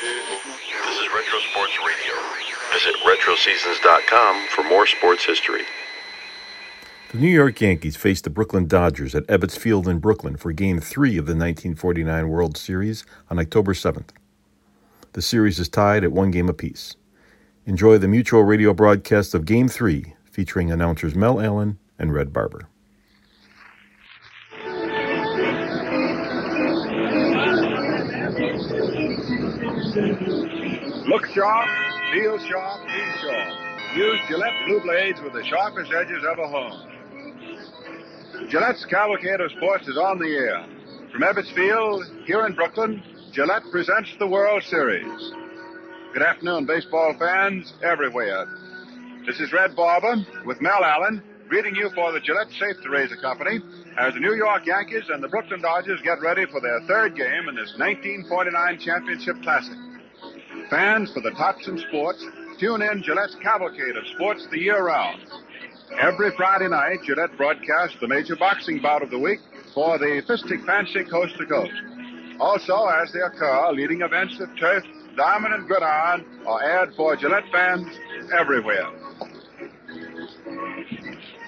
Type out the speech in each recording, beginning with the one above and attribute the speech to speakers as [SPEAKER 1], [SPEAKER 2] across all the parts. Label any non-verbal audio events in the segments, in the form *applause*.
[SPEAKER 1] This is Retro Sports Radio. Visit RetroSeasons.com for more sports history.
[SPEAKER 2] The New York Yankees faced the Brooklyn Dodgers at Ebbets Field in Brooklyn for Game 3 of the 1949 World Series on October 7th. The series is tied at one game apiece. Enjoy the mutual radio broadcast of Game 3 featuring announcers Mel Allen and Red Barber.
[SPEAKER 3] Sharp, feel sharp, be sharp. Use Gillette Blue Blades with the sharpest edges ever honed. Gillette's Cavalcade of Sports is on the air. From Ebbets Field, here in Brooklyn, Gillette presents the World Series. Good afternoon, baseball fans everywhere. This is Red Barber with Mel Allen, greeting you for the Gillette Safety Razor Company as the New York Yankees and the Brooklyn Dodgers get ready for their third game in this 1949 Championship Classic. Fans for the tops in sports, tune in Gillette's Cavalcade of Sports the year round. Every Friday night, Gillette broadcasts the major boxing bout of the week for the Fistic Fancy Coast to Coast. Also, as they occur, leading events of turf, diamond, and gridiron are aired for Gillette fans everywhere.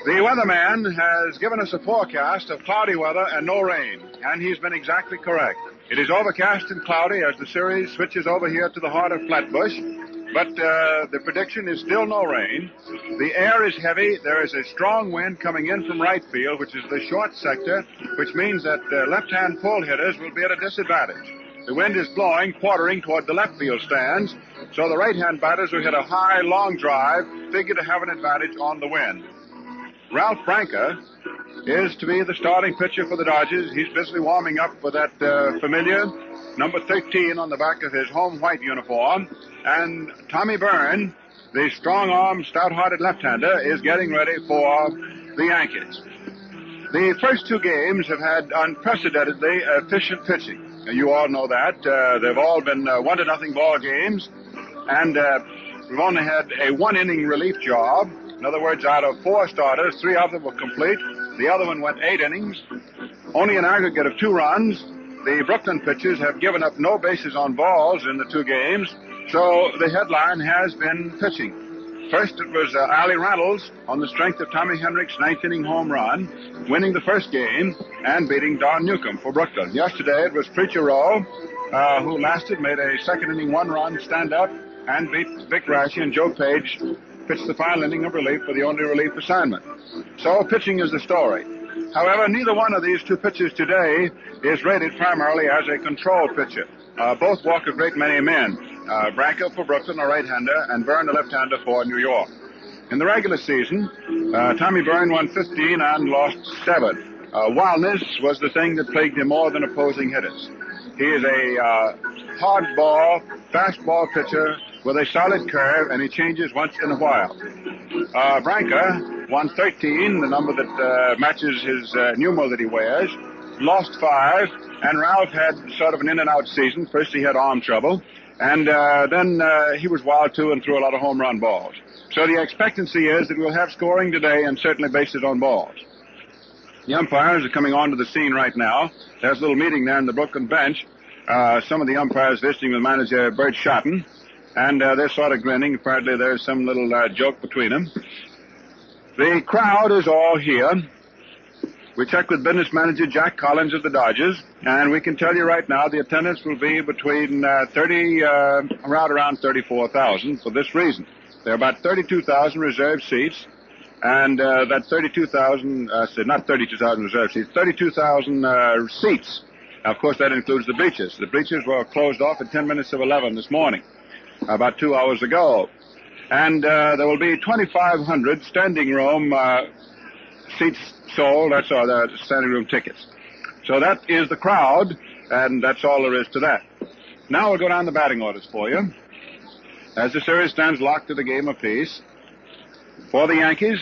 [SPEAKER 3] The weatherman has given us a forecast of cloudy weather and no rain, and he's been exactly correct. It is overcast and cloudy as the series switches over here to the heart of Flatbush, but uh, the prediction is still no rain. The air is heavy. There is a strong wind coming in from right field, which is the short sector, which means that uh, left-hand pull hitters will be at a disadvantage. The wind is blowing, quartering toward the left field stands, so the right-hand batters who hit a high, long drive figure to have an advantage on the wind. Ralph Branca is to be the starting pitcher for the Dodgers. He's busily warming up for that uh, familiar number 13 on the back of his home white uniform. And Tommy Byrne, the strong-armed, stout-hearted left-hander, is getting ready for the Yankees. The first two games have had unprecedentedly efficient pitching. You all know that. Uh, they've all been uh, one to nothing ball games, and uh, we've only had a one-inning relief job. In other words, out of four starters, three of them were complete. The other one went eight innings. Only an aggregate of two runs. The Brooklyn pitchers have given up no bases on balls in the two games, so the headline has been pitching. First, it was uh, Allie Reynolds on the strength of Tommy Henrich's ninth inning home run, winning the first game and beating Don Newcombe for Brooklyn. Yesterday, it was Preacher Roe, uh, who lasted, made a second inning one run stand up, and beat Vic Raschi and Joe Page pitched the final inning of relief for the only relief assignment. So pitching is the story. However, neither one of these two pitchers today is rated primarily as a control pitcher. Uh, both walk a great many men. Uh, Branca for Brooklyn, a right-hander, and Byrne, a left-hander for New York. In the regular season, uh, Tommy Byrne won 15 and lost 7. Uh, wildness was the thing that plagued him more than opposing hitters. He is a uh, hard ball, fastball pitcher with a solid curve, and he changes once in a while. Uh, Branca won 13, the number that uh, matches his uh, numeral that he wears, lost five, and Ralph had sort of an in and out season. First he had arm trouble, and uh, then uh, he was wild too and threw a lot of home run balls. So the expectancy is that we'll have scoring today and certainly bases on balls. The umpires are coming onto the scene right now. There's a little meeting there in the Brooklyn bench. Uh, some of the umpires visiting with manager Burt Shotton, and uh, they're sort of grinning. Apparently there's some little uh, joke between them. The crowd is all here. We checked with business manager Jack Collins of the Dodgers, and we can tell you right now the attendance will be between uh, 30, uh, around around 34,000 for this reason. There are about 32,000 reserved seats, and uh, that 32,000, uh, not 32,000 reserved seats, 32,000 uh, seats. Now, of course, that includes the bleachers. The bleachers were closed off at 10 minutes of 11 this morning, about two hours ago. And uh, there will be 2,500 standing room uh, seats sold. That's all the standing room tickets. So that is the crowd, and that's all there is to that. Now we'll go down the batting orders for you. As the series stands locked to the game apiece, for the Yankees,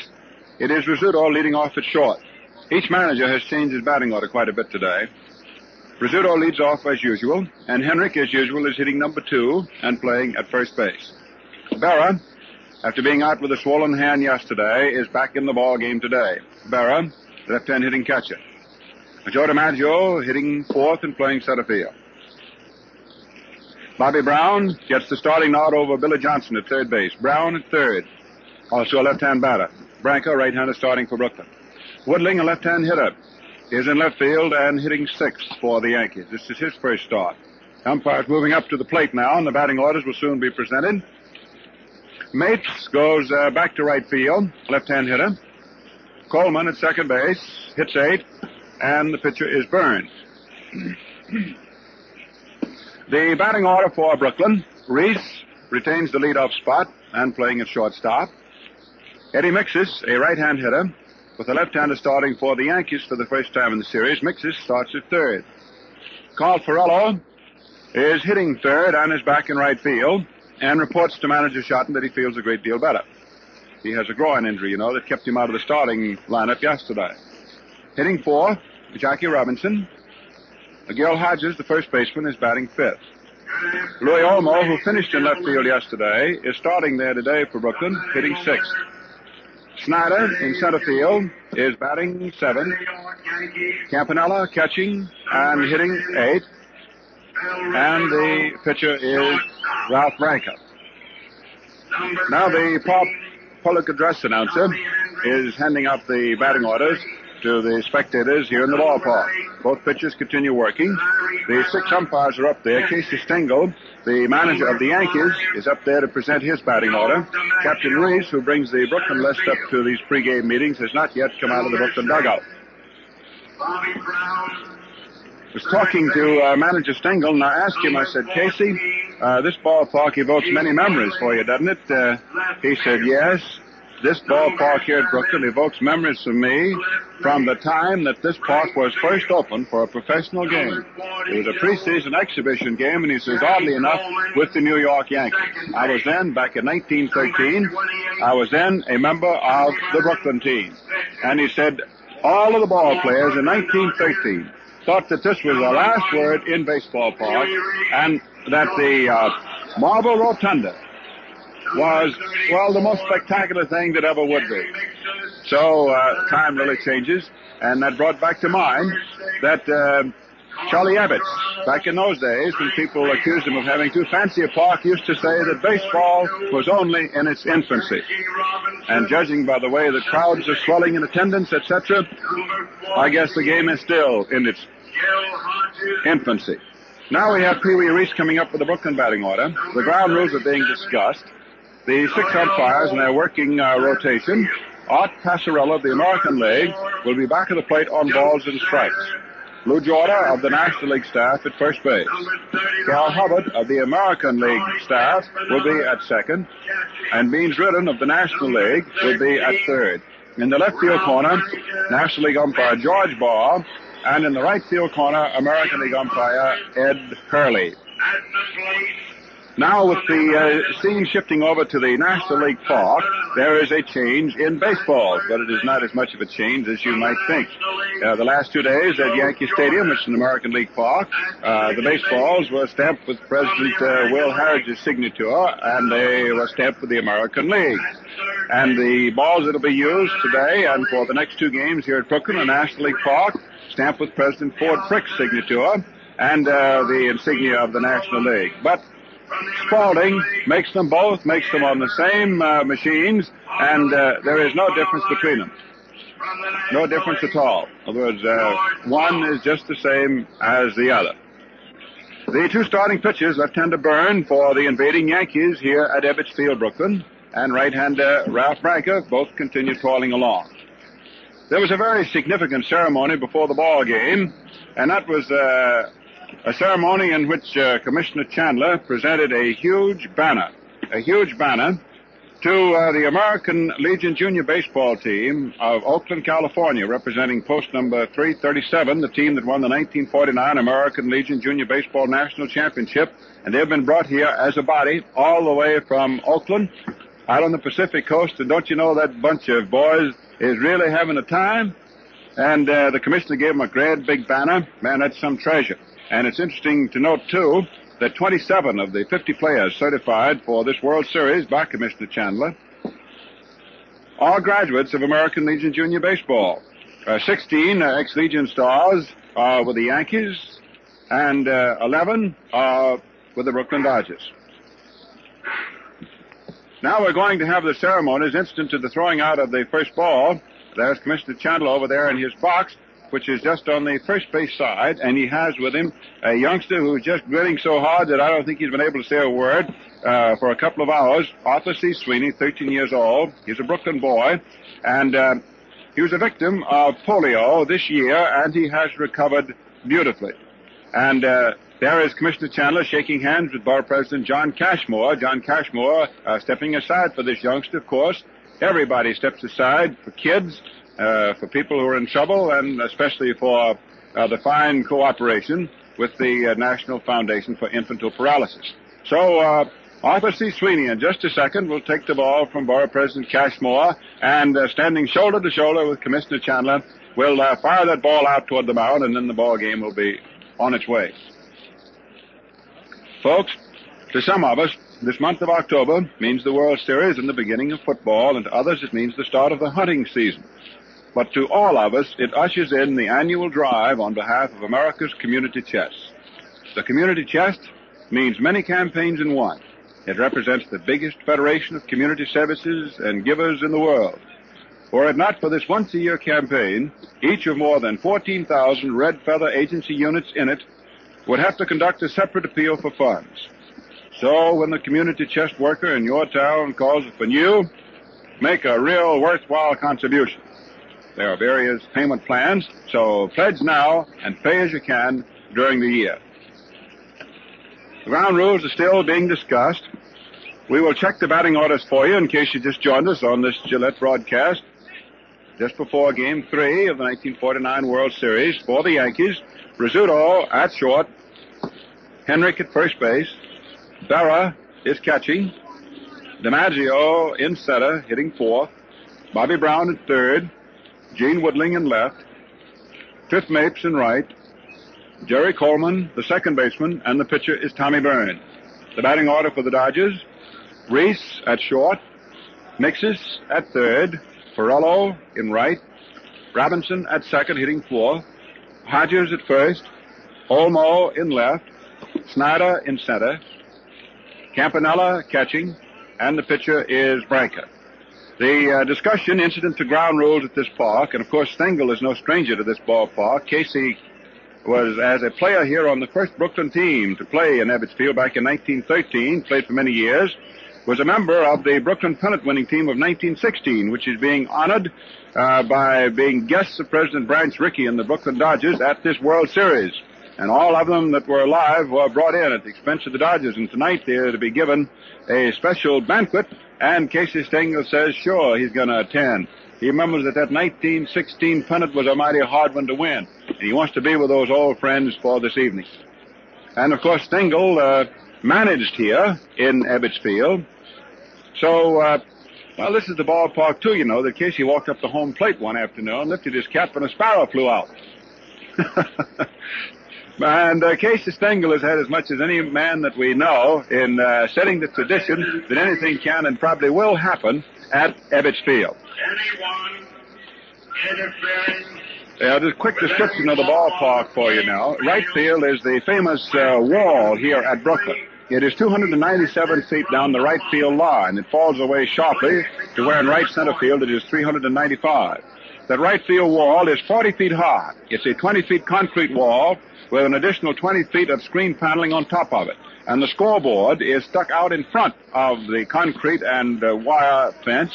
[SPEAKER 3] it is Rizzuto leading off at short. Each manager has changed his batting order quite a bit today. Rizzuto leads off as usual, and Henrich, as usual, is hitting number two and playing at first base. Berra, after being out with a swollen hand yesterday, is back in the ball game today. Berra, left-hand hitting catcher. Joe DiMaggio hitting fourth and playing center field. Bobby Brown gets the starting nod over Billy Johnson at third base. Brown at third. Also a left-hand batter. Branca, right-hander, starting for Brooklyn. Woodling, a left-hand hitter, is in left field and hitting sixth for the Yankees. This is his first start. Umpires moving up to the plate now, and the batting orders will soon be presented. Mapes goes uh, back to right field, left-hand hitter. Coleman at second base, hits eight, and the pitcher is Burns. *clears throat* the batting order for Brooklyn, Reese retains the leadoff spot and playing at shortstop. Eddie Miksis, a right-hand hitter, with the left-hander starting for the Yankees for the first time in the series. Miksis starts at third. Carl Furillo is hitting third and is back in right field and reports to manager Shotton that he feels a great deal better. He has a groin injury, you know, that kept him out of the starting lineup yesterday. Hitting fourth, Jackie Robinson. Gil Hodges, the first baseman, is batting fifth. Luis Olmo, who finished in left field yesterday, is starting there today for Brooklyn, hitting sixth. Snider in center field is batting seven. Campanella catching and hitting eight. And the pitcher is Ralph Branca. Now the pop public address announcer is handing out the batting orders to the spectators here in the ballpark. Both pitchers continue working. The six umpires are up there. Casey Stengel, the manager of the Yankees, is up there to present his batting order. Captain Reese, who brings the Brooklyn list up to these pregame meetings, has not yet come out of the Brooklyn dugout. Was talking to uh, manager Stengel, and I asked him, I said, Casey, uh, this ballpark evokes many memories for you, doesn't it? Uh, he said, yes. This ballpark here at Brooklyn evokes memories for me from the time that this park was first opened for a professional game. It was a preseason exhibition game, and he says, oddly enough, with the New York Yankees. I was then, back in 1913, I was then a member of the Brooklyn team. And he said, all of the ball players in 1913 thought that this was the last word in baseball park, and that the uh, marble rotunda was, well, the most spectacular thing that ever would be. So uh, time really changes, and that brought back to mind that uh, Charlie Ebbets, back in those days when people accused him of having too fancy a park, used to say that baseball was only in its infancy. And judging by the way the crowds are swelling in attendance, etc., I guess the game is still in its infancy. Now we have Pee Wee Reese coming up with the Brooklyn batting order. The ground rules are being discussed. The six umpires in their working uh, rotation, Art Passarella of the American League, will be back at the plate on balls and strikes. Lou Jorda of the National League staff at first base. Cal Hubbard of the American League staff will be at second. And Beans Reardon of the National League will be at third. In the left field corner, National League umpire George Barr. And in the right field corner, American League umpire Ed Hurley. Now, with the uh, scene shifting over to the National League Park, there is a change in baseball, but it is not as much of a change as you might think. Uh, the last two days at Yankee Stadium, which is an American League Park, uh, the baseballs were stamped with President uh, Will Harridge's signature, and they were stamped with the American League. And the balls that will be used today and for the next two games here at Brooklyn, the National League Park, stamped with President Ford Frick's signature and uh, the insignia of the National League. But Spalding makes them both, makes them on the same uh, machines, and uh, there is no difference between them. No difference at all. In other words, uh, one is just the same as the other. The two starting pitchers, left-hander Byrne for the invading Yankees here at Ebbets Field, Brooklyn, and right-hander Ralph Branca both continue toiling along. There was a very significant ceremony before the ball game, and that was uh, a ceremony in which uh, Commissioner Chandler presented a huge banner, a huge banner to uh, the American Legion Junior Baseball team of Oakland, California, representing post number 337, the team that won the 1949 American Legion Junior Baseball National Championship. And they've been brought here as a body all the way from Oakland out on the Pacific coast. And don't you know that bunch of boys is really having a time? And uh, the commissioner gave them a great big banner. Man, that's some treasure. And it's interesting to note, too, that 27 of the 50 players certified for this World Series by Commissioner Chandler are graduates of American Legion Junior Baseball. Uh, 16 uh, ex-Legion stars are with the Yankees, and uh, 11 are with the Brooklyn Dodgers. Now we're going to have the ceremonies instant to the throwing out of the first ball. There's Commissioner Chandler over there in his box, which is just on the first base side, and he has with him a youngster who's just grinning so hard that I don't think he's been able to say a word uh, for a couple of hours. Arthur C. Sweeney, 13 years old. He's a Brooklyn boy, and uh, he was a victim of polio this year, and he has recovered beautifully. And uh, there is Commissioner Chandler shaking hands with Bar President John Cashmore. John Cashmore uh, stepping aside for this youngster, of course. Everybody steps aside for kids, uh, for people who are in trouble, and especially for uh, the fine cooperation with the uh, National Foundation for Infantile Paralysis. So, uh, Arthur C. Sweeney, in just a second, will take the ball from Borough President Cashmore, and standing shoulder to shoulder with Commissioner Chandler, will fire that ball out toward the mound, and then the ball game will be on its way. Folks, to some of us, this month of October means the World Series and the beginning of football, and to others it means the start of the hunting season. But to all of us, it ushers in the annual drive on behalf of America's community chest. The community chest means many campaigns in one. It represents the biggest federation of community services and givers in the world. Were it not for this once a year campaign, each of more than 14,000 Red Feather Agency units in it would have to conduct a separate appeal for funds. So when the community chest worker in your town calls upon you, make a real worthwhile contribution. There are various payment plans, so pledge now and pay as you can during the year. The ground rules are still being discussed. We will check the batting orders for you in case you just joined us on this Gillette broadcast. Just before game three of the 1949 World Series for the Yankees, Rizzuto at short. Henrich at first base. Berra is catching. DiMaggio in center, hitting fourth. Bobby Brown at third. Gene Woodling in left. Cliff Mapes in right. Jerry Coleman, the second baseman, and the pitcher is Tommy Byrne. The batting order for the Dodgers, Reese at short, Miksis at third, Furillo in right, Robinson at second, hitting fourth, Hodges at first, Olmo in left, Snider in center, Campanella catching, and the pitcher is Branca. The uh, discussion incident to ground rules at this park, and of course Stengel is no stranger to this ballpark. Casey was as a player here on the first Brooklyn team to play in Ebbets Field back in 1913, played for many years, was a member of the Brooklyn pennant winning team of 1916, which is being honored uh, by being guests of President Branch Rickey and the Brooklyn Dodgers at this World Series. And all of them that were alive were brought in at the expense of the Dodgers. And tonight they're to be given a special banquet. And Casey Stengel says, sure, he's going to attend. He remembers that that 1916 pennant was a mighty hard one to win. And he wants to be with those old friends for this evening. And of course, Stengel uh, managed here in Ebbets Field. So, uh, well, this is the ballpark too, you know, that Casey walked up the home plate one afternoon, lifted his cap, and a sparrow flew out. *laughs* and uh, Casey Stengel has had as much as any man that we know in uh, setting the tradition that anything can and probably will happen at Ebbets Field.
[SPEAKER 4] Anyone interfering
[SPEAKER 3] uh, just a quick description of the ballpark for you now. Right field is the famous uh, wall here at Brooklyn. It is 297 feet down the right field line. It falls away sharply to where in right center field it is 395. That right field wall is 40 feet high. It's a 20 feet concrete wall with an additional 20 feet of screen paneling on top of it. And the scoreboard is stuck out in front of the concrete and uh, wire fence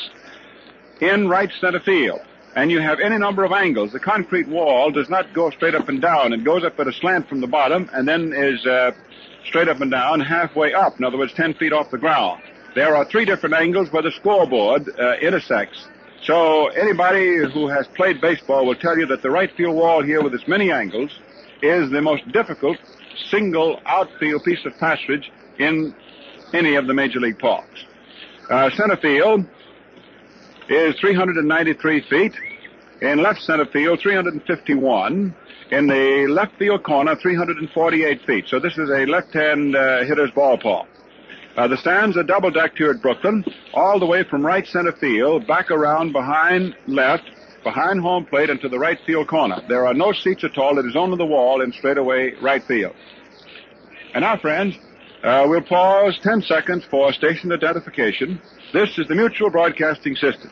[SPEAKER 3] in right center field. And you have any number of angles. The concrete wall does not go straight up and down. It goes up at a slant from the bottom and then is uh, straight up and down, halfway up. In other words, 10 feet off the ground. There are three different angles where the scoreboard uh, intersects. So anybody who has played baseball will tell you that the right field wall here with its many angles is the most difficult single outfield piece of passage in any of the major league parks. Uh, center field is 393 feet. In left center field, 351 in the left field corner, 348 feet. So this is a left-hand uh, hitter's ballpark. Uh, the stands are double decked here at Brooklyn, all the way from right center field, back around behind left, behind home plate, and to the right field corner. There are no seats at all. It is only the wall in straightaway right field. And now, friends, Uh, we'll pause 10 seconds for station identification. This is the Mutual Broadcasting System.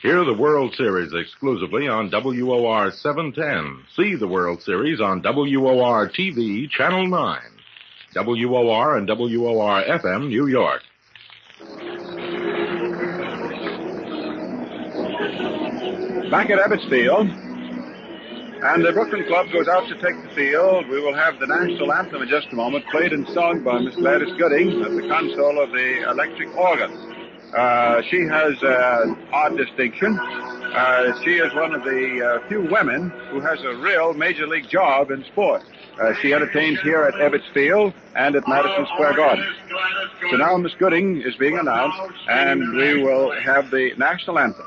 [SPEAKER 5] Hear the World Series exclusively on WOR 710. See the World Series on WOR TV, Channel 9. WOR and WOR FM, New York.
[SPEAKER 3] Back at Ebbets Field, and the Brooklyn Club goes out to take the field. We will have the national anthem in just a moment, played and sung by Miss Gladys Gooding at the console of the electric organ. Uh, she has an odd distinction. Uh, she is one of the uh, few women who has a real major league job in sport. Uh, she entertains here at Ebbets Field and at Madison Square Garden. So now Miss Gooding is being announced, and we will have the national anthem.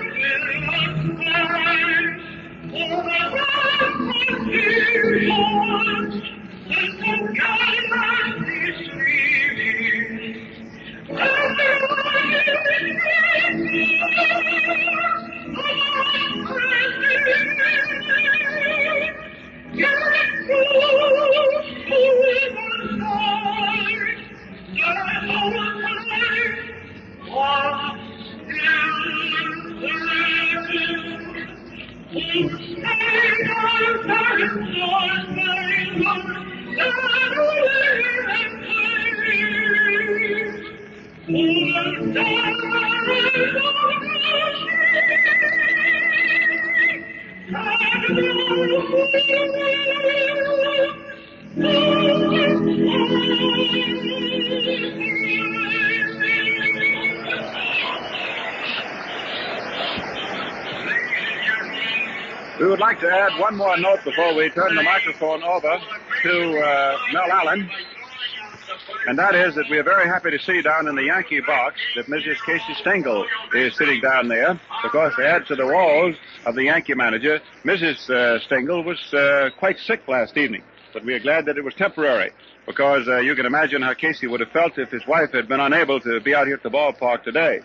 [SPEAKER 3] note before we turn the microphone over to uh, Mel Allen. And that is that we are very happy to see down in the Yankee box that Mrs. Casey Stengel is sitting down there because to add to the walls of the Yankee manager, Mrs. Uh, Stengel was uh, quite sick last evening. But we are glad that it was temporary because uh, you can imagine how Casey would have felt if his wife had been unable to be out here at the ballpark today.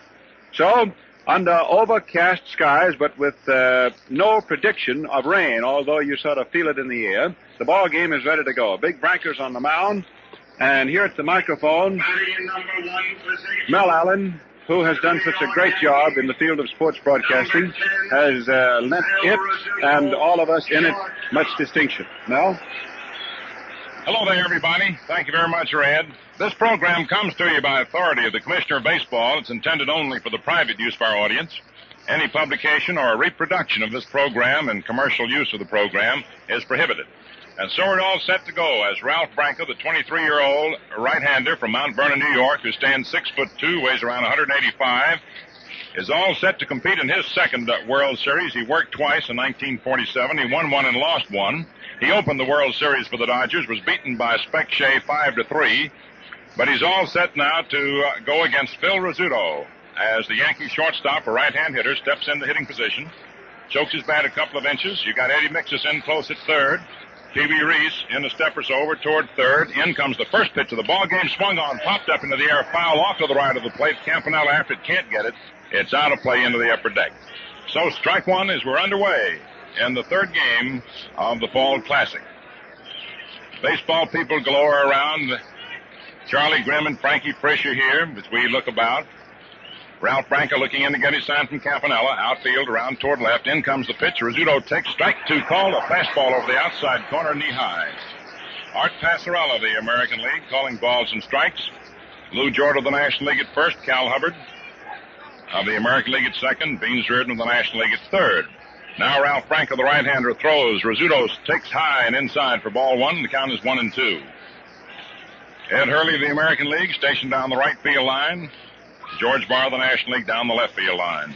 [SPEAKER 3] So, under overcast skies, but with uh, no prediction of rain, although you sort of feel it in the air, the ball game is ready to go. Big Branca's on the mound, and here at the microphone, Mel Allen, who has done such a great job in the field of sports broadcasting, has uh, lent it and all of us in it much distinction. Mel?
[SPEAKER 6] Hello there, everybody. Thank you very much, Red. This program comes to you by authority of the Commissioner of Baseball. It's intended only for the private use of our audience. Any publication or reproduction of this program and commercial use of the program is prohibited. And so we're all set to go as Ralph Branca, the 23-year-old right-hander from Mount Vernon, New York, who stands six foot two, weighs around 185, is all set to compete in his second World Series. He worked twice in 1947. He won one and lost one. He opened the World Series for the Dodgers, was beaten by Spec Shea five to three, but he's all set now to uh, go against Phil Rizzuto as the Yankee shortstop, a right-hand hitter, steps into hitting position, chokes his bat a couple of inches. You got Eddie Miksis in close at third. Pee-wee Reese in a step or so over toward third. In comes the first pitch of the ball game, swung on, popped up into the air, foul off to the right of the plate. Campanella, after it can't get it, it's out of play into the upper deck. So strike one as we're underway in the third game of the Fall Classic. Baseball people galore around. Charlie Grimm and Frankie Frisch are here as we look about. Ralph Branca looking in to get his sign from Campanella. Outfield around toward left. In comes the pitch. Rizzuto takes strike two call. A fastball over the outside corner, knee high. Art Passarella of the American League calling balls and strikes. Lou Jorda of the National League at first. Cal Hubbard of the American League at second. Beans Reardon of the National League at third. Now Ralph Branca, the right-hander, throws. Rizzuto takes high and inside for ball one. The count is one and two. Ed Hurley of the American League stationed down the right field line. George Barr of the National League down the left field line.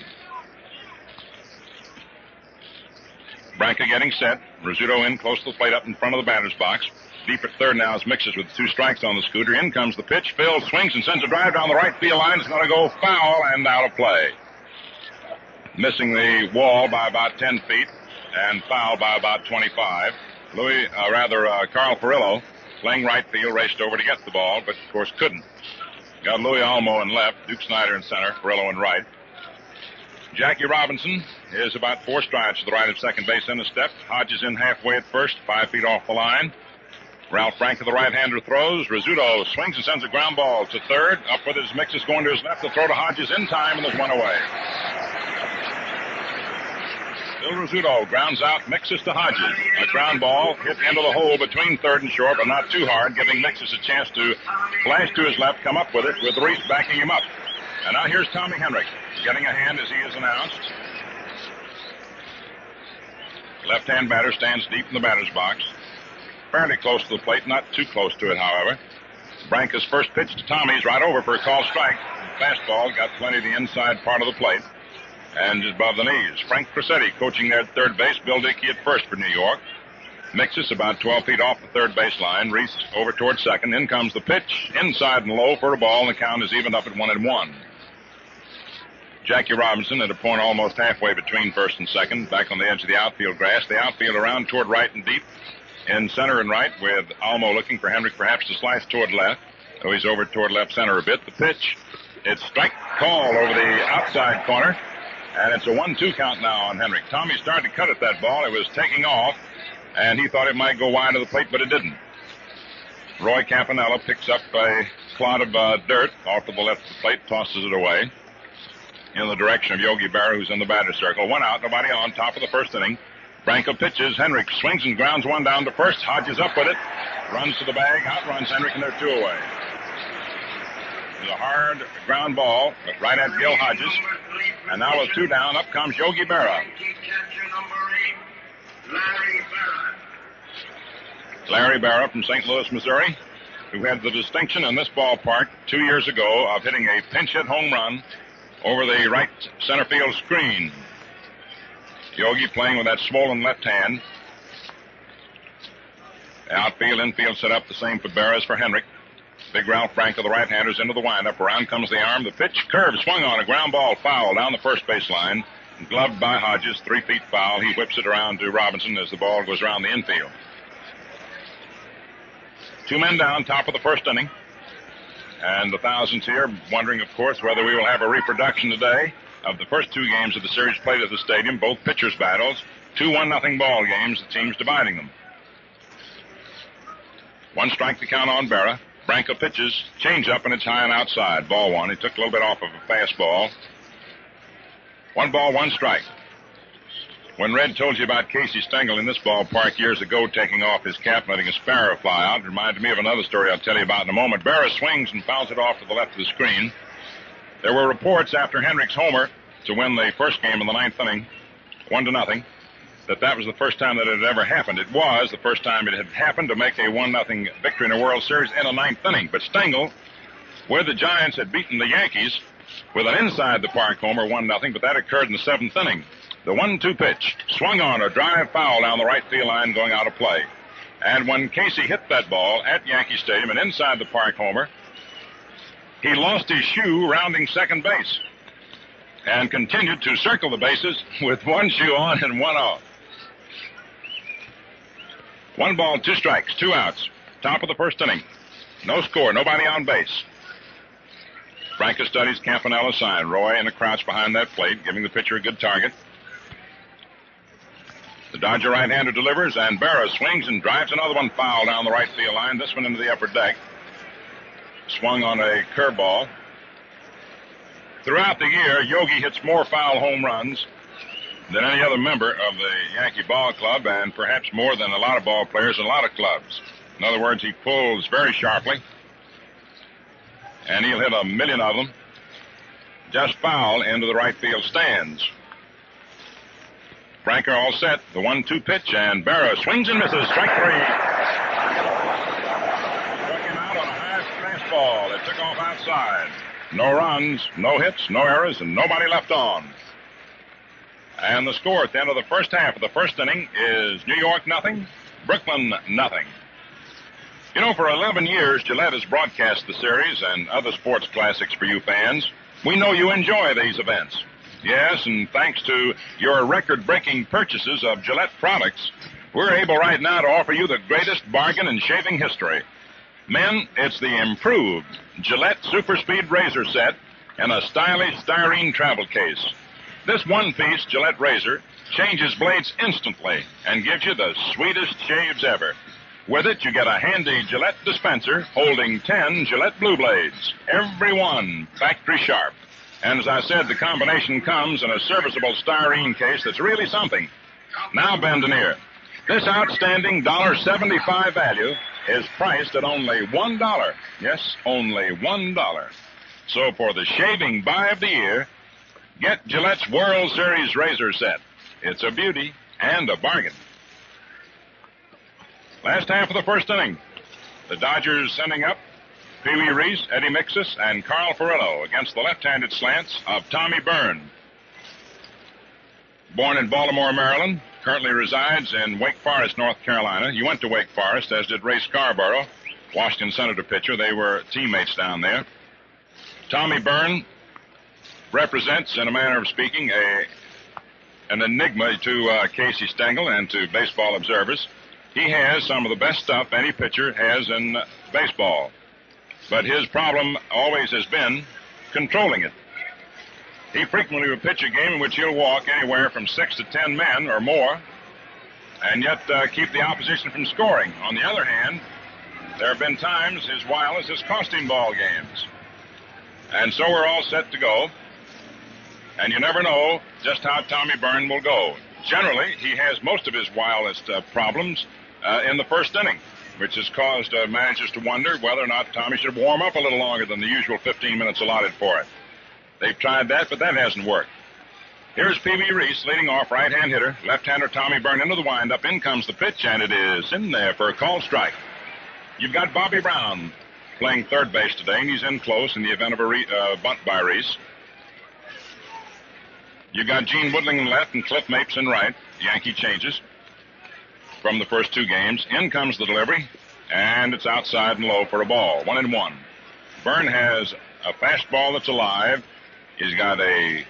[SPEAKER 6] Branca getting set. Rizzuto in close to the plate up in front of the batter's box. Deep at third now is Miksis with two strikes on the scooter. In comes the pitch. Phil swings and sends a drive down the right field line. It's going to go foul and out of play. Missing the wall by about 10 feet and fouled by about 25. Louis, uh, rather, uh, Carl Furillo, playing right field, raced over to get the ball, but of course couldn't. Got Luis Olmo in left, Duke Snider in center, Furillo in right. Jackie Robinson is about four strides to the right of second base in a step. Hodges in halfway at first, five feet off the line. Ralph Frank, to the right-hander, throws. Rizzuto swings and sends a ground ball to third. Up with his mix is going to his left. The throw to Hodges in time, and there's one away. Phil Rizzuto grounds out Miksis to Hodges. A ground ball hit into the hole between third and short, but not too hard, giving Miksis a chance to flash to his left, come up with it, with Reese backing him up. And now here's Tommy Henrich, getting a hand as he is announced. Left-hand batter stands deep in the batter's box. Fairly close to the plate, not too close to it, however. Branca's first pitch to Tommy's right over for a call strike. Fastball got plenty of the inside part of the plate and just above the knees. Frank Crosetti coaching there at third base. Bill Dickey at first for New York. Miksis about 12 feet off the third base line. Reese over towards second. In comes the pitch. Inside and low for a ball, and the count is evened up at one and one. Jackie Robinson at a point almost halfway between first and second, back on the edge of the outfield grass. The outfield around toward right and deep, in center and right, with Olmo looking for Henrich perhaps to slice toward left. Oh, he's over toward left center a bit. The pitch, it's strike call over the outside corner. And it's a one-two count now on Henrich. Tommy started to cut at that ball. It was taking off, and he thought it might go wide of the plate, but it didn't. Roy Campanella picks up a clod of uh, dirt off to the left of the plate, tosses it away in the direction of Yogi Berra, who's in the batter's circle. One out, nobody on, top of the first inning. Branca pitches. Henrich swings and grounds one down to first. Hodges up with it. Runs to the bag. Outruns Henrich, and they're two away. It's a hard ground ball, but right at Gil Hodges. And now with two down, up comes Yogi Berra. Larry Berra from St. Louis, Missouri, who had the distinction in this ballpark two years ago of hitting a pinch hit home run over the right center field screen. Yogi playing with that swollen left hand. Outfield, infield set up the same for Berra as for Henrich. Big Ralph Branca, the right-handers into the windup. Around comes the arm. The pitch curve swung on a ground ball foul down the first base line. Gloved by Hodges, three feet foul. He whips it around to Robinson as the ball goes around the infield. Two men down, top of the first inning. And the thousands here wondering, of course, whether we will have a reproduction today of the first two games of the series played at the stadium, both pitchers' battles. Two one nothing ball games, the teams dividing them. One strike to count on Berra. Branca pitches, change up, and it's high and outside. Ball one. He took a little bit off of a fastball. One ball, one strike. When Red told you about Casey Stengel in this ballpark years ago taking off his cap and letting a sparrow fly out, it reminded me of another story I'll tell you about in a moment. Berra swings and fouls it off to the left of the screen. There were reports after Henrich's homer to win the first game in the ninth inning, one to nothing, that that was the first time that it had ever happened. It was the first time it had happened to make a one nothing victory in a World Series in a ninth inning. But Stengel, where the Giants had beaten the Yankees with an inside the park homer one nothing, but that occurred in the seventh inning. The one-two pitch swung on a drive foul down the right field line, going out of play. And when Casey hit that ball at Yankee Stadium and inside the park homer, he lost his shoe rounding second base and continued to circle the bases with one shoe on and one off. One ball, two strikes, two outs. Top of the first inning. No score, nobody on base. Branca studies Campanella's sign. Roy in a crouch behind that plate, giving the pitcher a good target. The Dodger right-hander delivers, and Berra swings and drives another one foul down the right field line. This one into the upper deck. Swung on a curveball. Throughout the year, Yogi hits more foul home runs than any other member of the Yankee Ball Club, and perhaps more than a lot of ball players in a lot of clubs. In other words, he pulls very sharply, and he'll hit a million of them just foul into the right field stands. Franker all set. The one-two pitch, and Berra swings and misses. Strike three. Struck him out on a high fastball. It took off outside. No runs, no hits, no errors, and nobody left on. And the score at the end of the first half of the first inning is New York nothing, Brooklyn nothing. You know, for 11 years, Gillette has broadcast the series and other sports classics for you fans. We know you enjoy these events. Yes, and thanks to your record breaking purchases of Gillette products, we're able right now to offer you the greatest bargain in shaving history. Men, it's the improved Gillette Super Speed Razor Set in a stylish styrene travel case. This one piece Gillette razor changes blades instantly and gives you the sweetest shaves ever. With it, you get a handy Gillette dispenser holding 10 Gillette Blue Blades, every one factory sharp. And as I said, the combination comes in a serviceable styrene case that's really something. Now, bend an ear. This outstanding $1.75 value is priced at only $1. Yes, only $1. So for the shaving buy of the year, get Gillette's World Series razor set. It's a beauty and a bargain. Last half of the first inning. The Dodgers sending up Pee Wee Reese, Eddie Miksis, and Carl Furillo against the left-handed slants of Tommy Byrne. Born in Baltimore, Maryland, currently resides in Wake Forest, North Carolina. You went to Wake Forest, as did Ray Scarborough, Washington Senator pitcher. They were teammates down there. Tommy Byrne represents, in a manner of speaking, a an enigma to uh, Casey Stengel and to baseball observers. He has some of the best stuff any pitcher has in baseball. But his problem always has been controlling it. He frequently will pitch a game in which he'll walk anywhere from six to ten men or more, and yet uh, keep the opposition from scoring. On the other hand, there have been times his wireless has cost him ball games. And so we're all set to go. And you never know just how Tommy Byrne will go. Generally, he has most of his wildest uh, problems uh, in the first inning, which has caused uh, managers to wonder whether or not Tommy should warm up a little longer than the usual 15 minutes allotted for it. They've tried that, but that hasn't worked. Here's Wee Reese leading off right-hand hitter, left-hander Tommy Byrne into the windup. In comes the pitch, and it is in there for a called strike. You've got Bobby Brown playing third base today, and he's in close in the event of a re- uh, bunt by Reese. You've got Gene Woodling in left and Cliff Mapes in right. Yankee changes from the first two games. In comes the delivery, and it's outside and low for a ball. One and one. Byrne has a fastball that's alive. He's got a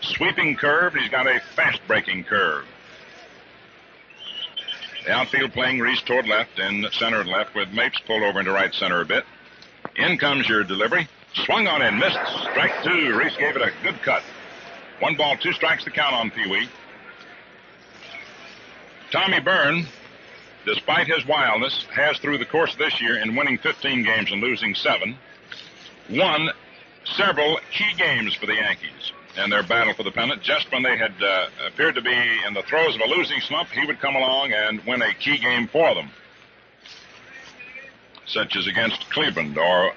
[SPEAKER 6] sweeping curve. He's got a fast breaking curve. The outfield playing Reese toward left and center and left with Mapes pulled over into right center a bit. In comes your delivery. Swung on and missed. Strike two. Reese gave it a good cut. One ball, two strikes to count on Pee Wee. Tommy Byrne, despite his wildness, has through the course of this year, in winning 15 games and losing seven, won several key games for the Yankees in their battle for the pennant. Just when they had uh, appeared to be in the throes of a losing slump, he would come along and win a key game for them, such as against Cleveland or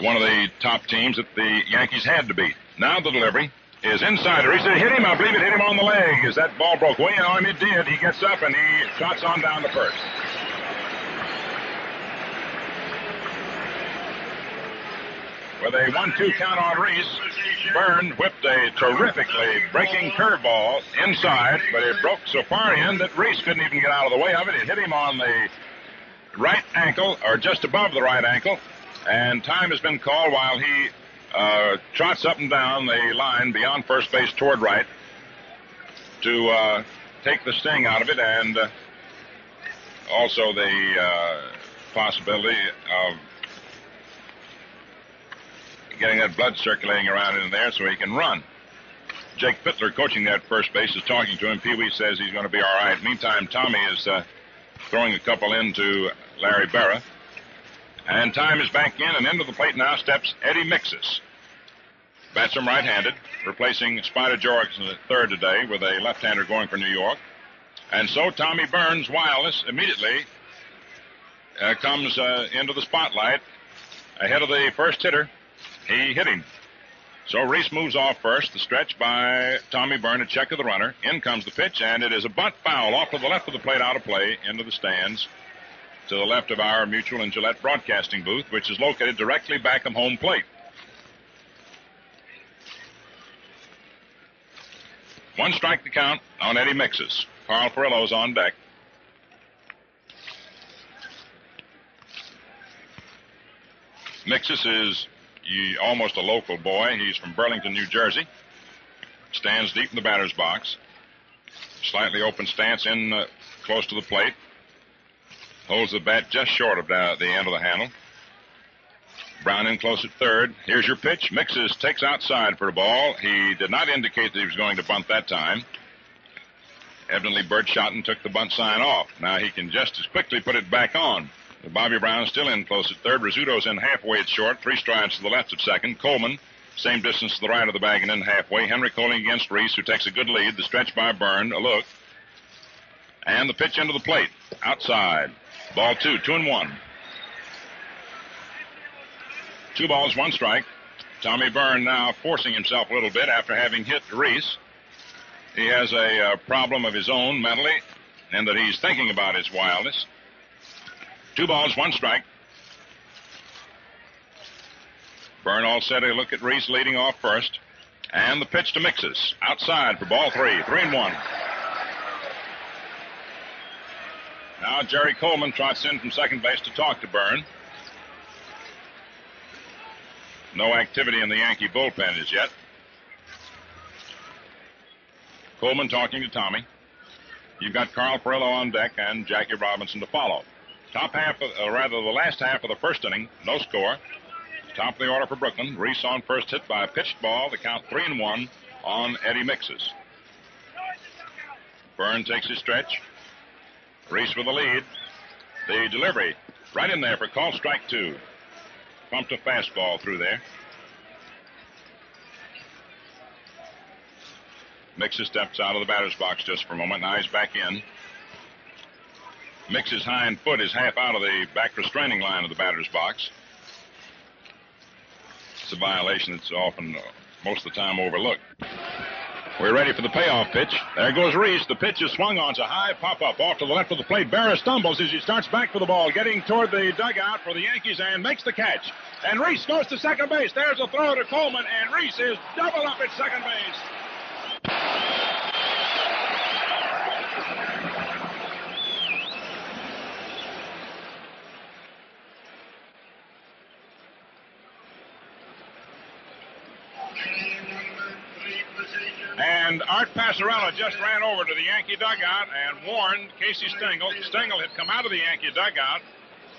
[SPEAKER 6] one of the top teams that the Yankees had to beat. Now the delivery is inside. He said, hit him. I believe it hit him on the leg. As that ball broke way on him, it did. He gets up and he trots on down the first. With a one-two count on Reese, Byrne whipped a terrifically breaking curveball inside, but it broke so far in that Reese couldn't even get out of the way of it. It hit him on the right ankle, or just above the right ankle, and time has been called while he uh, trots up and down the line beyond first base toward right to uh, take the sting out of it and uh, also the uh, possibility of getting that blood circulating around in there so he can run. Jake Pitler, coaching that first base, is talking to him. Pee Wee says he's going to be all right. Meantime, Tommy is uh, throwing a couple into Larry Berra. And time is back in, and into the plate now steps Eddie Miksis. Bats him right-handed, replacing Spider Jorgensen at third today with a left-hander going for New York. And so Tommy Byrne's, wireless, immediately uh, comes uh, into the spotlight ahead of the first hitter. He hit him. So Reese moves off first. The stretch by Tommy Byrne, a check of the runner. In comes the pitch, and it is a bunt foul off to the left of the plate, out of play, into the stands to the left of our Mutual and Gillette broadcasting booth, which is located directly back of home plate. One strike to count on Eddie Miksis. Carl Furillo's on deck. Miksis is he, almost a local boy. He's from Burlington, New Jersey. stands deep in the batter's box. Slightly open stance in uh, close to the plate. Holds the bat just short of the, the end of the handle. Brown in close at third. Here's your pitch. Miksis, takes outside for a ball. He did not indicate that he was going to bunt that time. Evidently, Burt Shotton took the bunt sign off. Now he can just as quickly put it back on. Bobby Brown still in close at third. Rizzuto's in halfway at short. Three strides to the left at second. Coleman, same distance to the right of the bag and in halfway. Henrich holding against Reese, who takes a good lead. The stretch by Byrne. A look. And the pitch into the plate. Outside. Ball two. Two and one. Two balls, one strike. Tommy Byrne now forcing himself a little bit after having hit Reese. He has a uh, problem of his own mentally, and that he's thinking about his wildness. Two balls, one strike. Byrne all set. A look at Reese leading off first. And the pitch to Miksis. Outside for ball three. Three and one. Now Jerry Coleman trots in from second base to talk to Byrne. No activity in the Yankee bullpen as yet. Coleman talking to Tommy. You've got Carl Furillo on deck and Jackie Robinson to follow. Top half, of, uh, rather the last half of the first inning, no score. Top of the order for Brooklyn. Reese on first hit by a pitched ball. The count three and one on Eddie Miksis. Byrne takes his stretch. Reese with the lead. The delivery right in there for call strike two. Pumped a fastball through there. Miksis steps out of the batter's box just for a moment. Now he's back in. Miksis' hind foot is half out of the back restraining line of the batter's box. It's a violation that's often, uh, most of the time, overlooked. We're ready for the payoff pitch. There goes Reese. The pitch is swung on. It's a high pop up off to the left of the plate. Berra stumbles as he starts back for the ball, getting toward the dugout for the Yankees and makes the catch. And Reese goes to second base. There's a throw to Coleman, and Reese is double up at second base. And Art Passarella just ran over to the Yankee dugout and warned Casey Stengel. Stengel had come out of the Yankee dugout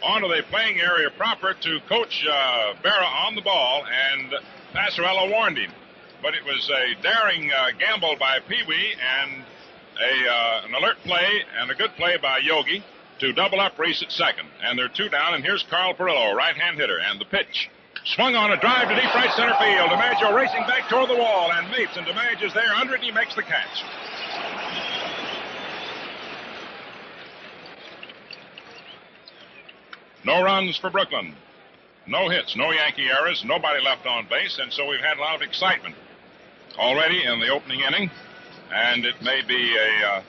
[SPEAKER 6] onto the playing area proper to coach uh, Berra on the ball, and Passarella warned him. But it was a daring uh, gamble by Pee Wee and a, uh, an alert play and a good play by Yogi to double up Reese at second. And they're two down, and here's Carl Furillo, right hand hitter, and the pitch. Swung on a drive to deep right center field. DiMaggio racing back toward the wall, and Mapes, and DiMaggio's there under it, and he makes the catch. No runs for Brooklyn. No hits, no Yankee errors, nobody left on base, and so we've had a lot of excitement already in the opening inning, and it may be a uh,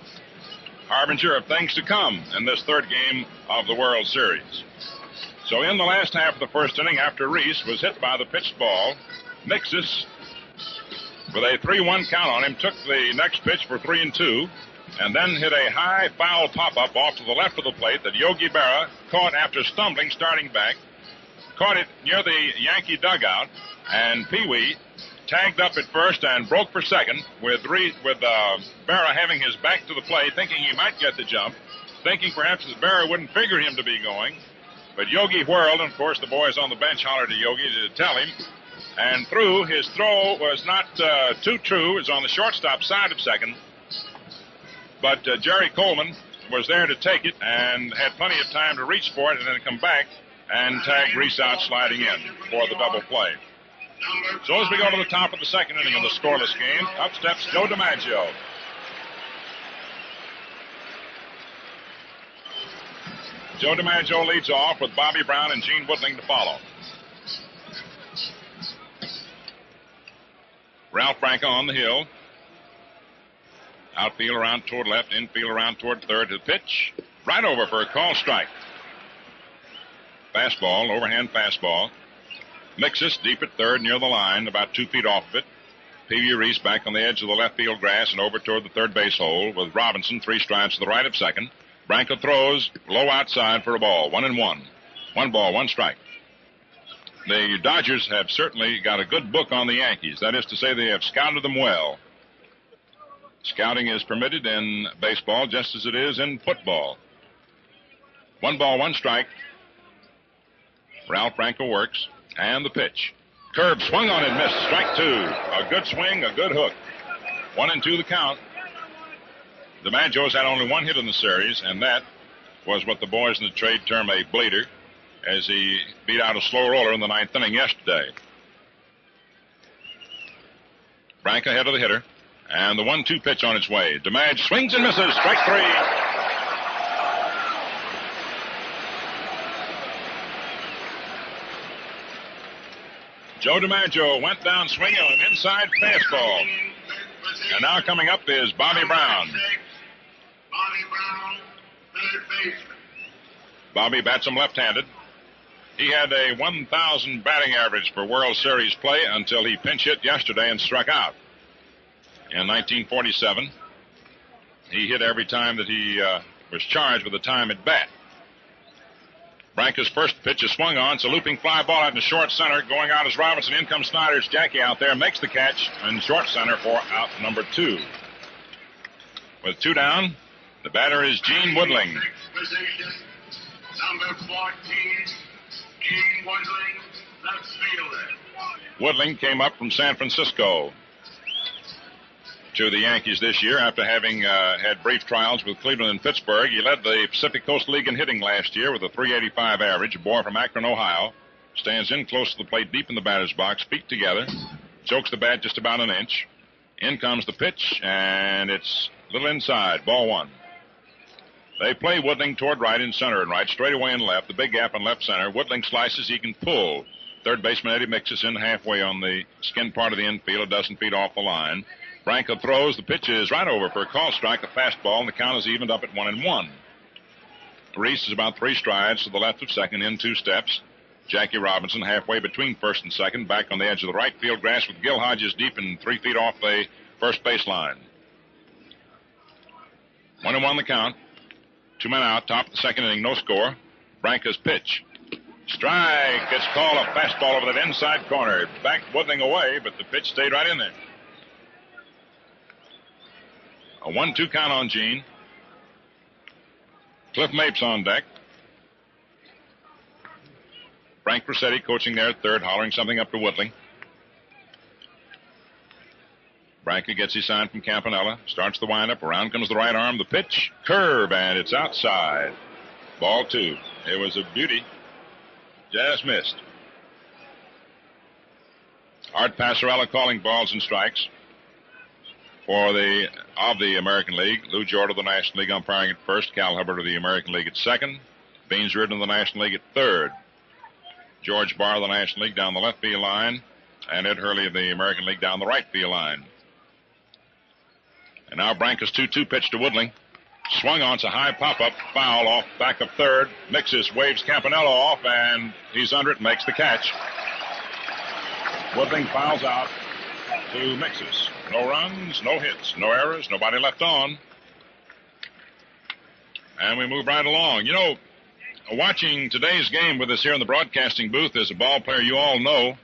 [SPEAKER 6] harbinger of things to come in this third game of the World Series. So in the last half of the first inning, after Reese was hit by the pitched ball, Miksis, with a 3-1 count on him, took the next pitch for 3 and 2, and then hit a high foul pop-up off to the left of the plate that Yogi Berra caught after stumbling starting back, caught it near the Yankee dugout, and Pee Wee tagged up at first and broke for second with Reese, with uh, Berra having his back to the play, thinking he might get the jump, thinking perhaps that Berra wouldn't figure him to be going. But Yogi whirled, and of course the boys on the bench hollered to Yogi to tell him. And through, his throw was not uh, too true. It was on the shortstop side of second. But uh, Jerry Coleman was there to take it and had plenty of time to reach for it and then come back and tag Reese out sliding in for the double play. So as we go to the top of the second inning of the scoreless game, up steps Joe DiMaggio. Joe DiMaggio leads off with Bobby Brown and Gene Woodling to follow. Ralph Branca on the hill. Outfield around toward left, infield around toward third to the pitch. Right over for a call strike. Fastball, overhand fastball. Miksis deep at third near the line, about two feet off of it. Pee Wee Reese back on the edge of the left field grass and over toward the third base hole with Robinson three strides to the right of second. Branca throws low outside for a ball. One and one. One ball, one strike. The Dodgers have certainly got a good book on the Yankees. That is to say, they have scouted them well. Scouting is permitted in baseball just as it is in football. One ball, one strike. Ralph Branca works. And the pitch. Curve swung on and missed. Strike two. A good swing, a good hook. One and two the count. DiMaggio's had only one hit in the series, and that was what the boys in the trade term a bleeder, as he beat out a slow roller in the ninth inning yesterday. Frank ahead of the hitter. And the one-two pitch on its way. DiMag swings and misses. Strike three. Joe DiMaggio went down swinging an inside fastball. And now coming up is Bobby Brown.
[SPEAKER 4] Bobby Brown, third baseman.
[SPEAKER 6] Bobby bats him left-handed. He had a 1,000 batting average for World Series play until he pinch hit yesterday and struck out. In 1947, he hit every time that he uh, was charged with a time at bat. Branca's first pitch is swung on. It's a looping fly ball out in the short center. Going out is Robinson. In comes Snider's Jackie out there. Makes the catch in short center for out number two. With two down, the batter is Gene Woodling.
[SPEAKER 4] Position, number 14, Gene Woodling, left fielder.
[SPEAKER 6] Woodling came up from San Francisco to the Yankees this year after having uh, had brief trials with Cleveland and Pittsburgh. He led the Pacific Coast League in hitting last year with a 385 average. A boy from Akron, Ohio. Stands in close to the plate, deep in the batter's box, feet together. Chokes the bat just about an inch. In comes the pitch, and it's a little inside. Ball one. They play Woodling toward right and center and right, straight away and left. The big gap in left center. Woodling slices. He can pull. Third baseman Eddie Miksis in halfway on the skin part of the infield, a dozen feet off the line. Branca throws. The pitch is right over for a call strike, a fastball, and the count is evened up at one and one. Reese is about three strides to the left of second in two steps. Jackie Robinson halfway between first and second, back on the edge of the right field grass with Gil Hodges deep and three feet off the first base line. One and one the count. Two men out, top of the second inning, no score. Branca's pitch. Strike. It's called a fastball over that inside corner. Back Woodling away, but the pitch stayed right in there. A one-two count on Gene. Cliff Mapes on deck. Frank Crosetti coaching there at third, hollering something up to Woodling. Branca gets his sign from Campanella. Starts the windup. Around comes the right arm. The pitch. Curve, and it's outside. Ball two. It was a beauty. Just missed. Art Passarella calling balls and strikes for the of the American League. Lou Jorda of the National League umpiring at first. Cal Hubbard of the American League at second. Beans Reardon of the National League at third. George Barr of the National League down the left field line. And Ed Hurley of the American League down the right field line. And now Branca's 2-2 pitch to Woodling. Swung on, it's a high pop-up, foul off back of third. Miksis, waves Campanella off, and he's under it, makes the catch. Woodling fouls out to Miksis. No runs, no hits, no errors, nobody left on. And we move right along. You know, watching today's game with us here in the broadcasting booth is a ball player you all know,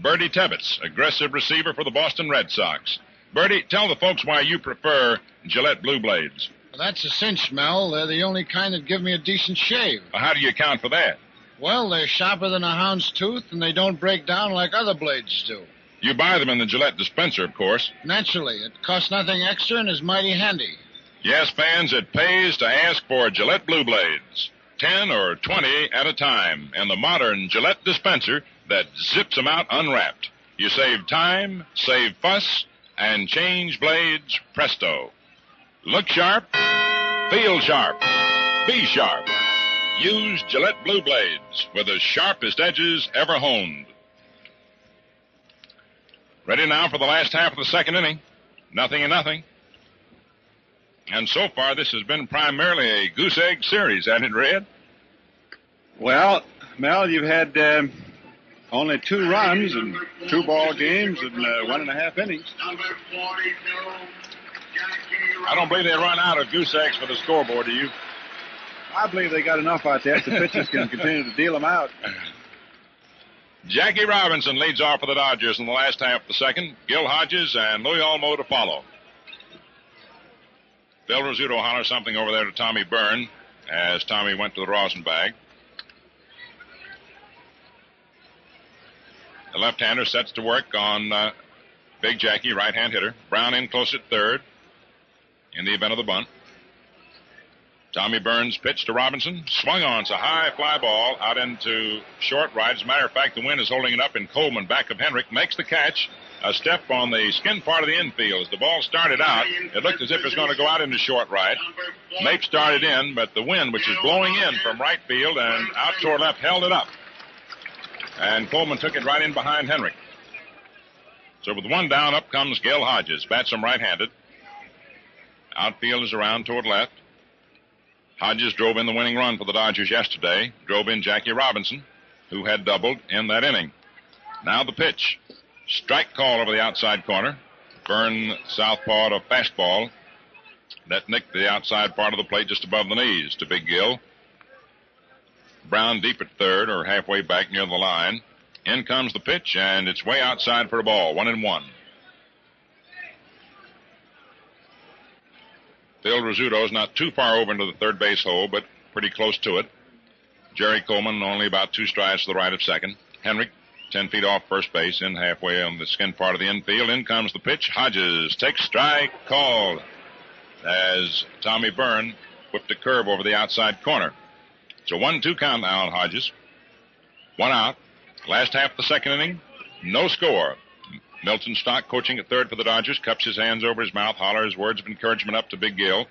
[SPEAKER 6] Birdie Tebbetts, aggressive receiver for the Boston Red Sox. Birdie, tell the folks why you prefer Gillette Blue Blades.
[SPEAKER 7] Well, that's a cinch, Mel. They're the only kind that give me a decent shave.
[SPEAKER 6] Well, how do you account for that?
[SPEAKER 7] Well, they're sharper than a hound's tooth, and they don't break down like other blades do.
[SPEAKER 6] You buy them in the Gillette dispenser, of course.
[SPEAKER 7] Naturally, it costs nothing extra and is mighty handy.
[SPEAKER 6] Yes, fans, it pays to ask for Gillette Blue Blades. Ten or twenty at a time in the modern Gillette dispenser that zips them out unwrapped. You save time, save fuss, and change blades presto. Look sharp, feel sharp, be sharp. Use Gillette Blue Blades with the sharpest edges ever honed. Ready now for the last half of the second inning. Nothing and nothing. And so far, this has been primarily a goose egg series, hasn't it, Red?
[SPEAKER 3] Well, Mel, you've had um, only two runs and two ball games and uh, one and a half innings.
[SPEAKER 4] Number 42, Jackie
[SPEAKER 6] I don't believe they run out of goose eggs for the scoreboard, do you?
[SPEAKER 3] I believe they got enough out there the pitchers can continue to deal them out. *laughs*
[SPEAKER 6] Jackie Robinson leads off for the Dodgers in the last half of the second. Gil Hodges and Luis Olmo to follow. Phil Rizzuto hollers something over there to Tommy Byrne as Tommy went to the rosin bag. The left-hander sets to work on uh, Big Jackie, right-hand hitter. Brown in close at third in the event of the bunt. Tommy Byrne's pitched to Robinson, swung on. It's a high fly ball out into short right. As a matter of fact, the wind is holding it up in Coleman, back of Henrich, makes the catch. A step on the skin part of the infield. As the ball started out, it looked as if it was going to go out into short right. Mape started in, but the wind, which is blowing in from right field and out toward left, held it up. And Coleman took it right in behind Henrich. So with one down, up comes Gil Hodges. Bats him right-handed. Outfield is around toward left. Hodges drove in the winning run for the Dodgers yesterday, drove in Jackie Robinson, who had doubled in that inning. Now the pitch. Strike call over the outside corner. Byrne southpaw a fastball that nicked the outside part of the plate just above the knees to Big Gil. Brown deep at third or halfway back near the line. In comes the pitch, and it's way outside for a ball. One and one. Phil Rizzuto is not too far over into the third base hole, but pretty close to it. Jerry Coleman only about two strides to the right of second. Henrich, 10 feet off first base, in halfway on the skin part of the infield. In comes the pitch. Hodges takes strike, called as Tommy Byrne whipped a curve over the outside corner. 1 2 count now on Hodges. One out. Last half of the second inning, no score. Milton Stock, coaching at third for the Dodgers, cups his hands over his mouth, hollers words of encouragement up to Big Gil,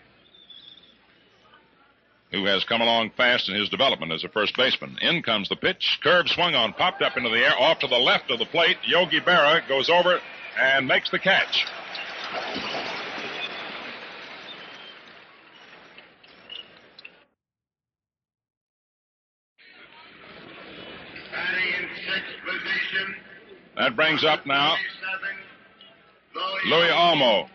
[SPEAKER 6] who has come along fast in his development as a first baseman. In comes the pitch. Curve swung on, popped up into the air, off to the left of the plate. Yogi Berra goes over and makes the catch.
[SPEAKER 4] Batting in sixth position.
[SPEAKER 6] That brings up now
[SPEAKER 4] 27, Luis Olmo.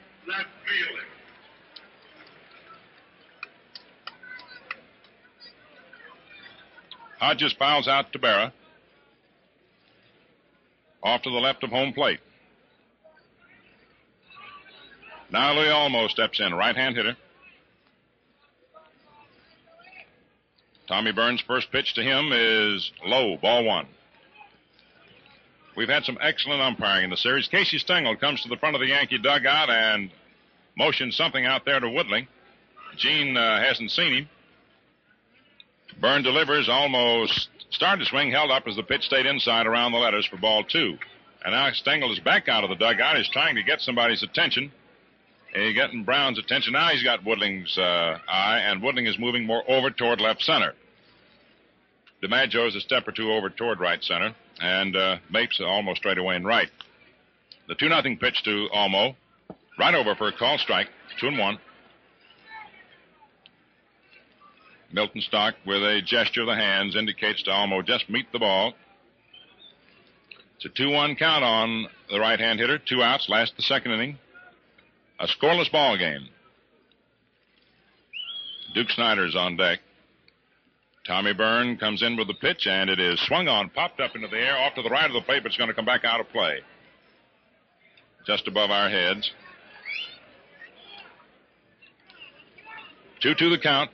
[SPEAKER 6] Hodges fouls out to Berra. Off to the left of home plate. Now Luis Olmo steps in, right hand hitter. Tommy Byrne's first pitch to him is low, ball one. We've had some excellent umpiring in the series. Casey Stengel comes to the front of the Yankee dugout and motions something out there to Woodling. Gene uh, hasn't seen him. Byrne delivers, almost started to swing, held up as the pitch stayed inside around the letters for ball two. And now Stengel is back out of the dugout. He's trying to get somebody's attention. He's getting Brown's attention. Now he's got Woodling's uh, eye, and Woodling is moving more over toward left center. DiMaggio is a step or two over toward right center, and uh, Mapes almost straight away in right. The 2 0 pitch to Olmo. Right over for a call strike. Two and one. Milton Stock, with a gesture of the hands, indicates to Olmo just meet the ball. It's a 2 1 count on the right hand hitter. Two outs, last the second inning. A scoreless ball game. Duke Snider's on deck. Tommy Byrne comes in with the pitch, and it is swung on, popped up into the air, off to the right of the plate, but it's going to come back out of play. Just above our heads. 2 2 the count.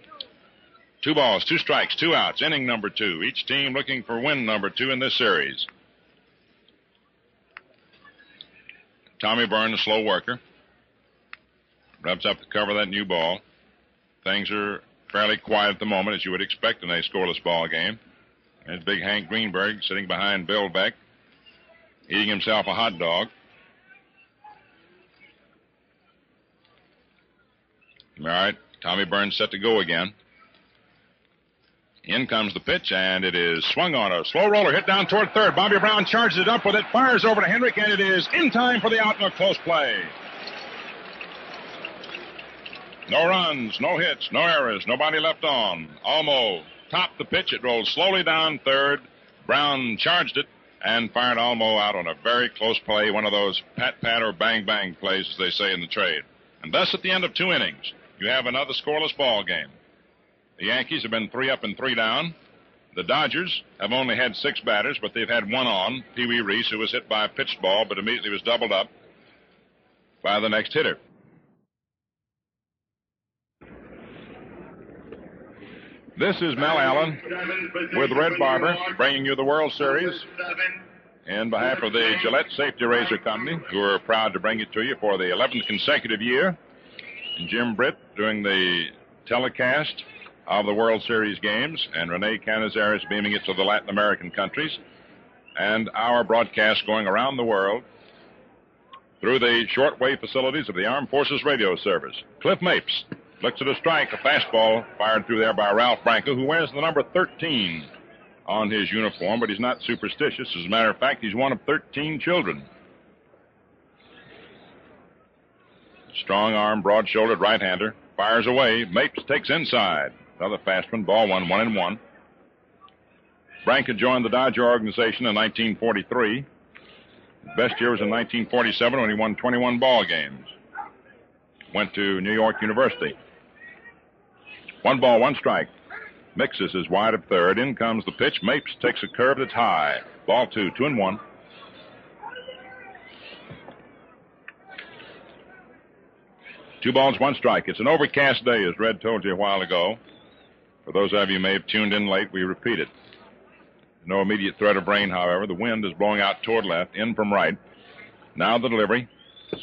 [SPEAKER 6] Two balls, two strikes, two outs, inning number two. Each team looking for win number two in this series. Tommy Byrne, a slow worker, rubs up the cover of that new ball. Things are fairly quiet at the moment, as you would expect in a scoreless ball game. There's big Hank Greenberg sitting behind Bill Veeck, eating himself a hot dog. All right, Tommy Byrne's set to go again. In comes the pitch, and it is swung on a slow roller, hit down toward third. Bobby Brown charges it up with it, fires over to Henrich, and it is in time for the out and a close play. No runs, no hits, no errors, nobody left on. Olmo topped the pitch. It rolled slowly down third. Brown charged it and fired Olmo out on a very close play, one of those pat pat or bang bang plays, as they say in the trade. And thus, at the end of two innings, you have another scoreless ball game. The Yankees have been three up and three down. The Dodgers have only had six batters, but they've had one on, Pee Wee Reese, who was hit by a pitched ball, but immediately was doubled up by the next hitter. This is Mel Allen with Red Barber bringing you the World Series in behalf of the Gillette Safety Razor Company, who are proud to bring it to you for the 11th consecutive year. And Jim Britt doing the telecast of the World Series games, and Rene Canizares beaming it to the Latin American countries, and our broadcast going around the world through the shortwave facilities of the Armed Forces Radio Service. Cliff Mapes looks at a strike, a fastball fired through there by Ralph Branca, who wears the number 13 on his uniform, but he's not superstitious. As a matter of fact, he's one of 13 children. Strong arm, broad shouldered right hander. Fires away. Mapes takes inside. Another fast one. Ball one, one and one. Branca joined the Dodger organization in 1943. His best year was in 1947 when he won 21 ball games. Went to New York University. One ball, one strike. Mixes is wide of third. In comes the pitch. Mapes takes a curve that's high. Ball two, two and one. Two balls, one strike. It's an overcast day, as Red told you a while ago. For those of you who may have tuned in late, we repeat it. No immediate threat of rain, however. The wind is blowing out toward left, in from right. Now the delivery.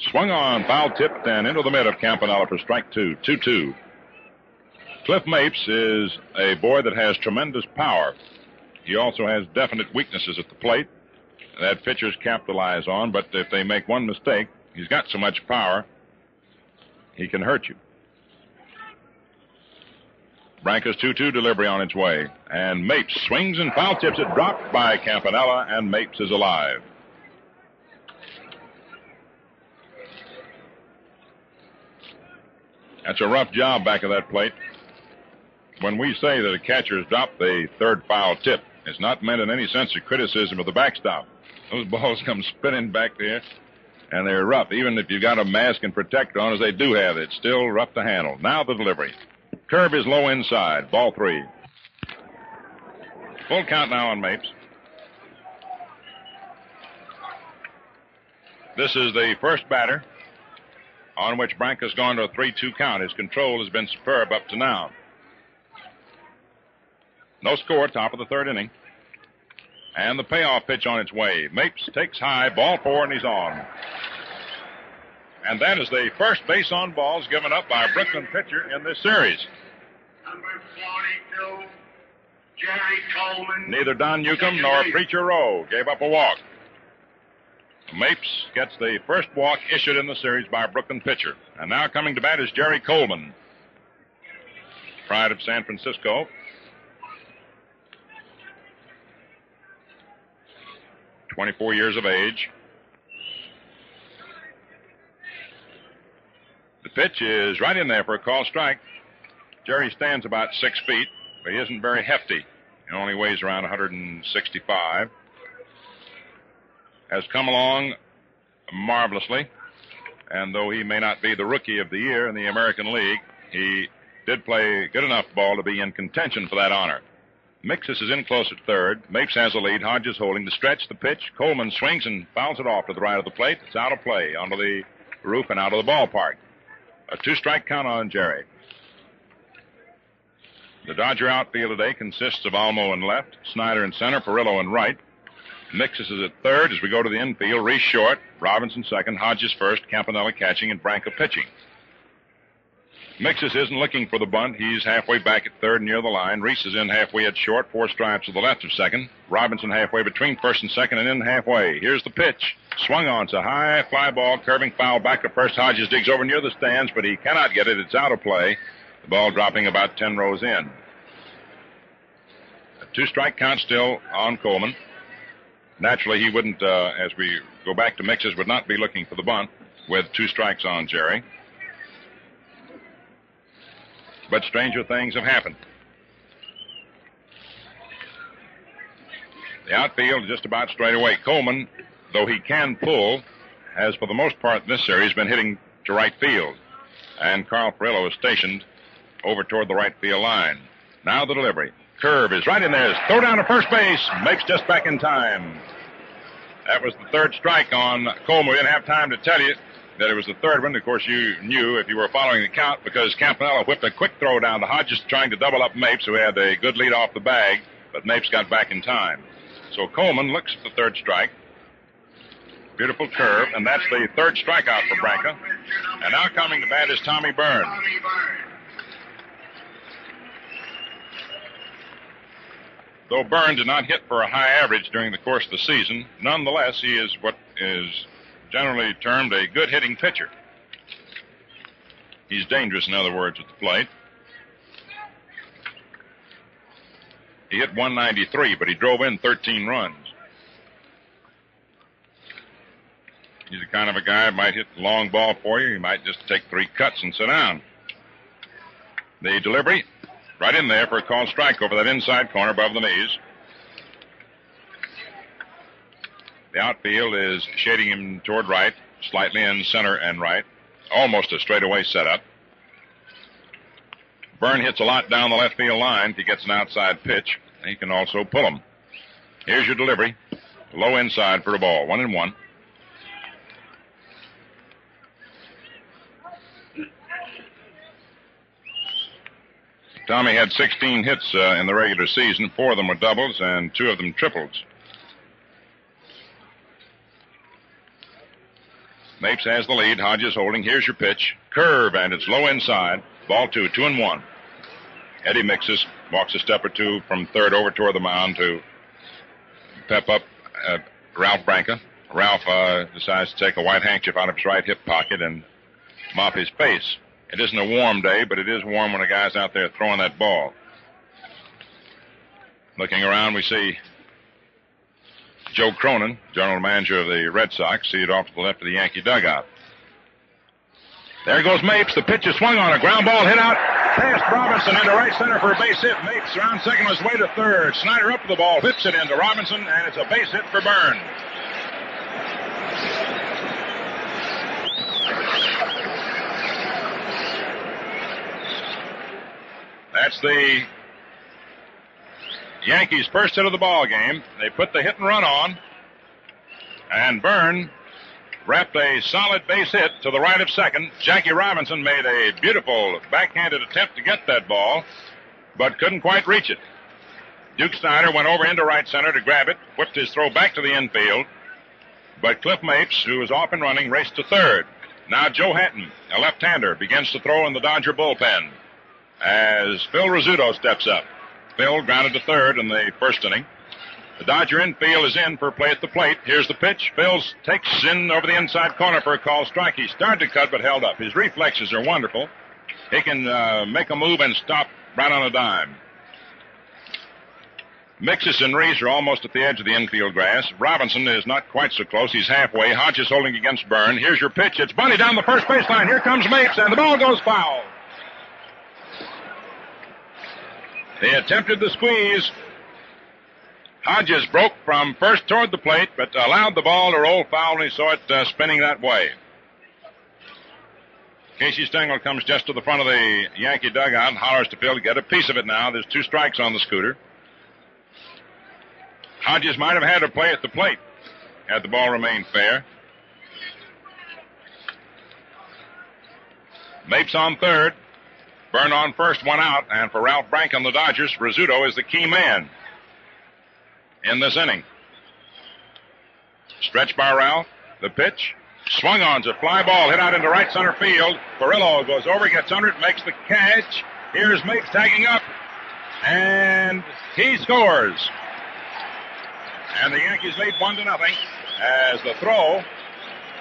[SPEAKER 6] Swung on, foul tipped, and into the mid of Campanella for strike two. 2 2. Cliff Mapes is a boy that has tremendous power. He also has definite weaknesses at the plate that pitchers capitalize on, but if they make one mistake, he's got so much power, he can hurt you. Branca's 2 2 delivery on its way. And Mapes swings and foul tips it, dropped by Campanella, and Mapes is alive. That's a rough job back of that plate. When we say that a catcher's dropped the third foul tip, it's not meant in any sense of criticism of the backstop. Those balls *laughs* come spinning back there, and they're rough. Even if you've got a mask and protector on, as they do have, it's still rough to handle. Now the delivery. Curve is low inside. Ball three. Full count now on Mapes. This is the first batter on which Branca's gone to a 3 2 count. His control has been superb up to now. No score, top of the third inning. And the payoff pitch on its way. Mapes takes high, ball four, and he's on. And that is the first base on balls given up by a Brooklyn pitcher in this series.
[SPEAKER 4] Number 42, Jerry Coleman.
[SPEAKER 6] Neither Don Newcombe nor Preacher Roe gave up a walk. Mapes gets the first walk issued in the series by a Brooklyn pitcher. And now coming to bat is Jerry Coleman. Pride of San Francisco. Twenty-four years of age. The pitch is right in there for a call strike. Jerry stands about six feet, but he isn't very hefty. He only weighs around 165. Has come along marvelously, and though he may not be the rookie of the year in the American League, he did play good enough ball to be in contention for that honor. Miksis is in close at third. Mapes has the lead. Hodges holding the stretch, the pitch. Coleman swings and fouls it off to the right of the plate. It's out of play, onto the roof and out of the ballpark. A two strike count on Jerry. The Dodger outfield today consists of Olmo in left, Snider in center, Furillo in right. Miksis is at third as we go to the infield. Reese short, Robinson second, Hodges first, Campanella catching, and Branca pitching. Miksis isn't looking for the bunt. He's halfway back at third near the line. Reese is in halfway at short, four stripes to the left of second. Robinson halfway between first and second and in halfway. Here's the pitch. Swung on. It's a high fly ball, curving foul back to first. Hodges digs over near the stands, but he cannot get it. It's out of play. The ball dropping about 10 rows in. A two strike count still on Coleman. Naturally, he wouldn't, uh, as we go back to Miksis, would not be looking for the bunt with two strikes on Jerry. But stranger things have happened. The outfield just about straight away. Coleman, though he can pull, has for the most part in this series been hitting to right field. And Carl Furillo is stationed over toward the right field line. Now the delivery. Curve is right in there. Throw down to first base. Makes just back in time. That was the third strike on Coleman. We didn't have time to tell you. That it was the third one. Of course, you knew if you were following the count because Campanella whipped a quick throw down to Hodges trying to double up Mapes, who had a good lead off the bag, but Mapes got back in time. So Coleman looks at the third strike. Beautiful curve, and that's the third strikeout for Branca. And now coming to bat is Tommy Byrne. Though Byrne did not hit for a high average during the course of the season, nonetheless, he is what is generally termed a good hitting pitcher. He's dangerous, in other words, at the plate. He hit 193, but he drove in 13 runs. He's the kind of a guy who might hit the long ball for you. He might just take three cuts and sit down. The delivery, right in there for a called strike over that inside corner above the knees. The outfield is shading him toward right, slightly in center and right. Almost a straightaway setup. Byrne hits a lot down the left field line if he gets an outside pitch. He can also pull them. Here's your delivery. Low inside for a ball. One and one. Tommy had 16 hits uh, in the regular season. Four of them were doubles and two of them triples. Mapes has the lead. Hodges holding. Here's your pitch. Curve, and it's low inside. Ball two, two and one. Eddie Miksis, walks a step or two from third over toward the mound to pep up uh, Ralph Branca. Ralph uh, decides to take a white handkerchief out of his right hip pocket and mop his face. It isn't a warm day, but it is warm when a guy's out there throwing that ball. Looking around, we see Joe Cronin, general manager of the Red Sox, seated off to the left of the Yankee dugout. There goes Mapes. The pitch is swung on a ground ball hit out past Robinson into right center for a base hit. Mapes around second on his way to third. Snider up to the ball, whips it into Robinson, and it's a base hit for Byrne. That's the Yankees' first hit of the ball game. They put the hit and run on, and Byrne wrapped a solid base hit to the right of second. Jackie Robinson made a beautiful backhanded attempt to get that ball, but couldn't quite reach it. Duke Snider went over into right center to grab it, whipped his throw back to the infield, but Cliff Mapes, who was off and running, raced to third. Now Joe Hatten, a left-hander, begins to throw in the Dodger bullpen as Phil Rizzuto steps up. Phil grounded to third in the first inning. The Dodger infield is in for play at the plate. Here's the pitch. Phil's takes in over the inside corner for a call strike. He started to cut but held up. His reflexes are wonderful. He can uh, make a move and stop right on a dime. Miksis and Reese are almost at the edge of the infield grass. Robinson is not quite so close. He's halfway. Hodges holding against Byrne. Here's your pitch. It's Bunny down the first baseline. Here comes Mapes, and the ball goes foul. They attempted the squeeze. Hodges broke from first toward the plate, but allowed the ball to roll foul, and he saw it uh, spinning that way. Casey Stengel comes just to the front of the Yankee dugout and hollers to Phil to get a piece of it now. There's two strikes on the scooter. Hodges might have had to play at the plate had the ball remained fair. Mapes on third. Byrne on first, one out, and for Ralph Brank on the Dodgers, Rizzuto is the key man in this inning. Stretch by Ralph, the pitch, swung on to fly ball, hit out into right center field. Furillo goes over, gets under it, makes the catch. Here's Mapes tagging up, and he scores. And the Yankees lead one to nothing as the throw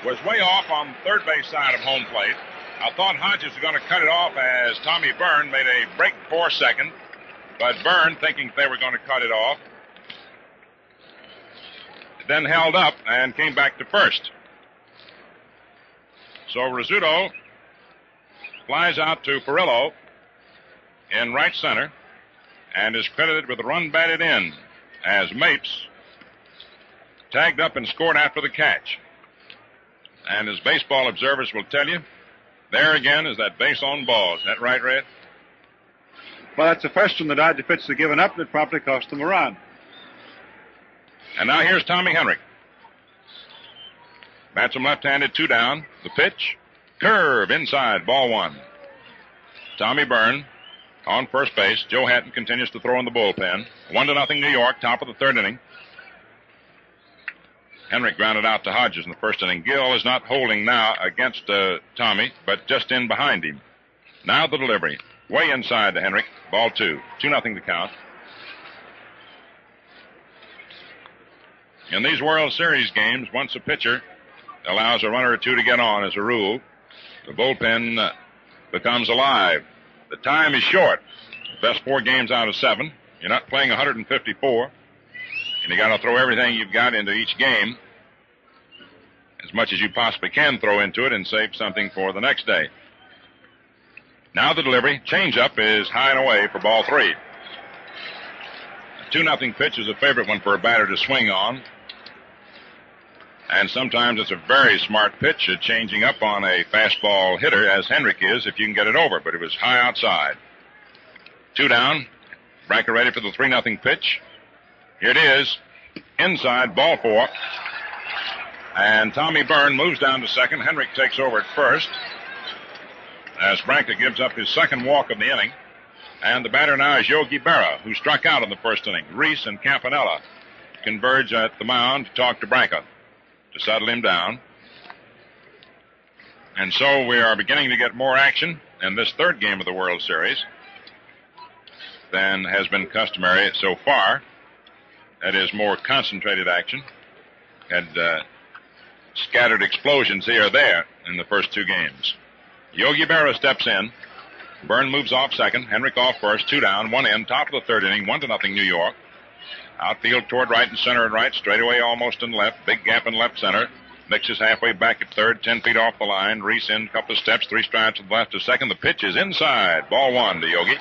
[SPEAKER 6] was way off on third base side of home plate. I thought Hodges was going to cut it off as Tommy Byrne made a break for second, but Byrne, thinking they were going to cut it off, then held up and came back to first. So Rizzuto flies out to Furillo in right center and is credited with a run batted in as Mapes tagged up and scored after the catch. And as baseball observers will tell you, there again is that base on balls. Is that right, Red?
[SPEAKER 3] Well, that's the first one the Dodger pitched to given up that probably cost them a run.
[SPEAKER 6] And now here's Tommy Henrich. Bats him left-handed, two down. The pitch, curve inside, ball one. Tommy Byrne on first base. Joe Hatten continues to throw in the bullpen. One to nothing New York, top of the third inning. Henrich grounded out to Hodges in the first inning. Gil is not holding now against uh, Tommy, but just in behind him. Now the delivery. Way inside to Henrich. Ball two. Two nothing to count. In these World Series games, once a pitcher allows a runner or two to get on as a rule, the bullpen uh, becomes alive. The time is short. Best four games out of seven. You're not playing 154. And you got to throw everything you've got into each game as much as you possibly can throw into it and save something for the next day. Now the delivery. Changeup is high and away for ball three. A 2 nothing pitch is a favorite one for a batter to swing on. And sometimes it's a very smart pitch, uh, changing up on a fastball hitter, as Henrich is, if you can get it over. But it was high outside. Two down. Branca ready for the 3 nothing pitch. It is. Inside, ball four. And Tommy Byrne moves down to second. Henrich takes over at first. As Branca gives up his second walk of the inning. And the batter now is Yogi Berra, who struck out in the first inning. Reese and Campanella converge at the mound to talk to Branca to settle him down. And so we are beginning to get more action in this third game of the World Series than has been customary so far. That is more concentrated action. Had uh, scattered explosions here or there in the first two games. Yogi Berra steps in. Byrne moves off second. Henrich off first. Two down, one in. Top of the third inning. One to nothing New York. Outfield toward right and center and right. Straightaway almost in left. Big gap in left center. Miksis halfway back at third. Ten feet off the line. Reese in. Couple of steps. Three strides to the left to second. The pitch is inside. Ball one to Yogi.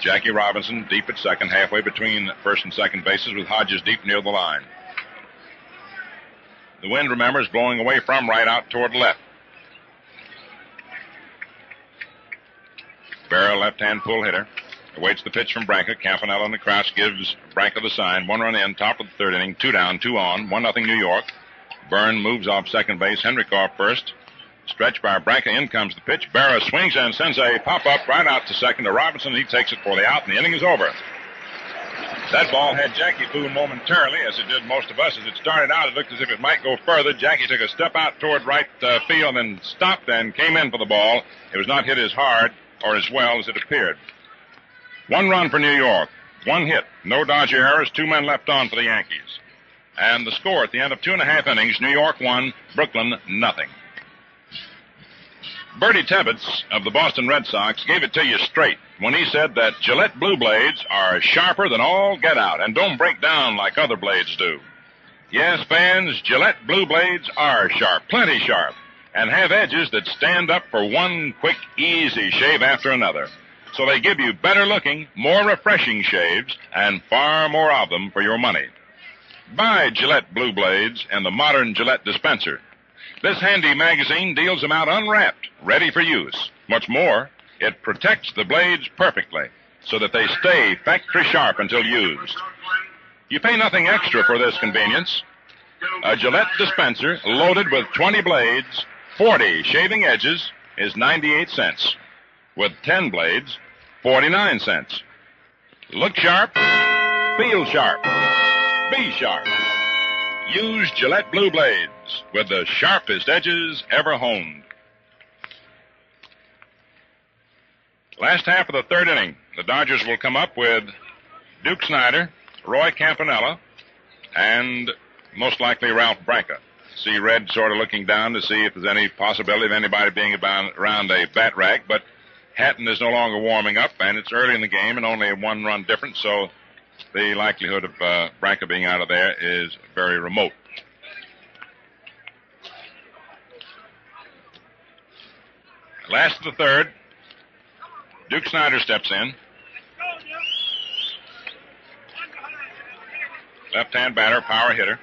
[SPEAKER 6] Jackie Robinson deep at second. Halfway between first and second bases with Hodges deep near the line. The wind, remember, is blowing away from right out toward left. Berra, left-hand pull hitter. Awaits the pitch from Branca. Campanella in the crouch gives Branca the sign. One run in, top of the third inning. Two down, two on. One nothing New York. Byrne moves off second base. Henrich off first. Stretch by Branca. In comes the pitch. Berra swings and sends a pop-up right out to second to Robinson. He takes it for the out, and the inning is over. That ball had Jackie fooled momentarily, as it did most of us. As it started out, it looked as if it might go further. Jackie took a step out toward right uh, field and stopped and came in for the ball. It was not hit as hard or as well as it appeared. One run for New York. One hit. No Dodger errors. Two men left on for the Yankees. And the score at the end of two and a half innings, New York one, Brooklyn nothing. Birdie Tebbetts of the Boston Red Sox gave it to you straight when he said that Gillette Blue Blades are sharper than all get out and don't break down like other blades do. Yes, fans, Gillette Blue Blades are sharp, plenty sharp, and have edges that stand up for one quick, easy shave after another. So they give you better looking, more refreshing shaves, and far more of them for your money. Buy Gillette Blue Blades and the modern Gillette dispenser. This handy magazine deals them out unwrapped, ready for use. Much more, it protects the blades perfectly so that they stay factory sharp until used. You pay nothing extra for this convenience. A Gillette dispenser loaded with 20 blades, 40 shaving edges is 98 cents. With 10 blades, 49 cents. Look sharp, feel sharp, be sharp. Use Gillette Blue Blades with the sharpest edges ever honed. Last half of the third inning, the Dodgers will come up with Duke Snider, Roy Campanella, and most likely Ralph Branca. See Red sort of looking down to see if there's any possibility of anybody being around a bat rack, but Hatten is no longer warming up, and it's early in the game and only one run difference, so the likelihood of uh, Branca being out of there is very remote. Last of the third, Duke Snider steps in. Left hand batter, power hitter.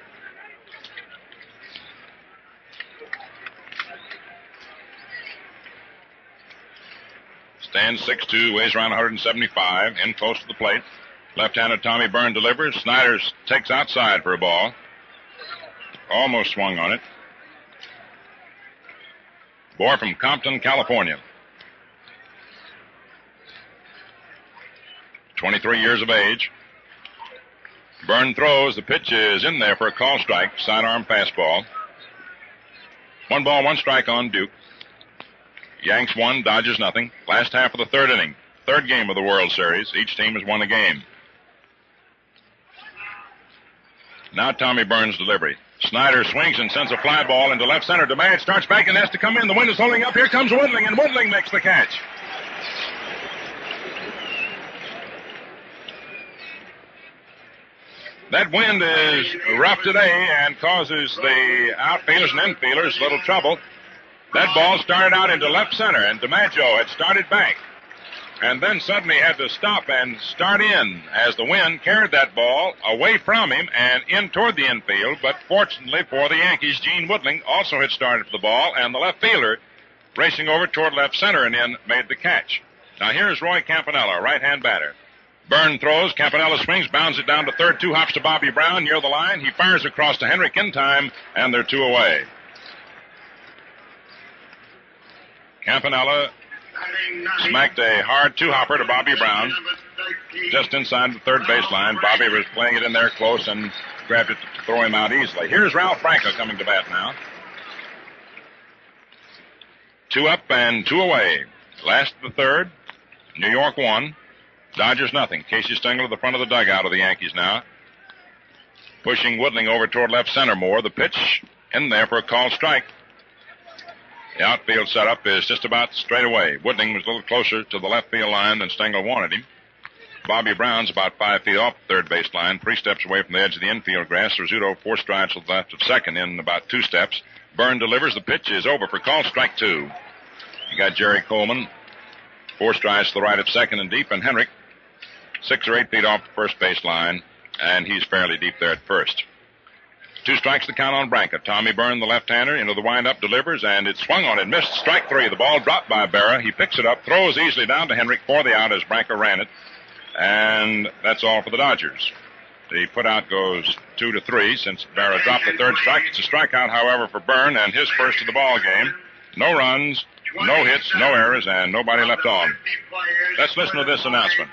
[SPEAKER 6] Stands 6'2, weighs around 175, in close to the plate. Left-handed Tommy Byrne delivers. Snider takes outside for a ball. almost swung on it. Boy from Compton, California. 23 years of age. Byrne throws. The pitch is in there for a call strike. Sidearm fastball. One ball, one strike on Duke. Yanks one, Dodgers nothing. Last half of the third inning. Third game of the World Series. Each team has won a game. Now Tommy Byrne's delivery. Snider swings and sends a fly ball into left center. DiMag starts back and has to come in. The wind is holding up. Here comes Woodling, and Woodling makes the catch. That wind is rough today and causes the outfielders and infielders a little trouble. That ball started out into left center, and DiMaggio had started back. And then suddenly had to stop and start in as the wind carried that ball away from him and in toward the infield. But fortunately for the Yankees, Gene Woodling also had started for the ball, and the left fielder racing over toward left center and in made the catch. Now here's Roy Campanella, right hand batter. Byrne throws. Campanella swings, bounds it down to third. Two hops to Bobby Brown near the line. He fires across to Henrich in time, and they're two away. Campanella smacked a hard two hopper to Bobby Brown just inside the third baseline. Bobby was playing it in there close and grabbed it to throw him out easily. Here's Ralph Branca coming to bat now. Two up and two away. Last the third. New York one. Dodgers nothing. Casey Stengel to the front of the dugout of the Yankees now. Pushing Woodling over toward left center more. The pitch in there for a call strike. The outfield setup is just about straight away. Woodling was a little closer to the left field line than Stengel wanted him. Bobby Brown's about five feet off the third base line, three steps away from the edge of the infield grass. Rizzuto four strides to the left of second in about two steps. Byrne delivers. The pitch is over for call strike two. You got Jerry Coleman, four strides to the right of second and deep, and Henrich six or eight feet off the first base line, and he's fairly deep there at first. Two strikes to count on Branca. Tommy Byrne, the left-hander, into the windup, delivers, and it's swung on and missed. Strike three. The ball dropped by Berra. He picks it up, throws easily down to Henrich for the out as Branca ran it, and that's all for the Dodgers. The putout goes two to three since Berra dropped the third strike. It's a strikeout, however, for Byrne and his first of the ball game. No runs, no hits, no errors, and nobody left on. Let's listen to this announcement.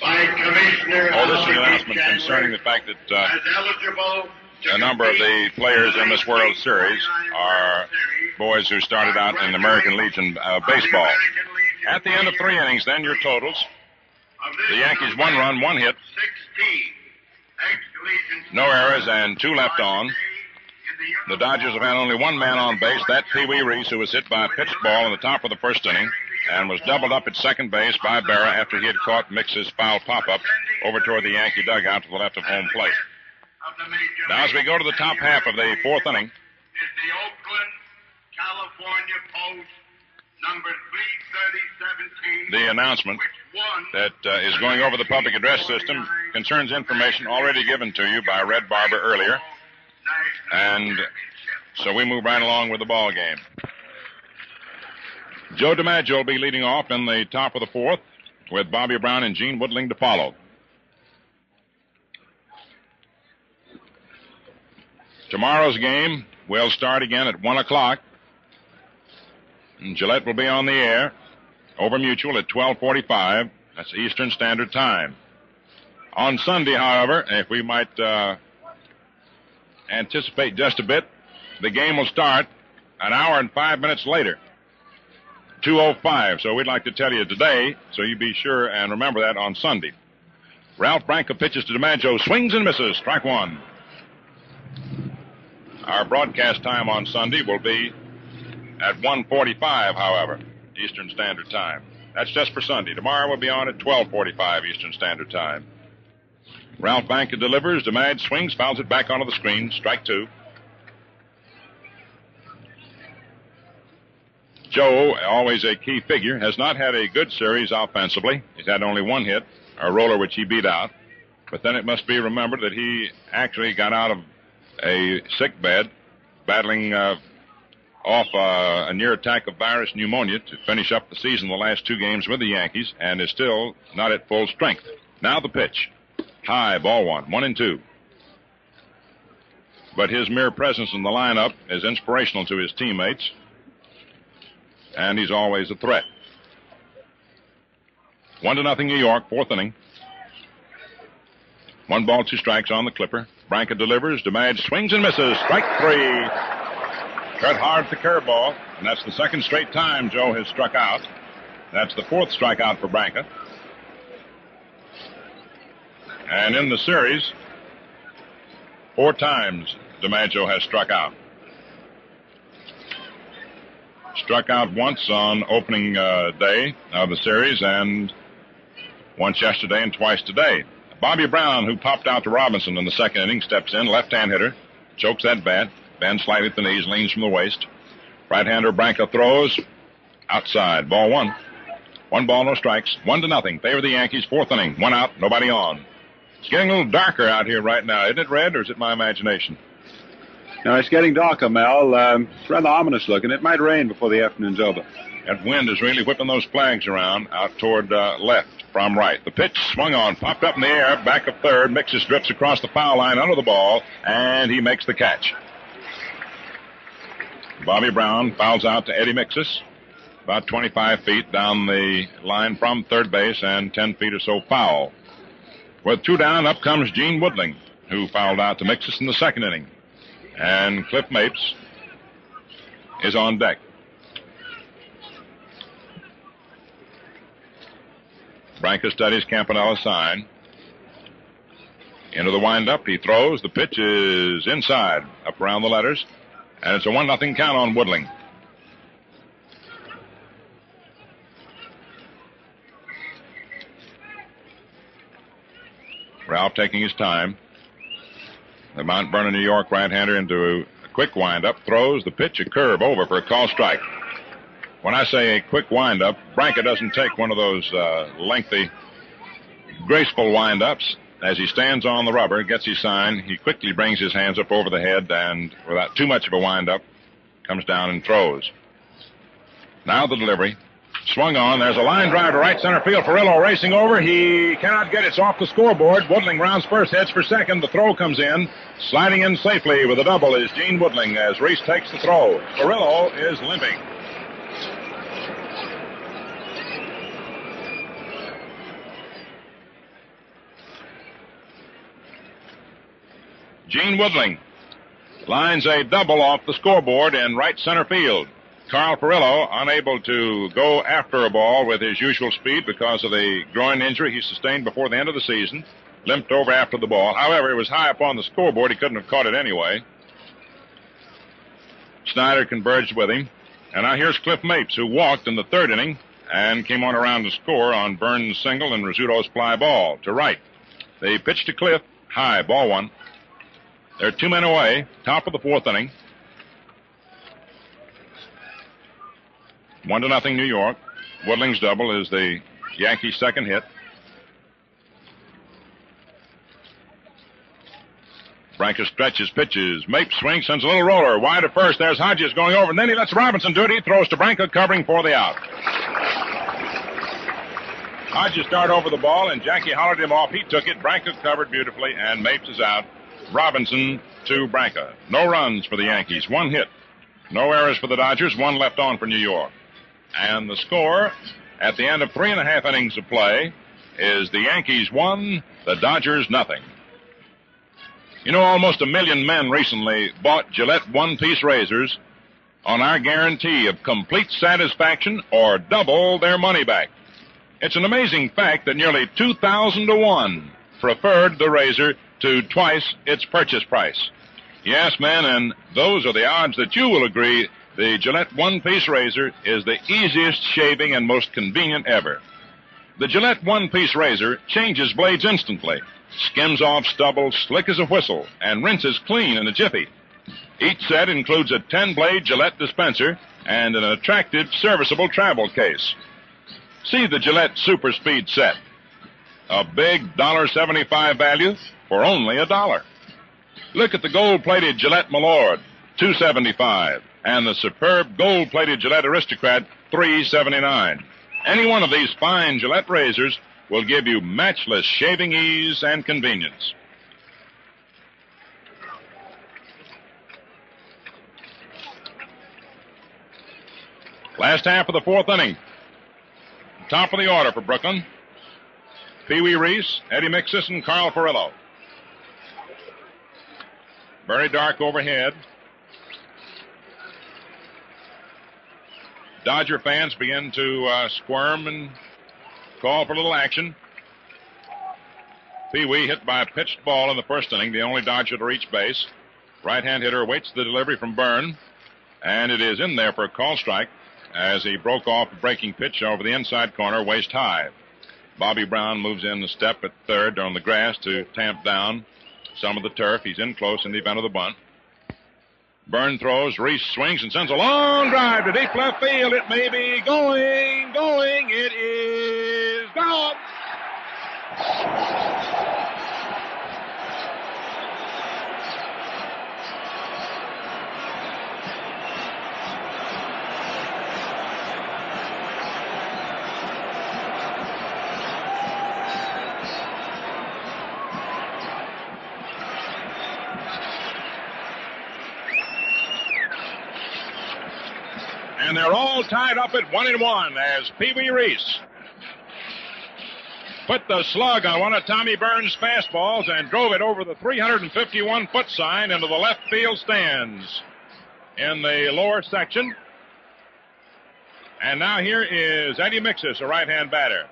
[SPEAKER 4] By Commissioner
[SPEAKER 6] Oh, this is an announcement concerning the fact that uh,
[SPEAKER 4] as eligible to
[SPEAKER 6] a number of the players in this World Series are boys who started out in American Legion uh, baseball. At the end of three innings, then your totals: the Yankees one run, one hit, no errors, and two left on. The Dodgers have had only one man on base. That Pee Wee Reese, who was hit by a pitch ball in the top of the first inning, and was doubled up at second base by Berra after he had caught Miksis' foul pop-up over toward the Yankee dugout to the left of home plate.
[SPEAKER 4] Of the Major
[SPEAKER 6] Now, as we go to the top half of the fourth inning,
[SPEAKER 4] is the Oakland, California Post, number 33017,
[SPEAKER 6] the announcement that uh, is going over the public address system concerns information already given to you by Red Barber earlier, and so we move right along with the ball game. Joe DiMaggio will be leading off in the top of the fourth, with Bobby Brown and Gene Woodling to follow. Tomorrow's game will start again at one o'clock. And Gillette will be on the air over Mutual at 1245. That's Eastern Standard Time. On Sunday, however, if we might uh, anticipate just a bit, the game will start an hour and five minutes later. 205. So we'd like to tell you today, so you be sure and remember that on Sunday. Ralph Branca pitches to DiMaggio, swings and misses, strike one. Our broadcast time on Sunday will be at 1:45, however, Eastern Standard Time. That's just for Sunday. Tomorrow we'll be on at 12:45 Eastern Standard Time. Ralph Branca delivers. DiMag swings, fouls it back onto the screen. Strike two. Joe, always a key figure, has not had a good series offensively. He's had only one hit, a roller which he beat out. But then it must be remembered that he actually got out of a sick bed, battling uh, off uh, a near attack of virus pneumonia to finish up the season, the last two games with the Yankees, and is still not at full strength. Now the pitch. High, ball one, one and two. but his mere presence in the lineup is inspirational to his teammates, and he's always a threat. One to nothing New York, fourth inning. One ball, two strikes on the Clipper. Branca delivers. DiMag swings and misses. Strike three. Cut hard the curveball, and that's the second straight time Joe has struck out. That's the fourth strikeout for Branca. And in the series, four times DiMaggio has struck out. Struck out once on opening uh, day of the series and once yesterday and twice today. Bobby Brown, who popped out to Robinson in the second inning, steps in, left-hand hitter, chokes that bat, bends slightly at the knees, leans from the waist. Right-hander Branca throws outside, ball one. One ball, no strikes, one to nothing. Favor the Yankees, fourth inning, one out, nobody on. It's getting a little darker out here right now, isn't it, Red, or is it my imagination?
[SPEAKER 3] No, it's getting darker, Mel. Um, it's rather ominous looking. It might rain before the afternoon's over.
[SPEAKER 6] That wind is really whipping those flags around out toward uh, left from right. The pitch swung on, popped up in the air, back of third. Miksis drifts across the foul line under the ball, and he makes the catch. Bobby Brown fouls out to Eddie Miksis, about 25 feet down the line from third base and 10 feet or so foul. With two down, up comes Gene Woodling, who fouled out to Miksis in the second inning. And Cliff Mapes is on deck. Branca studies Campanella's sign. Into the windup, he throws. The pitch is inside, up around the letters, and it's a one nothing count on Woodling. Ralph taking his time. The Mount Vernon, New York right-hander into a quick windup, throws the pitch, a curve over for a call strike. When I say a quick windup, Branca doesn't take one of those uh, lengthy, graceful windups. As he stands on the rubber, gets his sign, he quickly brings his hands up over the head and, without too much of a windup, comes down and throws. Now the delivery. Swung on. There's a line drive to right center field. Furillo racing over. He cannot get it. It's off the scoreboard. Woodling rounds first, heads for second. The throw comes in. Sliding in safely with a double is Gene Woodling as Reese takes the throw. Furillo is limping. Gene Woodling lines a double off the scoreboard in right center field. Carl Furillo unable to go after a ball with his usual speed because of the groin injury he sustained before the end of the season. Limped over after the ball. However, it was high up on the scoreboard. He couldn't have caught it anyway. Snider converged with him. And now here's Cliff Mapes, who walked in the third inning and came on around to score on Byrne's single and Rizzuto's fly ball to right. They pitched to Cliff, high, ball one. They're two men away, top of the fourth inning. One to nothing, New York. Woodling's double is the Yankees' second hit. Branca stretches, pitches. Mape swings, sends a little roller. Wide at first. There's Hodges going over, and then he lets Robinson do it. He throws to Branca, covering for the out. Hodges started over the ball, and Jackie hollered him off. He took it. Branca covered beautifully, and Mapes is out. Robinson to Branca. No runs for the Yankees. One hit. No errors for the Dodgers. One left on for New York. And the score at the end of three and a half innings of play is the Yankees one, the Dodgers nothing. You know, almost a million men recently bought Gillette one piece razors on our guarantee of complete satisfaction or double their money back. It's an amazing fact that nearly 2,000 to 1 preferred the razor to twice its purchase price. Yes, men, and those are the odds that you will agree the Gillette one piece razor is the easiest shaving and most convenient ever. The Gillette one piece razor changes blades instantly, skims off stubble slick as a whistle, and rinses clean in a jiffy. Each set includes a 10 blade Gillette dispenser and an attractive serviceable travel case. See the Gillette Super Speed set. A big $1.75 value for only a dollar. Look at the gold-plated Gillette Milord, 275, and the superb gold-plated Gillette Aristocrat, 379. Any one of these fine Gillette razors will give you matchless shaving ease and convenience. Last half of the fourth inning. Top of the order for Brooklyn. Pee Wee Reese, Eddie Miksis, and Carl Furillo. Very dark overhead. Dodger fans begin to uh, squirm and call for a little action. Pee Wee hit by a pitched ball in the first inning, the only Dodger to reach base. Right hand hitter waits the delivery from Byrne, and it is in there for a call strike as he broke off a breaking pitch over the inside corner, waist high. Bobby Brown moves in the step at third on the grass to tamp down some of the turf. He's in close in the event of the bunt. Byrne throws, Reese swings and sends a long drive to deep left field. It may be going, going. It is gone. And they're all tied up at one and one as Pee Wee Reese put the slug on one of Tommy Byrne's fastballs and drove it over the 351 foot sign into the left field stands in the lower section. And now here is Eddie Miksis, a right hand batter.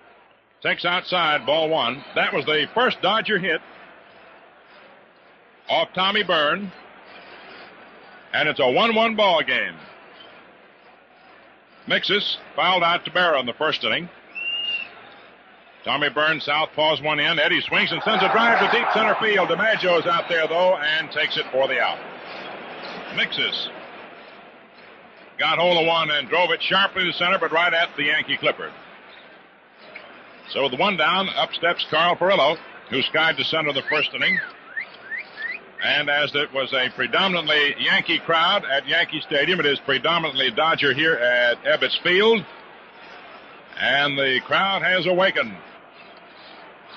[SPEAKER 6] Takes outside, ball one. That was the first Dodger hit off Tommy Byrne. And it's a 1 1 ball game. Miksis fouled out to Berra in the first inning. Tommy Burns southpaws one in. Eddie swings and sends a drive to deep center field. DiMaggio's out there though and takes it for the out. Miksis got hold of one and drove it sharply to center, but right at the Yankee Clipper. So with one down, up steps Carl Furillo, who skied to center the first inning. And as it was a predominantly Yankee crowd at Yankee Stadium, it is predominantly Dodger here at Ebbets Field. And the crowd has awakened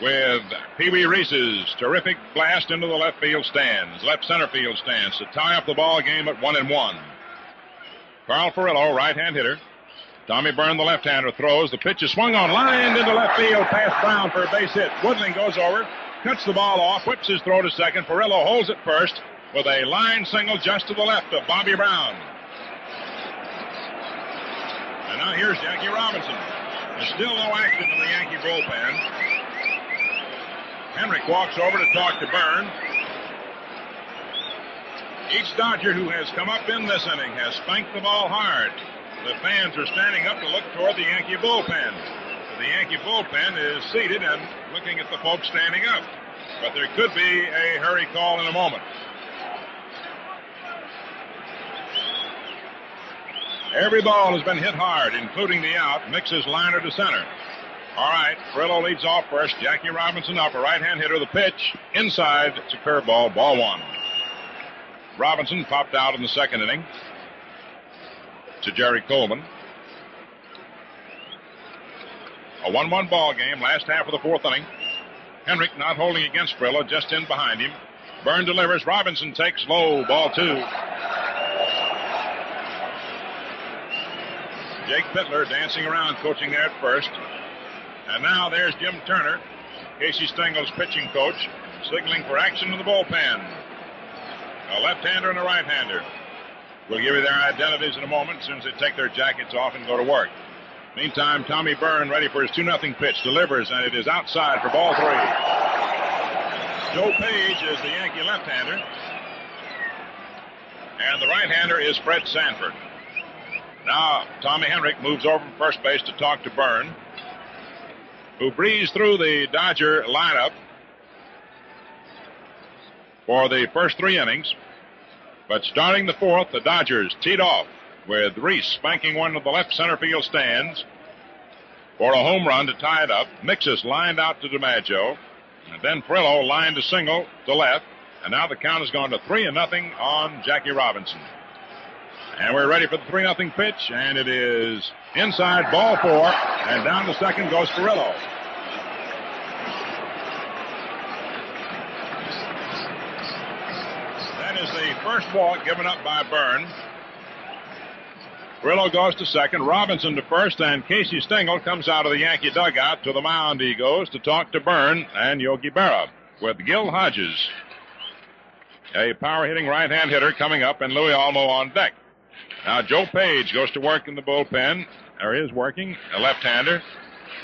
[SPEAKER 6] with Pee Wee Reese's terrific blast into the left field stands, left center field stands to tie up the ball game at one and one. Carl Furillo, right-hand hitter. Tommy Byrne, the left-hander, throws. The pitch is swung on, lined into left field, past Brown for a base hit. Woodling goes over, cuts the ball off, whips his throw to second. Furillo holds it first with a line single just to the left of Bobby Brown. And now here's Jackie Robinson. There's still no action in the Yankee bullpen. Henrik walks over to talk to Byrne. Each Dodger who has come up in this inning has spanked the ball hard. The fans are standing up to look toward the Yankee bullpen. The Yankee bullpen is seated and looking at the folks standing up. But there could be a hurry call in a moment. Every ball has been hit hard, including the out. Miksis' liner to center. All right, Furillo leads off first. Jackie Robinson up, a right-hand hitter. The pitch inside. It's a curveball. Ball one. Robinson popped out in the second inning to Jerry Coleman. A 1-1 ball game. Last half of the fourth inning. Henrich not holding against Furillo, just in behind him. Byrne delivers. Robinson takes low. Ball two. Jake Pitler dancing around, coaching there at first. And now there's Jim Turner, Casey Stengel's pitching coach, signaling for action in the bullpen. A left-hander and a right-hander. We'll give you their identities in a moment as soon as they take their jackets off and go to work. Meantime, Tommy Byrne ready for his 2-0 pitch, delivers, and it is outside for ball three. Joe Page is the Yankee left-hander. And the right-hander is Fred Sanford. Now, Tommy Henrich moves over from first base to talk to Byrne, who breezed through the Dodger lineup for the first three innings. But starting the fourth, the Dodgers teed off with Reese spanking one to the left center field stands for a home run to tie it up. Miksis lined out to DiMaggio. And then Furillo lined a single to left. And now the count has gone to three and nothing on Jackie Robinson. And we're ready for the 3 nothing pitch, and it is inside ball four, and down to second goes Furillo. That is the first walk given up by Byrne. Furillo goes to second, Robinson to first, and Casey Stengel comes out of the Yankee dugout to the mound. He goes to talk to Byrne and Yogi Berra with Gil Hodges, a power hitting right hand hitter coming up, and Luis Olmo on deck. Now Joe Page goes to work in the bullpen, or is working, a left hander,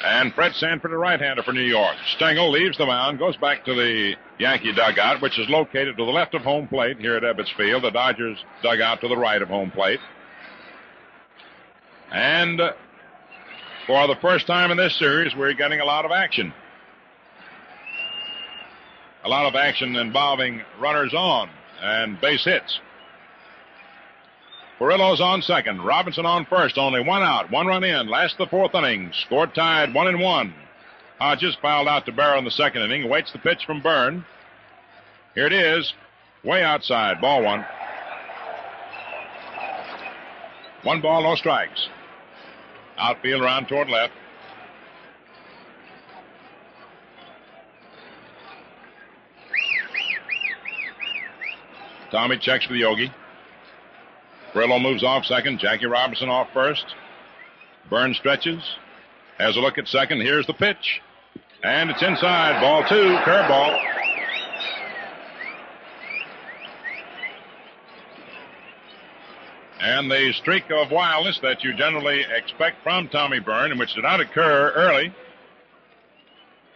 [SPEAKER 6] and Fred Sanford, a right hander for New York. Stengel leaves the mound, goes back to the Yankee dugout, which is located to the left of home plate here at Ebbets Field. The Dodgers dugout to the right of home plate. And for the first time in this series, we're getting a lot of action. A lot of action involving runners on and base hits. Furillo's on second. Robinson on first. Only one out. One run in. Last the fourth inning. Score tied one and one. Hodges fouled out to Berra in the second inning. Waits the pitch from Byrne. Here it is. Way outside. Ball one. One ball, no strikes. Outfield around toward left. Tommy checks with Yogi. Furillo moves off second. Jackie Robinson off first. Burns stretches. Has a look at second. Here's the pitch. And it's inside. Ball two. Curveball. And the streak of wildness that you generally expect from Tommy Byrne, which did not occur early,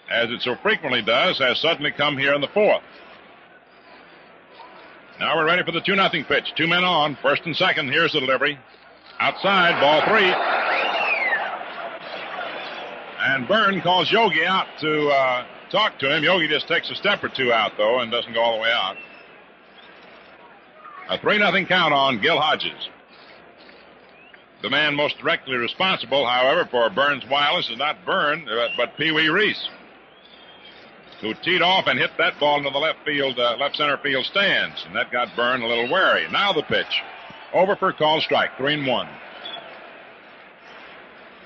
[SPEAKER 6] as it so frequently does, has suddenly come here in the fourth. Now we're ready for the 2 0 pitch. Two men on, first and second. Here's the delivery. Outside, ball three. And Byrne calls Yogi out to uh, talk to him. Yogi just takes a step or two out, though, and doesn't go all the way out. A 3 0 count on Gil Hodges. The man most directly responsible, however, for Byrne's wireless is not uh, but Pee Wee Reese, who teed off and hit that ball into the left field, uh, left center field stands, and that got Byrne a little wary. Now the pitch, over for call strike, three and one.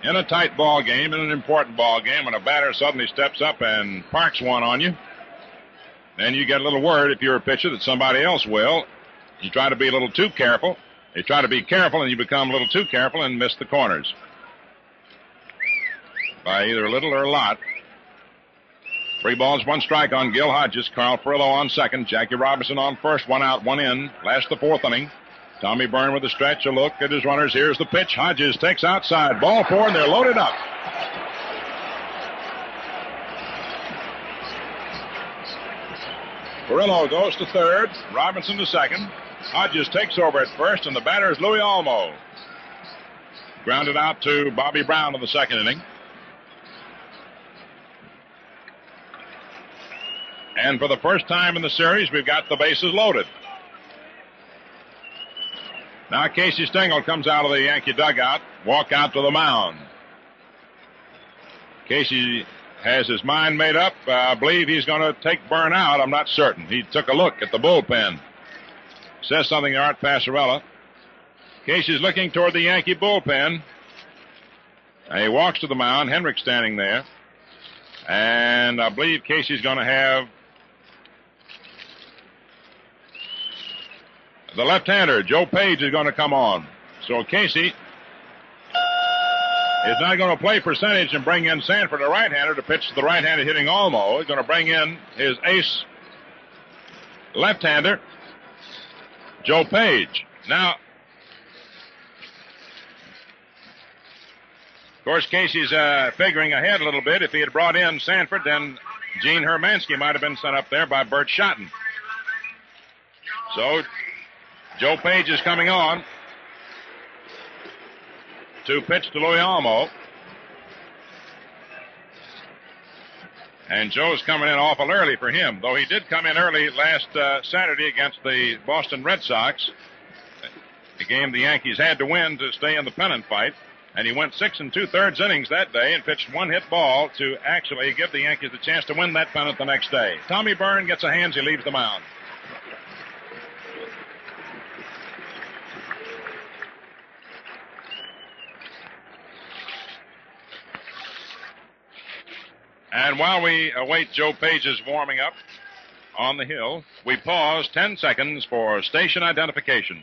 [SPEAKER 6] In a tight ball game, in an important ball game, when a batter suddenly steps up and parks one on you, then you get a little worried if you're a pitcher that somebody else will. You try to be a little too careful. You try to be careful and you become a little too careful and miss the corners. By either a little or a lot. Three balls, one strike on Gil Hodges. Carl Furillo on second. Jackie Robinson on first. One out, one in. Last the fourth inning. Tommy Byrne with a stretch, a look at his runners. Here's the pitch. Hodges takes outside. Ball four, and they're loaded up. Furillo goes to third. Robinson to second. Hodges takes over at first, and the batter is Luis Olmo. Grounded out to Bobby Brown in the second inning. And for the first time in the series, we've got the bases loaded. Now Casey Stengel comes out of the Yankee dugout, walk out to the mound. Casey has his mind made up. I believe he's going to take Byrne out. I'm not certain. He took a look at the bullpen. Says something to Art Passarella. Casey's looking toward the Yankee bullpen. He walks to the mound. Henrich standing there. And I believe Casey's going to have the left-hander, Joe Page, is going to come on. So Casey is not going to play percentage and bring in Sanford, a right-hander, to pitch to the right-hander hitting Olmo. He's going to bring in his ace left-hander, Joe Page. Now, of course, Casey's uh, figuring ahead a little bit. If he had brought in Sanford, then Gene Hermanski might have been sent up there by Burt Shotton. So, Joe Page is coming on to pitch to Luis Olmo. And Joe's coming in awful early for him, though he did come in early last uh, Saturday against the Boston Red Sox. A game the Yankees had to win to stay in the pennant fight. And he went six and two thirds innings that day and pitched one hit ball to actually give the Yankees the chance to win that pennant the next day. Tommy Byrne gets a hands, he leaves the mound. And while we await Joe Page's warming up on the hill, we pause 10 seconds for station identification.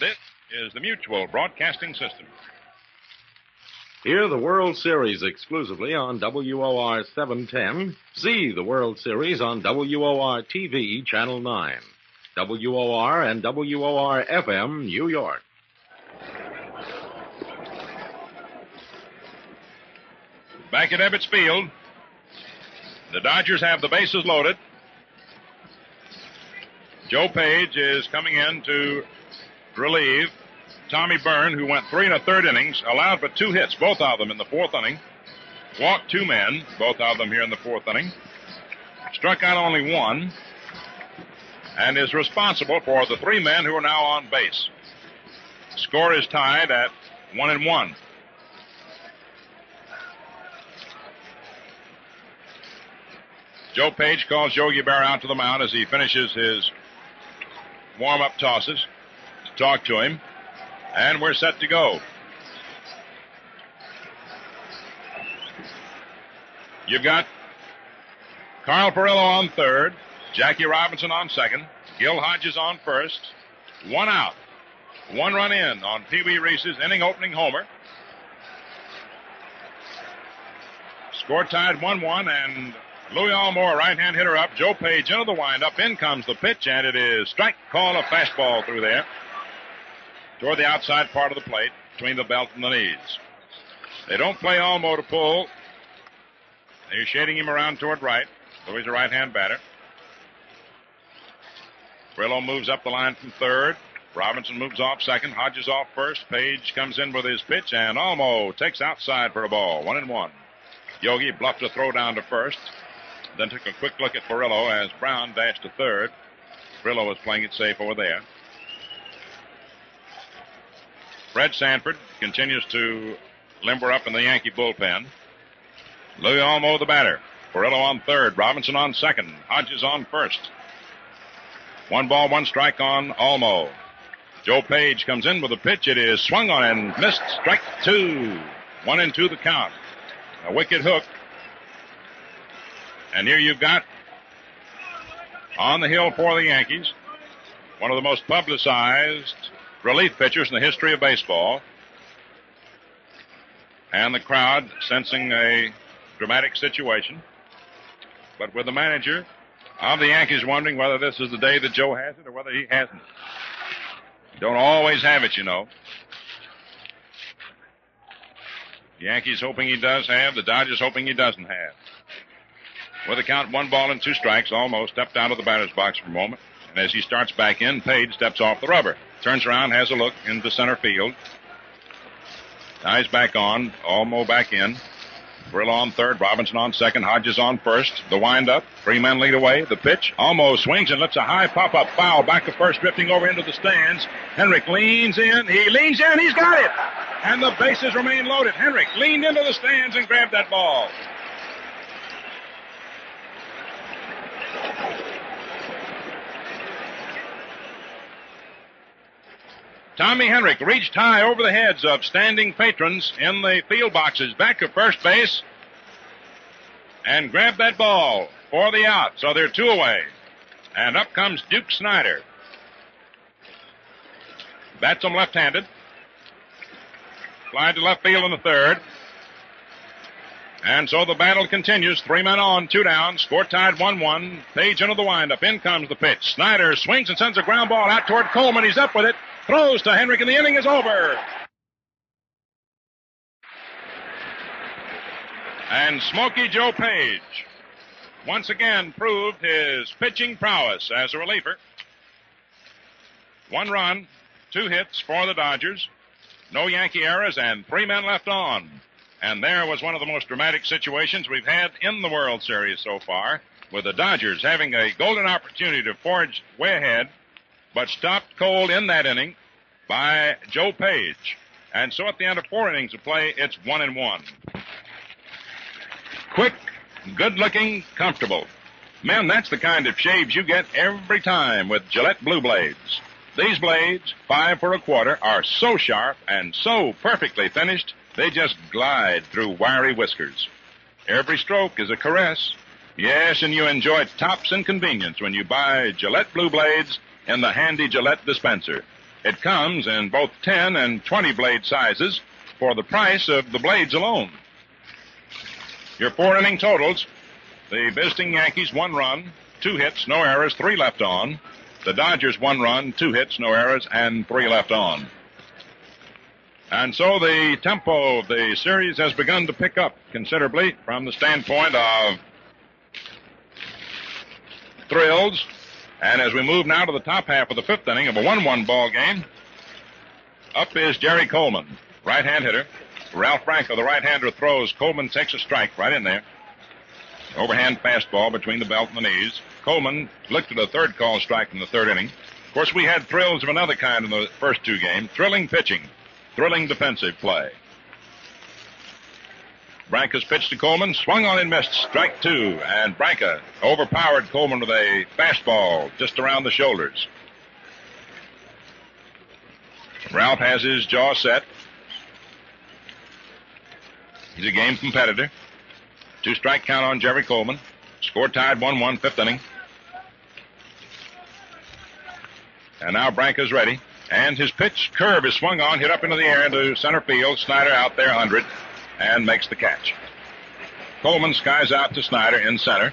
[SPEAKER 6] This is the Mutual Broadcasting System.
[SPEAKER 5] Hear the World Series exclusively on WOR 710. See the World Series on WOR TV, Channel 9. WOR and WOR FM, New York.
[SPEAKER 6] Back at Ebbets Field, the Dodgers have the bases loaded. Joe Page is coming in to relieve Tommy Byrne, who went three and a third innings, allowed but two hits, both of them in the fourth inning. Walked two men, both of them here in the fourth inning. Struck out only one, and is responsible for the three men who are now on base. Score is tied at one and one. Joe Page calls Yogi Berra out to the mound as he finishes his warm up tosses to talk to him. And we're set to go. You've got Carl Furillo on third, Jackie Robinson on second, Gil Hodges on first, one out, one run in on Pee Wee Reese's inning opening homer. Score tied 1 1, and Luis Olmo, right hand hitter up. Joe Page into the windup. In comes the pitch, and it is strike call a fastball through there toward the outside part of the plate between the belt and the knees. They don't play Olmo to pull. They're shading him around toward right. He's a right hand batter. Furillo moves up the line from third. Robinson moves off second. Hodges off first. Page comes in with his pitch, and Olmo takes outside for a ball. One and one. Yogi bluffed a throw down to first, then took a quick look at Furillo as Brown dashed to third. Furillo was playing it safe over there. Fred Sanford continues to limber up in the Yankee bullpen. Luis Olmo the batter. Furillo on third. Robinson on second. Hodges on first. One ball, one strike on Olmo. Joe Page comes in with a pitch. It is swung on and missed. Strike two. One and two the count. A wicked hook. And here you've got on the hill for the Yankees, one of the most publicized relief pitchers in the history of baseball. And the crowd sensing a dramatic situation. But with the manager of the Yankees wondering whether this is the day that Joe has it or whether he hasn't. Don't always have it, you know. The Yankees hoping he does have, the Dodgers hoping he doesn't have. With a count one ball and two strikes, almost stepped out of the batter's box for a moment. And as he starts back in, Page steps off the rubber. Turns around, has a look into center field. Eyes back on, Olmo back in. Brill on third, Robinson on second, Hodges on first. The windup, three men lead away. The pitch, Olmo swings and lets a high pop up foul back to first, drifting over into the stands. Henrich leans in, he leans in, he's got it! And the bases remain loaded. Henrich leaned into the stands and grabbed that ball. Tommy Henrich reached high over the heads of standing patrons in the field boxes back to first base and grabbed that ball for the out. So they're two away. And up comes Duke Snider. Bats him left handed. Fly to left field in the third. And so the battle continues. Three men on, two down. Score tied 1 1. Page into the windup. In comes the pitch. Snider swings and sends a ground ball out toward Coleman. He's up with it. Throws to Henrich, and the inning is over. And Smoky Joe Page once again proved his pitching prowess as a reliever. One run, two hits for the Dodgers, no Yankee errors, and three men left on. And there was one of the most dramatic situations we've had in the World Series so far, with the Dodgers having a golden opportunity to forge way ahead, but stopped cold in that inning by Joe Page. And so at the end of four innings of play, it's one and one. Quick, good looking, comfortable. Men, that's the kind of shaves you get every time with Gillette Blue Blades. These blades, five for a quarter, are so sharp and so perfectly finished, they just glide through wiry whiskers. Every stroke is a caress. Yes, and you enjoy tops and convenience when you buy Gillette Blue Blades in the handy Gillette dispenser. It comes in both 10 and 20 blade sizes for the price of the blades alone. Your four inning totals the visiting Yankees, one run, two hits, no errors, three left on. The Dodgers, one run, two hits, no errors, and three left on. And so the tempo of the series has begun to pick up considerably from the standpoint of thrills. And as we move now to the top half of the fifth inning of a 1-1 ball game, up is Jerry Coleman, right-hand hitter. Ralph Branca, the right-hander, throws. Coleman takes a strike right in there. Overhand fastball between the belt and the knees. Coleman looked at a third call strike in the third inning. Of course, we had thrills of another kind in the first two games. Thrilling pitching, thrilling defensive play. Branca's pitch to Coleman, swung on and missed, strike two, and Branca overpowered Coleman with a fastball just around the shoulders. Ralph has his jaw set. He's a game competitor. Two strike count on Jerry Coleman. Score tied 1 1, fifth inning. And now Branca's ready. And his pitch curve is swung on, hit up into the air into center field. Snider out there, 100, and makes the catch. Coleman skies out to Snider in center.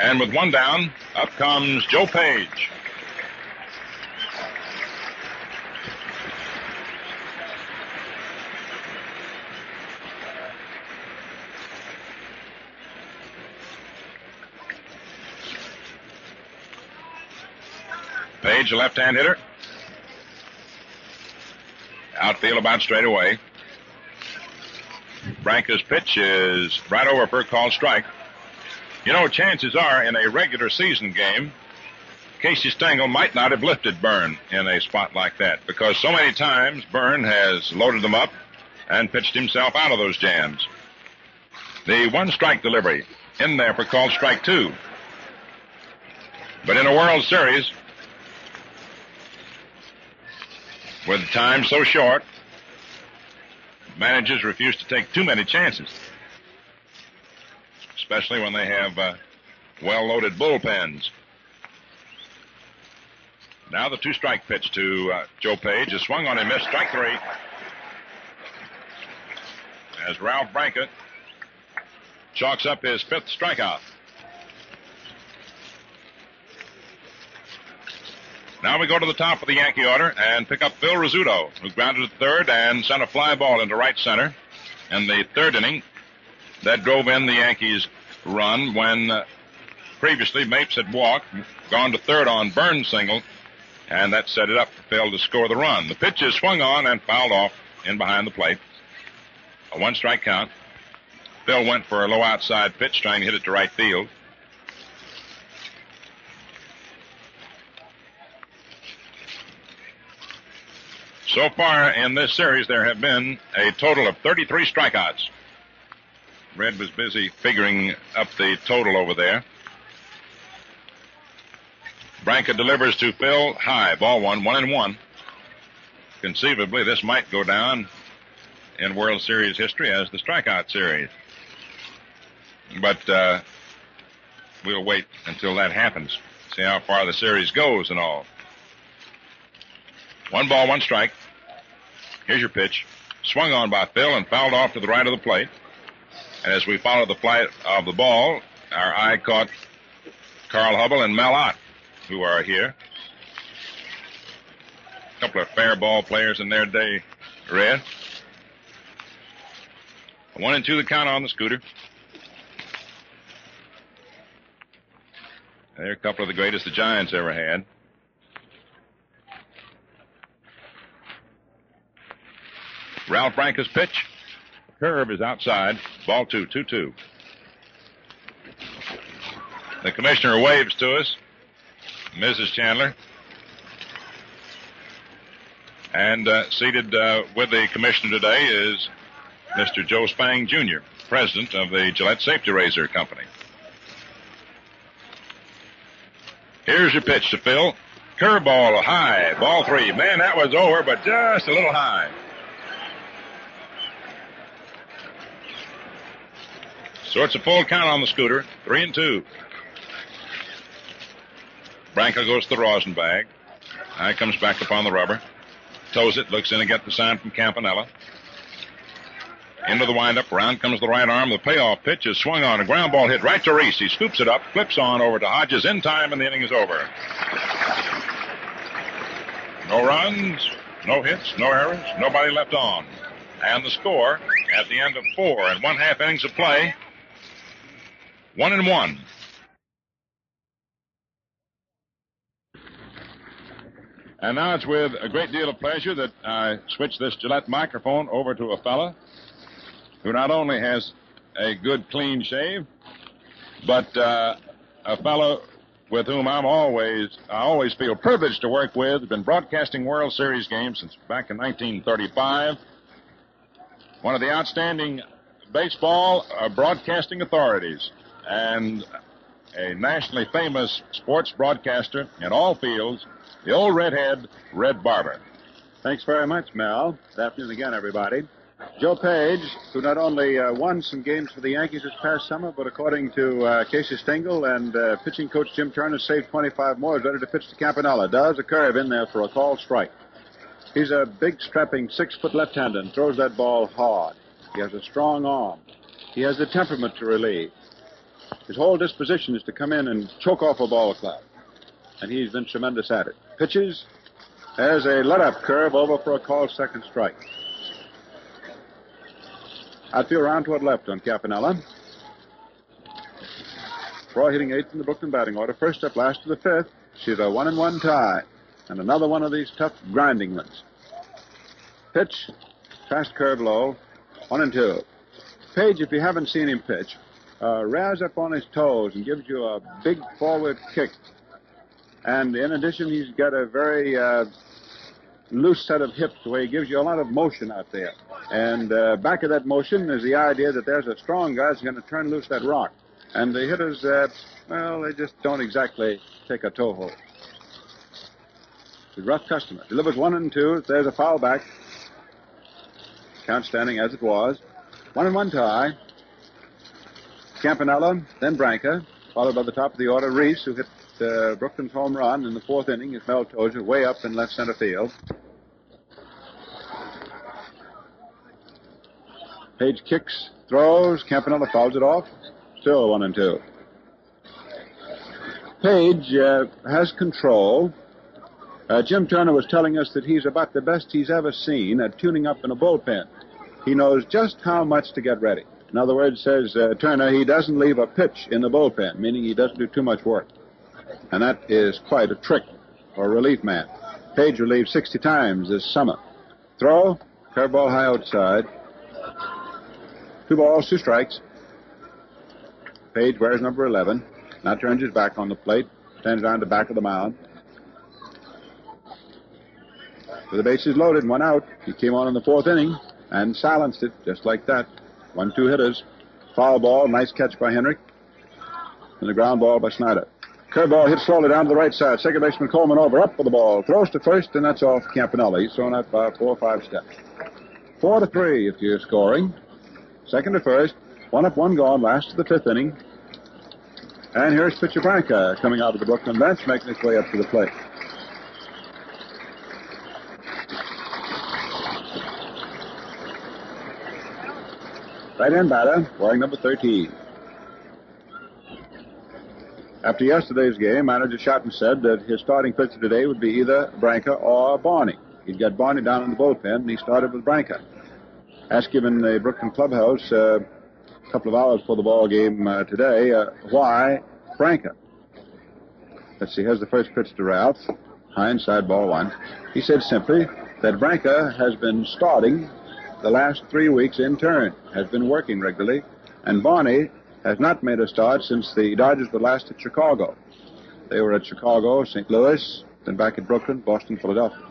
[SPEAKER 6] And with one down, up comes Joe Page. Page, a left-hand hitter. Outfield about straight away. Branca's pitch is right over for a called strike. You know, chances are in a regular season game, Casey Stengel might not have lifted Byrne in a spot like that because so many times Byrne has loaded them up and pitched himself out of those jams. The one strike delivery in there for called strike two. But in a World Series, with time so short, managers refuse to take too many chances, especially when they have uh, well-loaded bullpens. Now the two-strike pitch to uh, Joe Page is swung on and missed. Strike three. As Ralph Branca chalks up his fifth strikeout. Now we go to the top of the Yankee order and pick up Phil Rizzuto, who grounded at third and sent a fly ball into right center in the third inning. That drove in the Yankees' run when uh, previously Mapes had walked, gone to third on Byrne's single, and that set it up for Phil to score the run. The pitch is swung on and fouled off in behind the plate. A one strike count. Phil went for a low outside pitch, trying to hit it to right field. So far in this series, there have been a total of 33 strikeouts. Red was busy figuring up the total over there. Branca delivers to Phil high, ball one, one and one. Conceivably, this might go down in World Series history as the strikeout series. But uh, we'll wait until that happens, see how far the series goes and all. One ball, one strike. Here's your pitch. Swung on by Phil and fouled off to the right of the plate. And as we followed the flight of the ball, our eye caught Carl Hubbell and Mel Ott, who are here. A couple of fair ball players in their day, Red. One and two the count on the scooter. They're a couple of the greatest the Giants ever had. Ralph Branca's pitch. Curve is outside. Ball two, two, two. The commissioner waves to us, Mrs. Chandler. And uh, seated uh, with the commissioner today is Mr. Joe Spang Jr., president of the Gillette Safety Razor Company. Here's your pitch to Phil. Curveball high, ball three. Man, that was over, but just a little high. So it's a full count on the scooter, three and two. Branca goes to the rosin bag. He comes back upon the rubber. Toes it, looks in and gets the sign from Campanella. Into the windup, round comes the right arm. The payoff pitch is swung on. A ground ball hit right to Reese. He scoops it up, flips on over to Hodges in time, and the inning is over. No runs, no hits, no errors, nobody left on. And the score at the end of four and one half innings of play, one and one. And now it's with a great deal of pleasure that I switch this Gillette microphone over to a fella who not only has a good clean shave, but uh, a fellow with whom I'm always I always feel privileged to work with. Been broadcasting World Series games since back in 1935. One of the outstanding baseball uh, broadcasting authorities and a nationally famous sports broadcaster in all fields, the old redhead, Red Barber.
[SPEAKER 3] Thanks very much, Mel. Good afternoon again, everybody. Joe Page, who not only uh, won some games for the Yankees this past summer, but according to uh, Casey Stengel and uh, pitching coach Jim Turner, saved 25 more, is ready to pitch to Campanella. Does a curve in there for a called strike. He's a big, strapping, six-foot left-hander and throws that ball hard. He has a strong arm. He has the temperament to relieve. His whole disposition is to come in and choke off a ball club. And he's been tremendous at it. Pitches, has a let-up curve over for a called second strike. I Outfield round toward left on Campanella. Roy hitting eighth in the Brooklyn batting order. First up, last to the fifth. She's a one and one tie. And another one of these tough grinding ones. Pitch, fast curve low, one and two. Page, if you haven't seen him pitch, uh, rears up on his toes and gives you a big forward kick. And in addition, he's got a very uh, loose set of hips where he gives you a lot of motion out there. And uh, back of that motion is the idea that there's a strong guy that's going to turn loose that rock. And the hitters, uh, well, they just don't exactly take a toe hold. The rough customer delivers one and two. There's a foul back. Count standing as it was. One and one tie. Campanella, then Branca, followed by the top of the order, Reese, who hit uh, Brooklyn's home run in the fourth inning, as Mel told you, way up in left center field. Page kicks, throws, Campanella fouls it off. Still one and two. Page uh, has control. Uh, Jim Turner was telling us that he's about the best he's ever seen at tuning up in a bullpen. He knows just how much to get ready. In other words, says uh, Turner, he doesn't leave a pitch in the bullpen, meaning he doesn't do too much work. And that is quite a trick for a relief man. Page relieved 60 times this summer. Throw, curveball high outside. Two balls, two strikes. Page wears number 11. Now turns his back on the plate, stands around the back of the mound. With the bases loaded one out, he came on in the fourth inning and silenced it just like that. One, two hitters. Foul ball, nice catch by Henrich. And the ground ball by Snider. Curveball hits slowly down to the right side. Second baseman Coleman over, up with the ball. Throws to first, and that's off Campanella. He's thrown out by four or five steps. Four to three if you're scoring. Second to first. One up, one gone. Last to the fifth inning. And here's pitcher Branca uh, coming out of the Brooklyn bench, making his way up to the plate. Right hand batter, wearing number 13. After yesterday's game, manager Shotton said that his starting pitcher today would be either Branca or Barney. He'd got Barney down in the bullpen, and he started with Branca. Asked him in the Brooklyn clubhouse uh, a couple of hours before the ball game uh, today, uh, why Branca? Let's see, here's the first pitch to Ralph. High inside ball one. He said simply that Branca has been starting the last three weeks in turn, has been working regularly, and Barney has not made a start since the Dodgers were last at Chicago. They were at Chicago, St. Louis, then back at Brooklyn, Boston, Philadelphia.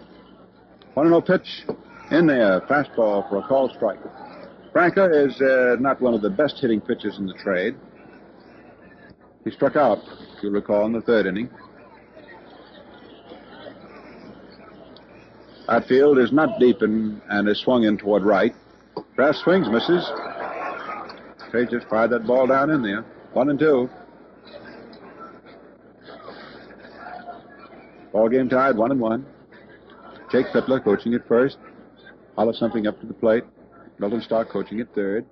[SPEAKER 3] 1 0 pitch in there, fastball for a call strike. Branca is uh, not one of the best hitting pitchers in the trade. He struck out, if you recall, in the third inning. Outfield is not deep in, and is swung in toward right. Kraft swings, misses. Page just fired that ball down in there. One and two. Ball game tied, one and one. Jake Pitler coaching at first. Hollis something up to the plate. Milton Stock coaching at third.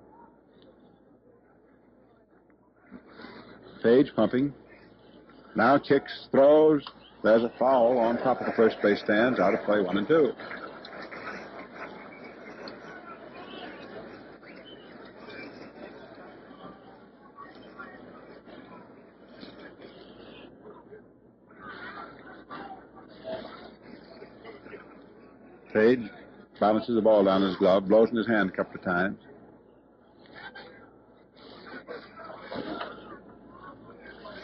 [SPEAKER 3] Page pumping. Now kicks, throws. There's a foul on top of the first base stands. Out of play, one and two. Page balances the ball down his glove, blows in his hand a couple of times.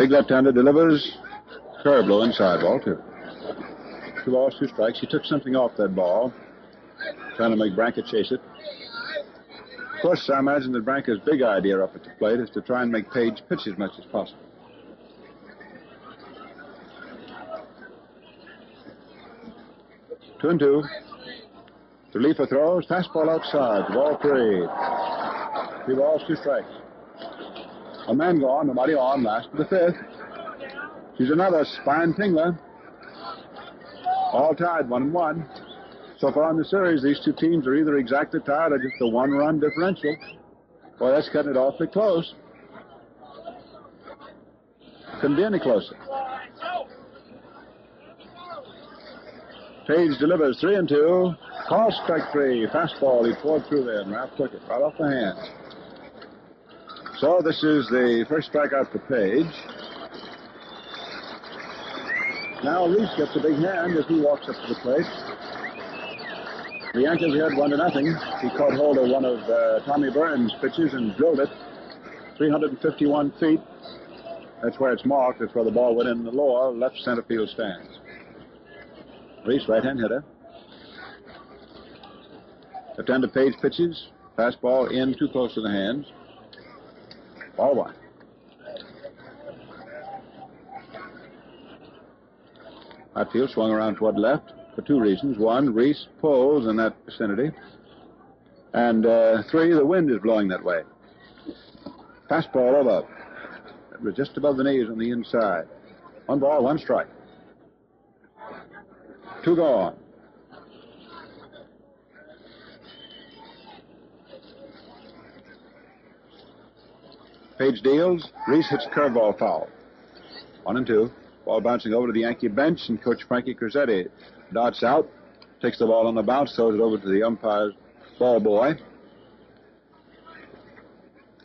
[SPEAKER 3] Big left-hander delivers curve low inside ball two. Two balls, two strikes. He took something off that ball, trying to make Branca chase it. Of course, I imagine that Branca's big idea up at the plate is to try and make Page pitch as much as possible. Two and two. Reliever throws, fastball outside, ball three. Three balls, two strikes. A man gone, nobody on, last of the fifth. She's another spine tingler. All tied, one and one. So far in the series, these two teams are either exactly tied or just a one-run differential. Boy, that's cutting it awfully close. Couldn't be any closer. Page delivers three and two. Call strike three. Fastball. He poured through there, and Ralph took it right off the hands. So this is the first strikeout for Page. Now Reese gets a big hand as he walks up to the plate. The Yankees had one to nothing. He caught hold of one of uh, Tommy Byrne's pitches and drilled it 351 feet. That's where it's marked. That's where the ball went in the lower left center field stands. Reese, right-hand hitter. Left-hander Page pitches. Fastball in too close to the hands. Ball one. Outfield swung around toward left for two reasons. One, Reese pulls in that vicinity. And uh, three, the wind is blowing that way. Fastball over. It was just above the knees on the inside. One ball, one strike. Two gone. Page deals. Reese hits curveball foul. One and two. Ball bouncing over to the Yankee bench, and Coach Frankie Crosetti darts out, takes the ball on the bounce, throws it over to the umpire's ball boy.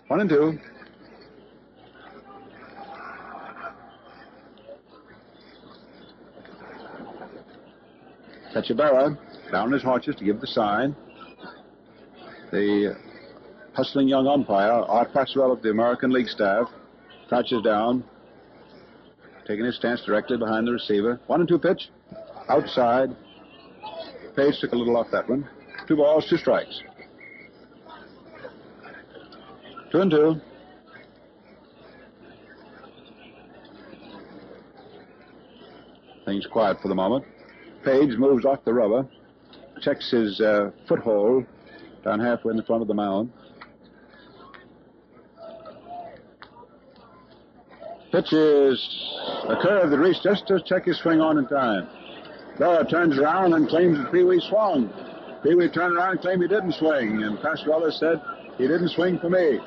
[SPEAKER 3] One and two. Tachibera down his haunches to give the sign. The hustling young umpire, Art Passarella of the American League staff, crouches down, taking his stance directly behind the receiver. One and two pitch. Outside. Page took a little off that one. Two balls, two strikes. Two and two. Things quiet for the moment. Page moves off the rubber, checks his uh, foothold down halfway in the front of the mound. Pitches a curve that reached just to check his swing on in time. Berra turns around and claims that Pee Wee swung. Pee Wee turned around and claimed he didn't swing, and Pasquale said he didn't swing for me.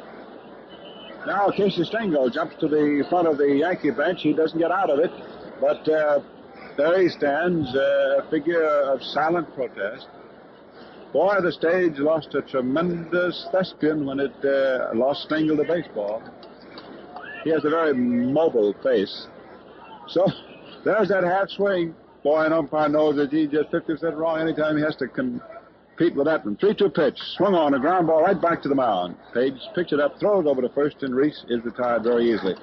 [SPEAKER 3] Now Casey Stengel jumps to the front of the Yankee bench. He doesn't get out of it, but uh, there he stands, uh, a figure of silent protest. Boy, the stage lost a tremendous thespian when it uh, lost Stengel to baseball. He has a very mobile face. So there's that half swing. Boy, an umpire knows that he's just 50% wrong anytime he has to compete with that one. 3 2 pitch. Swung on a ground ball right back to the mound. Page picks it up, throws over to first, and Reese is retired very easily.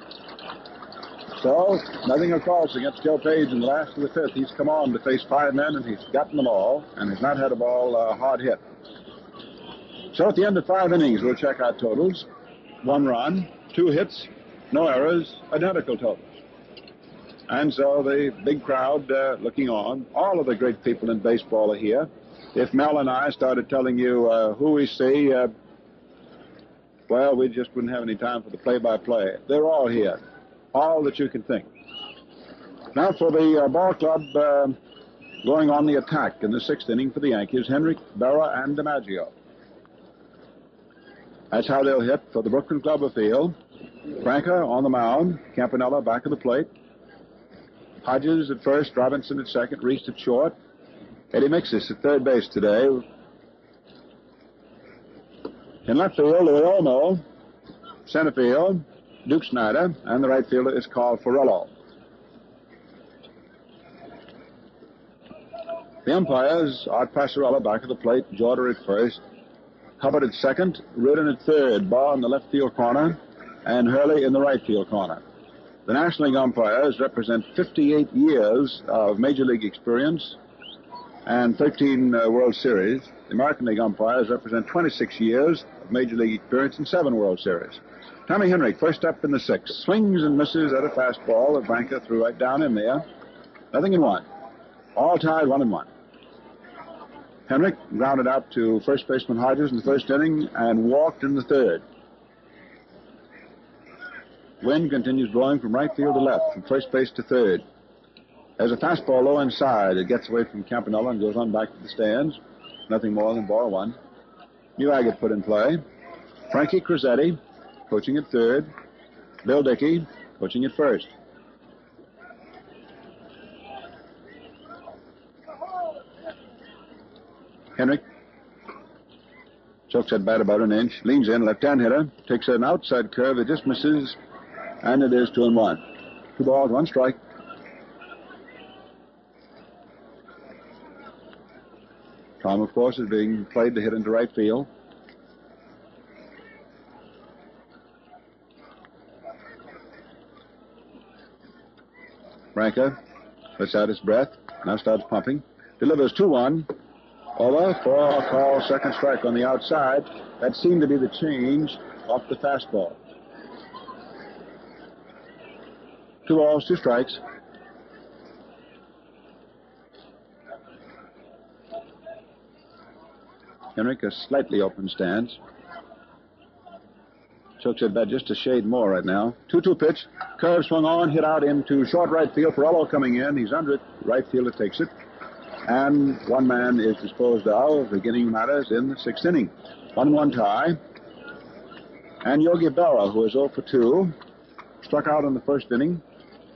[SPEAKER 3] So, nothing across against Joe Page in the last of the fifth. He's come on to face five men, and he's gotten them all, and has not had a ball uh, hard hit. So, at the end of five innings, we'll check our totals. One run, two hits, no errors, identical totals. And so the big crowd uh, looking on, all of the great people in baseball are here. If Mel and I started telling you uh, who we see, uh, well, we just wouldn't have any time for the play-by-play. They're all here, all that you can think. Now for the uh, ball club, uh, going on the attack in the sixth inning for the Yankees, Henrich, Berra, and DiMaggio. That's how they'll hit for the Brooklyn Club of Field. Branca on the mound, Campanella back of the plate. Hodges at first, Robinson at second, Reese at short. Eddie Miksis at third base today. In left field, Luis Olmo. Center field, Duke Snider. And the right fielder is Carl Furillo. The umpires, Art Passarella back at the plate, Jorda at first, Hubbard at second, Reardon at third, Barr in the left field corner, and Hurley in the right field corner. The National League umpires represent 58 years of Major League experience and 13 uh, World Series. The American League umpires represent 26 years of Major League experience and seven World Series. Tommy Henrich, first up in the sixth, swings and misses at a fastball that Branca threw right down in there. Nothing in one. All tied, one and one. Henrich grounded out to first baseman Hodges in the first inning and walked in the third. Wind continues blowing from right field to left, from first base to third. There's a fastball low inside. It gets away from Campanella and goes on back to the stands. Nothing more than ball one. New agate put in play. Frankie Crosetti, coaching at third. Bill Dickey, coaching at first. Henrich chokes that bat about an inch, leans in, left-hand hitter, takes an outside curve, it just misses, and it is two and one. Two balls, one strike. Tom, of course, is being played to hit into right field. Branca lets out his breath, now starts pumping, delivers 2 1. Over for a call, second strike on the outside. That seemed to be the change off the fastball. Two balls, two strikes. Henrich a slightly open stance. Chokes at bat just a shade more right now. 2 2 pitch. Curve swung on, hit out into short right field. Furillo coming in. He's under it. Right fielder takes it. And one man is disposed of, beginning matters in the sixth inning. 1 1 tie. And Yogi Berra, who is 0 for 2, struck out in the first inning,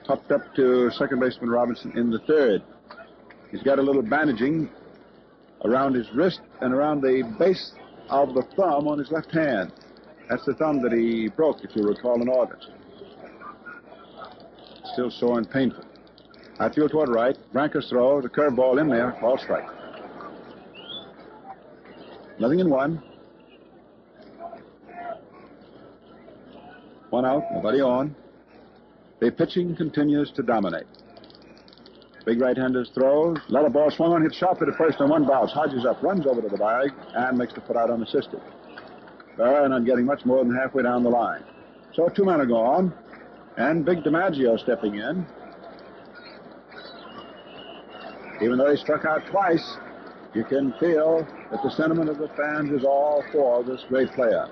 [SPEAKER 3] popped up to second baseman Robinson in the third. He's got a little bandaging around his wrist and around the base of the thumb on his left hand. That's the thumb that he broke, if you recall, in August. Still sore and painful. Outfield toward right. Branca's throw, the curveball in there, ball strike. Nothing in one. One out, nobody on. The pitching continues to dominate. Big right-hander's throw. Let a ball swung on, hit sharply to first on one bounce. Hodges up, runs over to the bag, and makes the put out unassisted. Berra not getting much more than halfway down the line. So two men are gone, and Big DiMaggio stepping in. Even though he struck out twice, you can feel that the sentiment of the fans is all for this great player.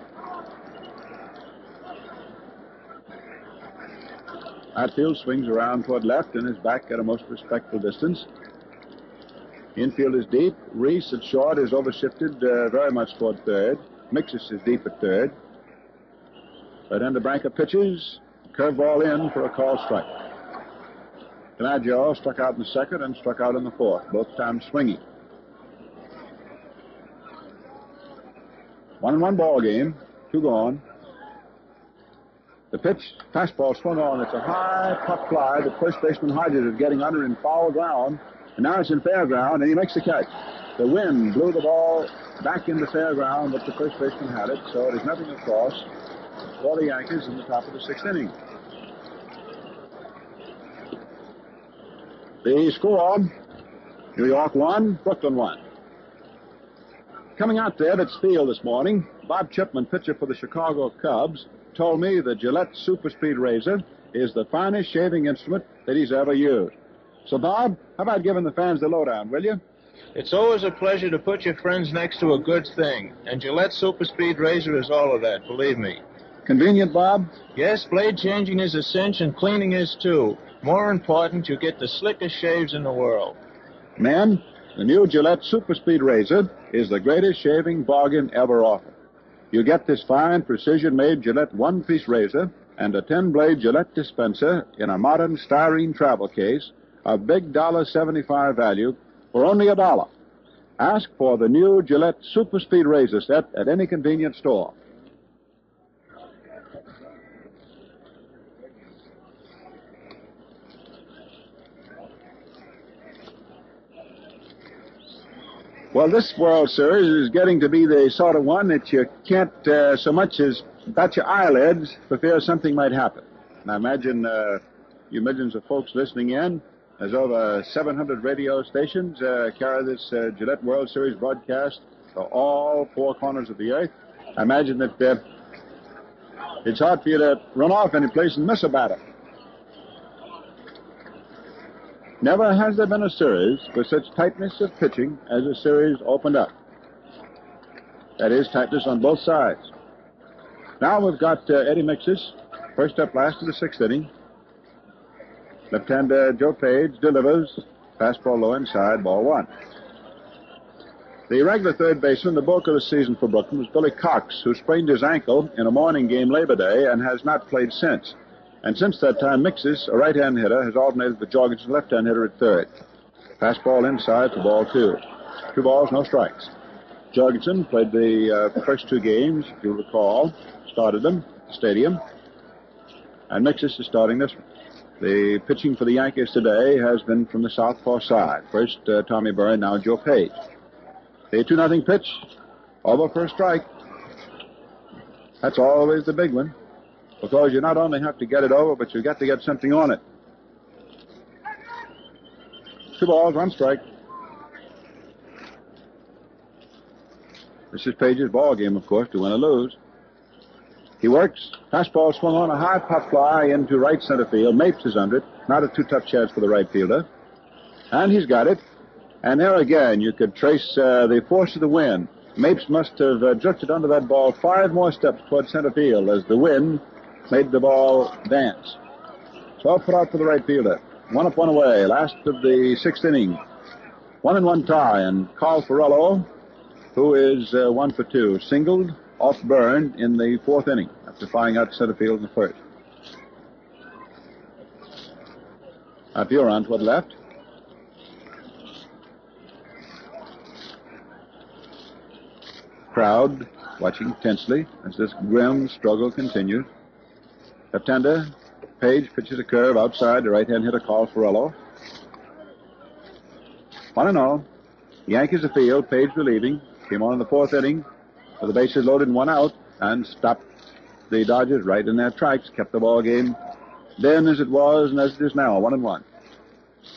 [SPEAKER 3] Outfield swings around toward left and is back at a most respectful distance. Infield is deep. Reese at short is overshifted uh, very much toward third. Miksis is deep at third. Right under Branca pitches. Curveball in for a call strike. DiMaggio struck out in the second and struck out in the fourth, both times swinging. One and one ball game. Two gone. The pitch, fastball swung on. It's a high pop fly The first baseman Hodges is getting under in foul ground. And now it's in fair ground, and he makes the catch. The wind blew the ball back into fair ground, but the first baseman had it, so it is nothing across for the Yankees in the top of the sixth inning. The score New York 1, Brooklyn 1. Coming out to Ebbets Field this morning, Bob Chipman, pitcher for the Chicago Cubs, told me the Gillette Super Speed Razor is the finest shaving instrument that he's ever used. So, Bob, how about giving the fans the lowdown, will you?
[SPEAKER 8] It's always a pleasure to put your friends next to a good thing, and Gillette Super Speed Razor is all of that, believe me.
[SPEAKER 3] Convenient, Bob?
[SPEAKER 8] Yes, blade changing is a cinch and cleaning is too. More important, you get the slickest shaves in the world.
[SPEAKER 3] Men, the new Gillette Super Speed Razor is the greatest shaving bargain ever offered. You get this fine, precision made Gillette one piece razor and a 10 blade Gillette dispenser in a modern styrene travel case of big dollar 75 value for only a dollar. Ask for the new Gillette Super Speed Razor set at any convenience store. Well, this World Series is getting to be the sort of one that you can't uh, so much as bat your eyelids for fear something might happen. And I imagine uh, you millions of folks listening in, as over 700 radio stations uh, carry this uh, Gillette World Series broadcast to all four corners of the earth. I imagine that uh, it's hard for you to run off any place and miss a batter. Never has there been a series with such tightness of pitching as the series opened up. That is, tightness on both sides. Now we've got uh, Eddie Miksis, first up last in the sixth inning. Left-hander Joe Page delivers, fastball low inside, ball one. The regular third baseman, the bulk of the season for Brooklyn, was Billy Cox, who sprained his ankle in a morning game Labor Day and has not played since. And since that time, Miksis, a right-hand hitter, has alternated with Jorgensen, left-hand hitter at third. Fastball inside for ball two. Two balls, no strikes. Jorgensen played the uh, first two games, if you recall, started them the stadium. And Miksis is starting this one. The pitching for the Yankees today has been from the southpaw side. First uh, Tommy Byrne, now Joe Page. The 2 nothing pitch, over for a strike. That's always the big one because you not only have to get it over, but you've got to get something on it. Two balls, one strike. This is Page's ball game, of course, to win or lose. He works. Fastball swung on a high pop fly into right center field. Mapes is under it. Not a too tough chance for the right fielder. And he's got it. And there again, you could trace uh, the force of the wind. Mapes must have uh, drifted under that ball five more steps toward center field as the wind made the ball dance. So put out for the right fielder. One up, one away. Last of the sixth inning. One and one tie. And Carl Furillo, who is uh, one for two, singled off Byrne in the fourth inning after flying out to center field in the first. Now Buron toward left. Crowd watching tensely as this grim struggle continues. Left-hander, Page pitches a curve outside. The right-hand hitter Carl Furillo. One and all. The Yankees afield. Page relieving. Came on in the fourth inning with the bases loaded and one out and stopped the Dodgers right in their tracks. Kept the ball game then as it was and as it is now. One and one.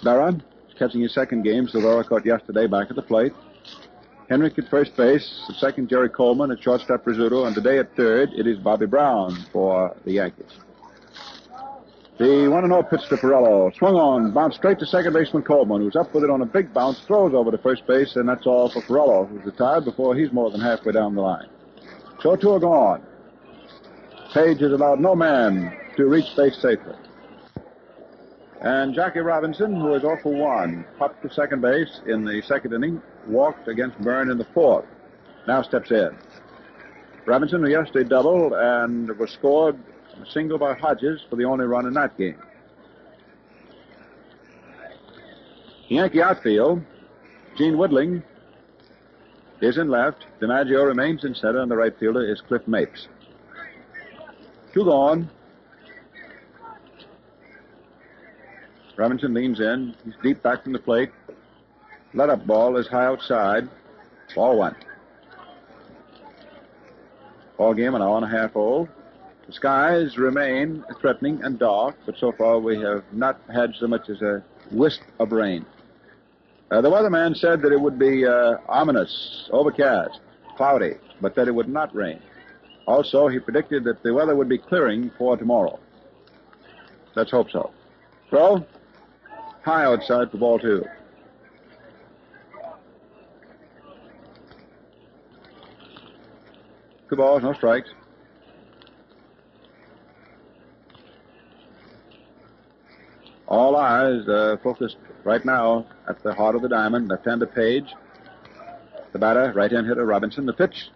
[SPEAKER 3] Berra catching his second game. Silvera caught yesterday back at the plate. Henrich at first base, at second Jerry Coleman, at shortstop Rizzuto, and today at third it is Bobby Brown for the Yankees. The 1 0 pitch to Furillo. Swung on, bounced straight to second baseman Coleman, who's up with it on a big bounce, throws over to first base, and that's all for Furillo, who's retired before he's more than halfway down the line. So two are gone. Page has allowed no man to reach base safely. And Jackie Robinson, who is 0 for 1, popped to second base in the second inning, walked against Byrne in the fourth. Now steps in. Robinson, who yesterday doubled and was scored a single by Hodges for the only run in that game. Yankee outfield, Gene Woodling is in left. DiMaggio remains in center, and the right fielder is Cliff Mapes. Two gone. Robinson leans in. He's deep back from the plate. Let up ball is high outside. Ball one. Ball game an hour and a half old. The skies remain threatening and dark, but so far we have not had so much as a wisp of rain. Uh, the weatherman said that it would be uh, ominous, overcast, cloudy, but that it would not rain. Also, he predicted that the weather would be clearing for tomorrow. Let's hope so. Throw. High outside for ball two. Two balls, no strikes. All eyes uh, focused right now at the heart of the diamond. Left-hander Page. The batter, right-hand hitter Robinson. The pitch.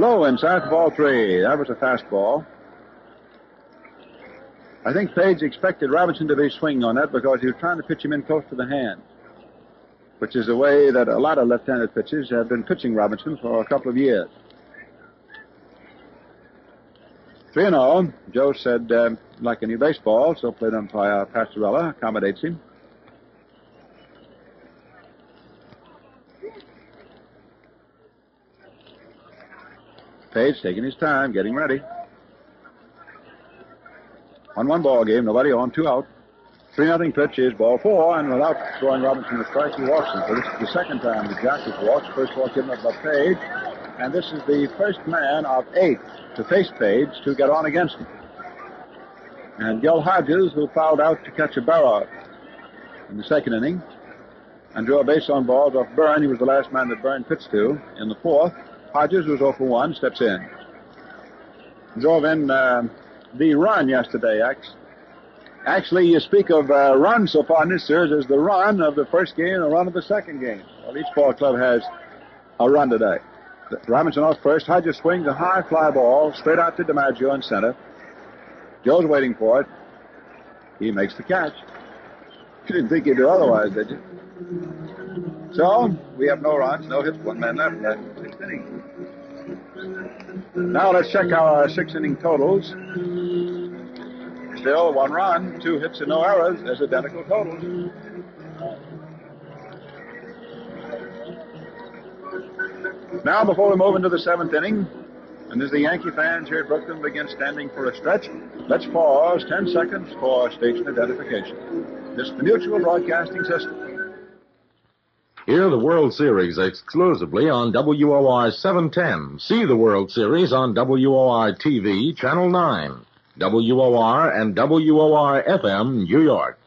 [SPEAKER 3] Low inside for ball three. That was a fastball. I think Page expected Robinson to be swinging on that because he was trying to pitch him in close to the hand, which is the way that a lot of left-handed pitchers have been pitching Robinson for a couple of years. 3 0. Joe said, uh, like a new baseball, so plate umpire Passarella accommodates him. Page taking his time, getting ready. On one ball game, nobody on, two out. Three nothing pitch is ball four, and without throwing Robinson a strike, he walks him. So this is the second time the Jack has walked. First walk given up by Page, and this is the first man of eight to face Page to get on against him. And Gil Hodges, who fouled out to catch a barrow in the second inning, and drew a base on balls off Byrne. He was the last man that Byrne pitched to in the fourth. Hodges was 0 for 1, steps in. Drove in uh, the run yesterday. Actually, you speak of uh, run so far this series as the run of the first game and the run of the second game. Well, each ball club has a run today. Robinson off first. Hodges swings a high fly ball straight out to DiMaggio in center. Joe's waiting for it. He makes the catch. You *laughs* didn't think he'd do otherwise, did you? So, we have no runs, no hits, one man left in sixth inning. Now let's check our six inning totals. Still one run, two hits, and no errors as identical totals. Now, before we move into the seventh inning, and as the Yankee fans here at Brooklyn begin standing for a stretch, let's pause 10 seconds for station identification. This is the Mutual Broadcasting System.
[SPEAKER 5] Hear the World Series exclusively on WOR 710. See the World Series on WOR TV, Channel 9, WOR and WOR FM, New York.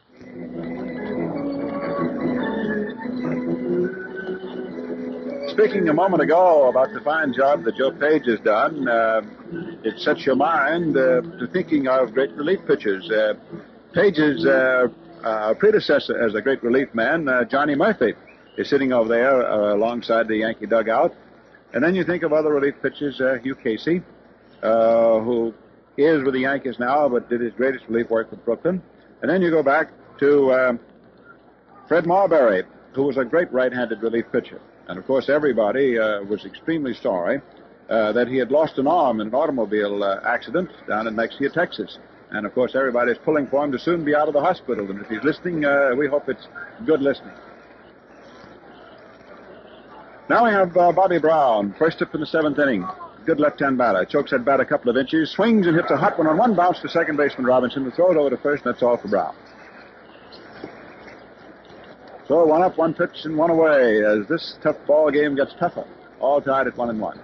[SPEAKER 3] Speaking a moment ago about the fine job that Joe Page has done, uh, it sets your mind uh, to thinking of great relief pitchers. Uh, Page's uh, uh, predecessor as a great relief man, uh, Johnny Murphy, is sitting over there alongside the Yankee dugout. And then you think of other relief pitchers, Hugh Casey, who is with the Yankees now, but did his greatest relief work with Brooklyn. And then you go back to Fred Marberry, who was a great right-handed relief pitcher. And of course, everybody uh, was extremely sorry uh, that he had lost an arm in an automobile uh, accident down in Mexia, Texas. And of course, everybody's pulling for him to soon be out of the hospital. And if he's listening, uh, we hope it's good listening. Now we have uh, Bobby Brown, first up in the seventh inning. Good left-hand batter. Chokes that bat a couple of inches, swings and hits a hot one on one bounce to second baseman Robinson, who throws over to first, and that's all for Brown. So one up, one pitch, and one away as this tough ball game gets tougher. All tied at one and one.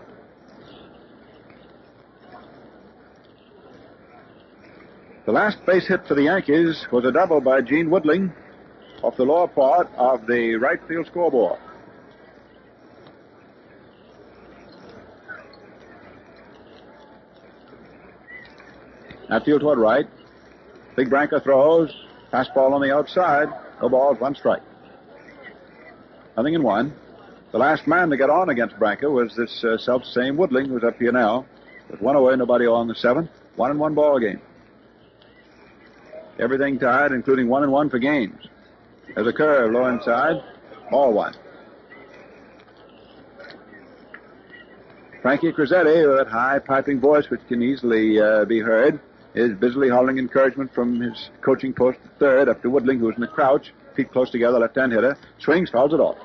[SPEAKER 3] The last base hit for the Yankees was a double by Gene Woodling off the lower part of the right field scoreboard. Outfield toward right. Big Branca throws. Fastball on the outside. No balls, one strike. Nothing in one. The last man to get on against Branca was this uh, self same Woodling, who's up here now. With one away, nobody on the seventh. One and one ball game. Everything tied, including one and one for games. There's a curve low inside. Ball one. Frankie Crosetti, with that high piping voice which can easily uh, be heard, is busily hauling encouragement from his coaching post at third up to Woodling, who's in the crouch feet close together, left hand hitter. Swings, fouls it off.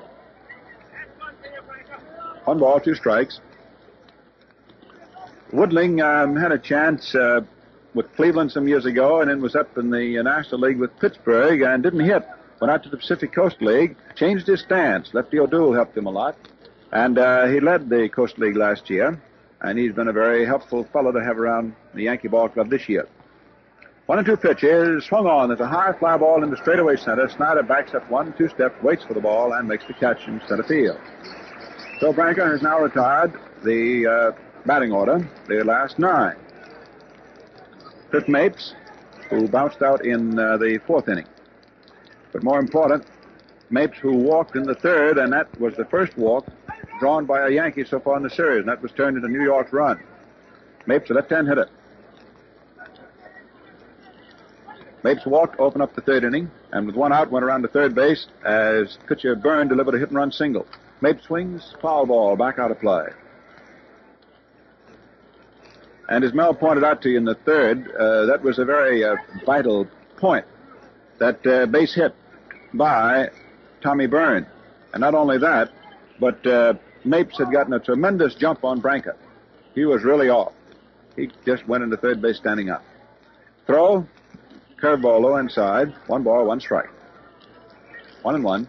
[SPEAKER 3] One ball, two strikes. Woodling um, had a chance uh, with Cleveland some years ago and then was up in the uh, National League with Pittsburgh and didn't hit. Went out to the Pacific Coast League, changed his stance. Lefty O'Doul helped him a lot. And uh, he led the Coast League last year. And he's been a very helpful fellow to have around the Yankee Ball Club this year. One and two pitches, swung on. There's a high fly ball into straightaway center. Snider backs up one, two steps, waits for the ball, and makes the catch in center field. So Branca has now retired the uh, batting order, the last nine. Fifth Mapes, who bounced out in uh, the fourth inning. But more important, Mapes, who walked in the third, and that was the first walk drawn by a Yankee so far in the series, and that was turned into New York's run. Mapes, a left-hand hitter. Mapes walked, opened up the third inning, and with one out, went around to third base as pitcher Byrne delivered a hit and run single. Mapes swings, foul ball, back out of play. And as Mel pointed out to you in the third, uh, that was a very uh, vital point. That uh, base hit by Tommy Byrne. And not only that, but uh, Mapes had gotten a tremendous jump on Branca. He was really off. He just went into third base standing up. Throw, curveball low inside, one ball, one strike. One and one.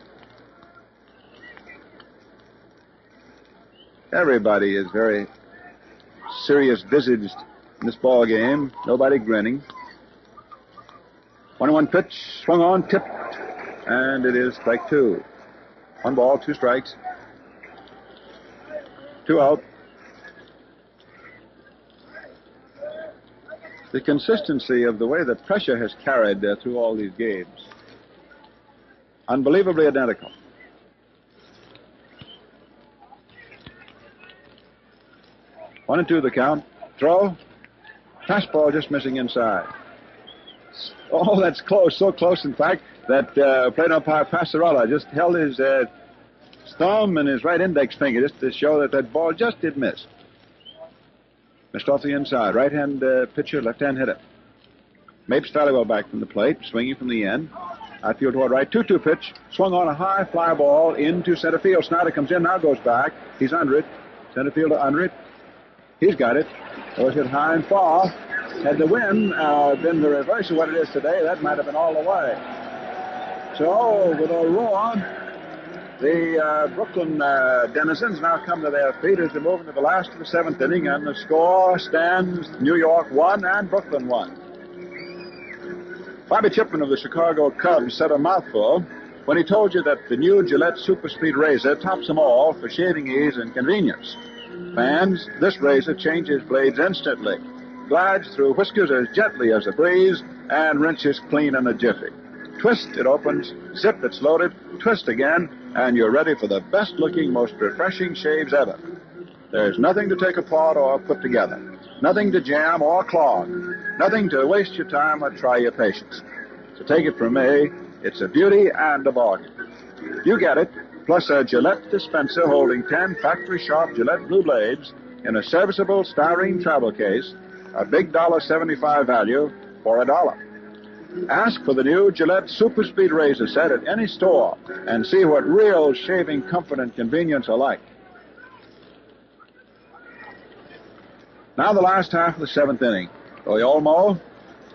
[SPEAKER 3] Everybody is very serious visaged in this ball game. Nobody grinning. One and one pitch, swung on, tipped, and it is strike two. One ball, two strikes. Two out. The consistency of the way that pressure has carried uh, through all these games. Unbelievably identical. One and two the count. Throw. Fastball just missing inside. Oh, that's close. So close, in fact, that uh, umpire Passarella just held his uh, thumb and his right index finger just to show that that ball just did miss. Missed off the inside. Right hand uh, pitcher, left hand hitter. Mapes fairly well back from the plate, swinging from the end. Outfield toward right, 2 2 pitch. Swung on a high fly ball into center field. Snider comes in, now goes back. He's under it. Center fielder under it. He's got it. Was hit high and far. Had the wind uh, been the reverse of what it is today, that might have been all the way. So, with a roar, the uh, Brooklyn uh, denizens now come to their feet as they move into the last of the seventh inning, and the score stands New York 1 and Brooklyn 1. Bobby Chipman of the Chicago Cubs said a mouthful when he told you that the new Gillette Super Speed Razor tops them all for shaving ease and convenience. Fans, this razor changes blades instantly, glides through whiskers as gently as a breeze, and rinses clean in a jiffy. Twist, it opens. Zip, it's loaded. Twist again, and you're ready for the best looking, most refreshing shaves ever. There's nothing to take apart or put together. Nothing to jam or clog. Nothing to waste your time or try your patience. So take it from me, it's a beauty and a bargain. You get it, plus a Gillette dispenser holding 10 factory sharp Gillette blue blades in a serviceable styrene travel case, a big dollar 75 value for a dollar. Ask for the new Gillette Super Speed Razor set at any store and see what real shaving comfort and convenience are like. Now the last half of the seventh inning. Roy Olmo,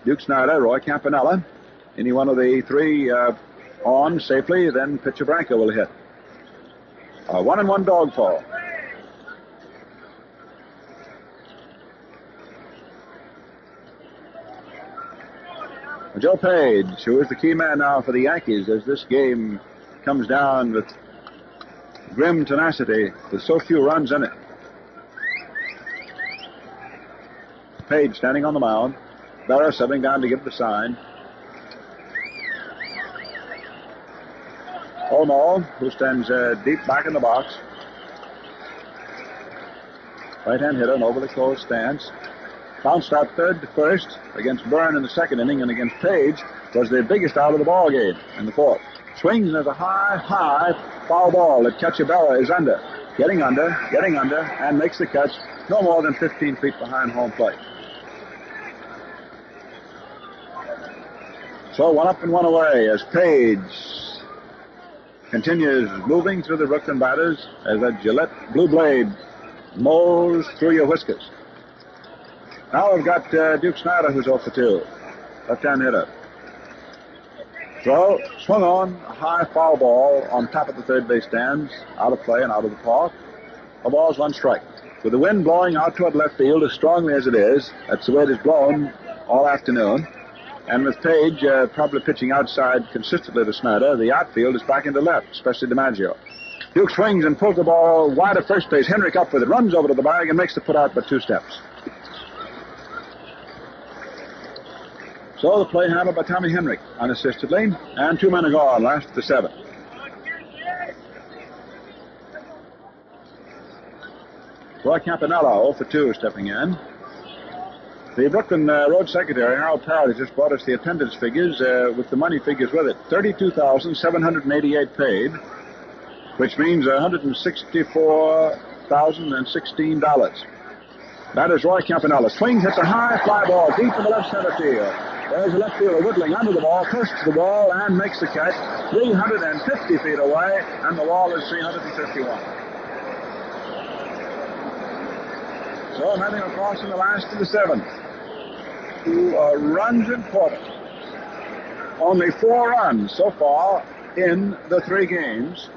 [SPEAKER 3] Duke Snider, Roy Campanella. Any one of the three uh, on safely, then pitcher Branca will hit. A one and one dog fall. Joe Page, who is the key man now for the Yankees as this game comes down with grim tenacity with so few runs in it. Page standing on the mound. Berra settling down to give the sign. Olmo, who stands uh, deep back in the box. Right hand hitter, an the closed stance. Bounced out third to first against Byrne in the second inning and against Page was the biggest out of the ball game in the fourth. Swings and a high, high foul ball that Cacciabella is under. Getting under, getting under, and makes the catch no more than 15 feet behind home plate. So one up and one away as Page continues moving through the Brooklyn batters as that Gillette blue blade mows through your whiskers. Now we've got uh, Duke Snider who's off the two. Left-hand hitter. Throw, swung on, a high foul ball on top of the third base stands, out of play and out of the park. A ball's one strike. With the wind blowing out toward left field as strongly as it is, that's the way it has blown all afternoon. And with Page uh, probably pitching outside consistently to Snider, the outfield is back into left, especially DiMaggio. Duke swings and pulls the ball wide of first base. Henrich up with it, runs over to the bag and makes the put out but two steps. So the play handled by Tommy Henrich unassistedly, and two men are gone, last the seventh. Roy Campanella 0 for 2 stepping in. The Brooklyn uh, Road Secretary, Harold Parrott, has just brought us the attendance figures uh, with the money figures with it. 32788 paid, which means $164,016. That is Roy Campanella. Swings hits a high fly ball deep in the left center field. There's a left fielder Woodling under the ball, pushes the ball, and makes the catch 350 feet away, and the wall is 351. So nothing across in the last of the seventh. Two uh, runs in. Only four runs so far in the three games.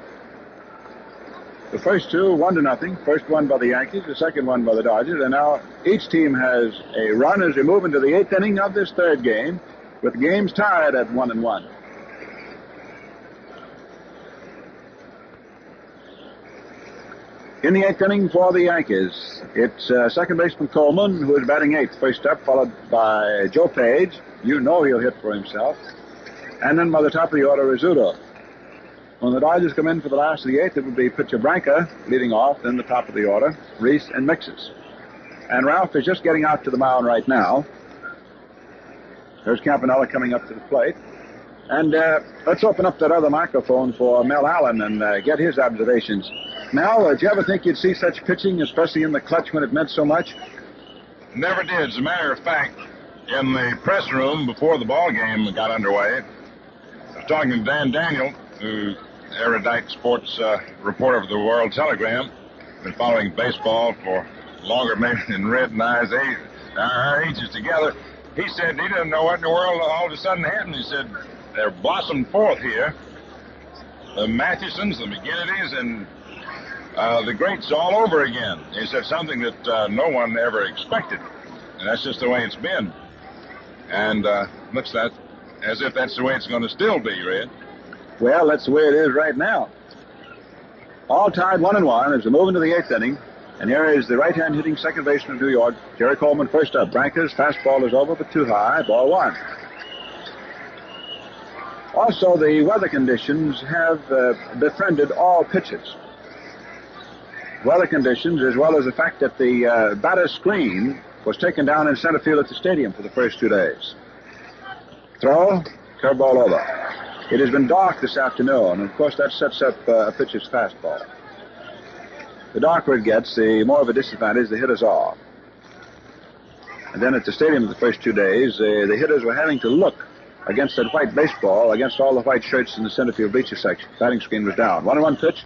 [SPEAKER 3] The first two, one to nothing. First one by the Yankees, the second one by the Dodgers, and now each team has a run as we move into the eighth inning of this third game, with games tied at one and one. In the eighth inning for the Yankees, it's uh, second baseman Coleman who is batting eighth, first up, followed by Joe Page. You know he'll hit for himself. And then by the top of the order, Rizzuto. When the Dodgers come in for the last of the eighth, it would be Pitcher Branca leading off, then the top of the order, Reese and Miksis. And Ralph is just getting out to the mound right now. There's Campanella coming up to the plate. And uh, let's open up that other microphone for Mel Allen and uh, get his observations. Mel, uh, did you ever think you'd see such pitching, especially in the clutch when it meant so much?
[SPEAKER 6] Never did. As a matter of fact, in the press room before the ball game got underway, I was talking to Dan Daniel, who erudite sports uh, reporter for the World Telegram, been following baseball for longer than *laughs* Red and I's age, our ages together. He said he didn't know what in the world all of a sudden happened. He said they're blossomed forth here. The Mathewsons, the McGinnitys, and uh, the greats all over again. He said something that uh, no one ever expected, and that's just the way it's been. And uh, looks that as if that's the way it's going to still be, Red.
[SPEAKER 3] Well, that's the way it is right now. All tied one and one as we move into the eighth inning. And here is the right-hand hitting second baseman of New York, Jerry Coleman, first up. Branca's fastball is over, but too high. Ball one. Also, the weather conditions have uh, befriended all pitches. Weather conditions, as well as the fact that the uh, batter screen was taken down in center field at the stadium for the first two days. Throw, curveball over. It has been dark this afternoon, and of course that sets up uh, a pitcher's fastball. The darker it gets, the more of a disadvantage the hitters are. And then at the stadium the first two days, uh, the hitters were having to look against that white baseball, against all the white shirts in the center field bleacher section. Batting screen was down. One and one pitch.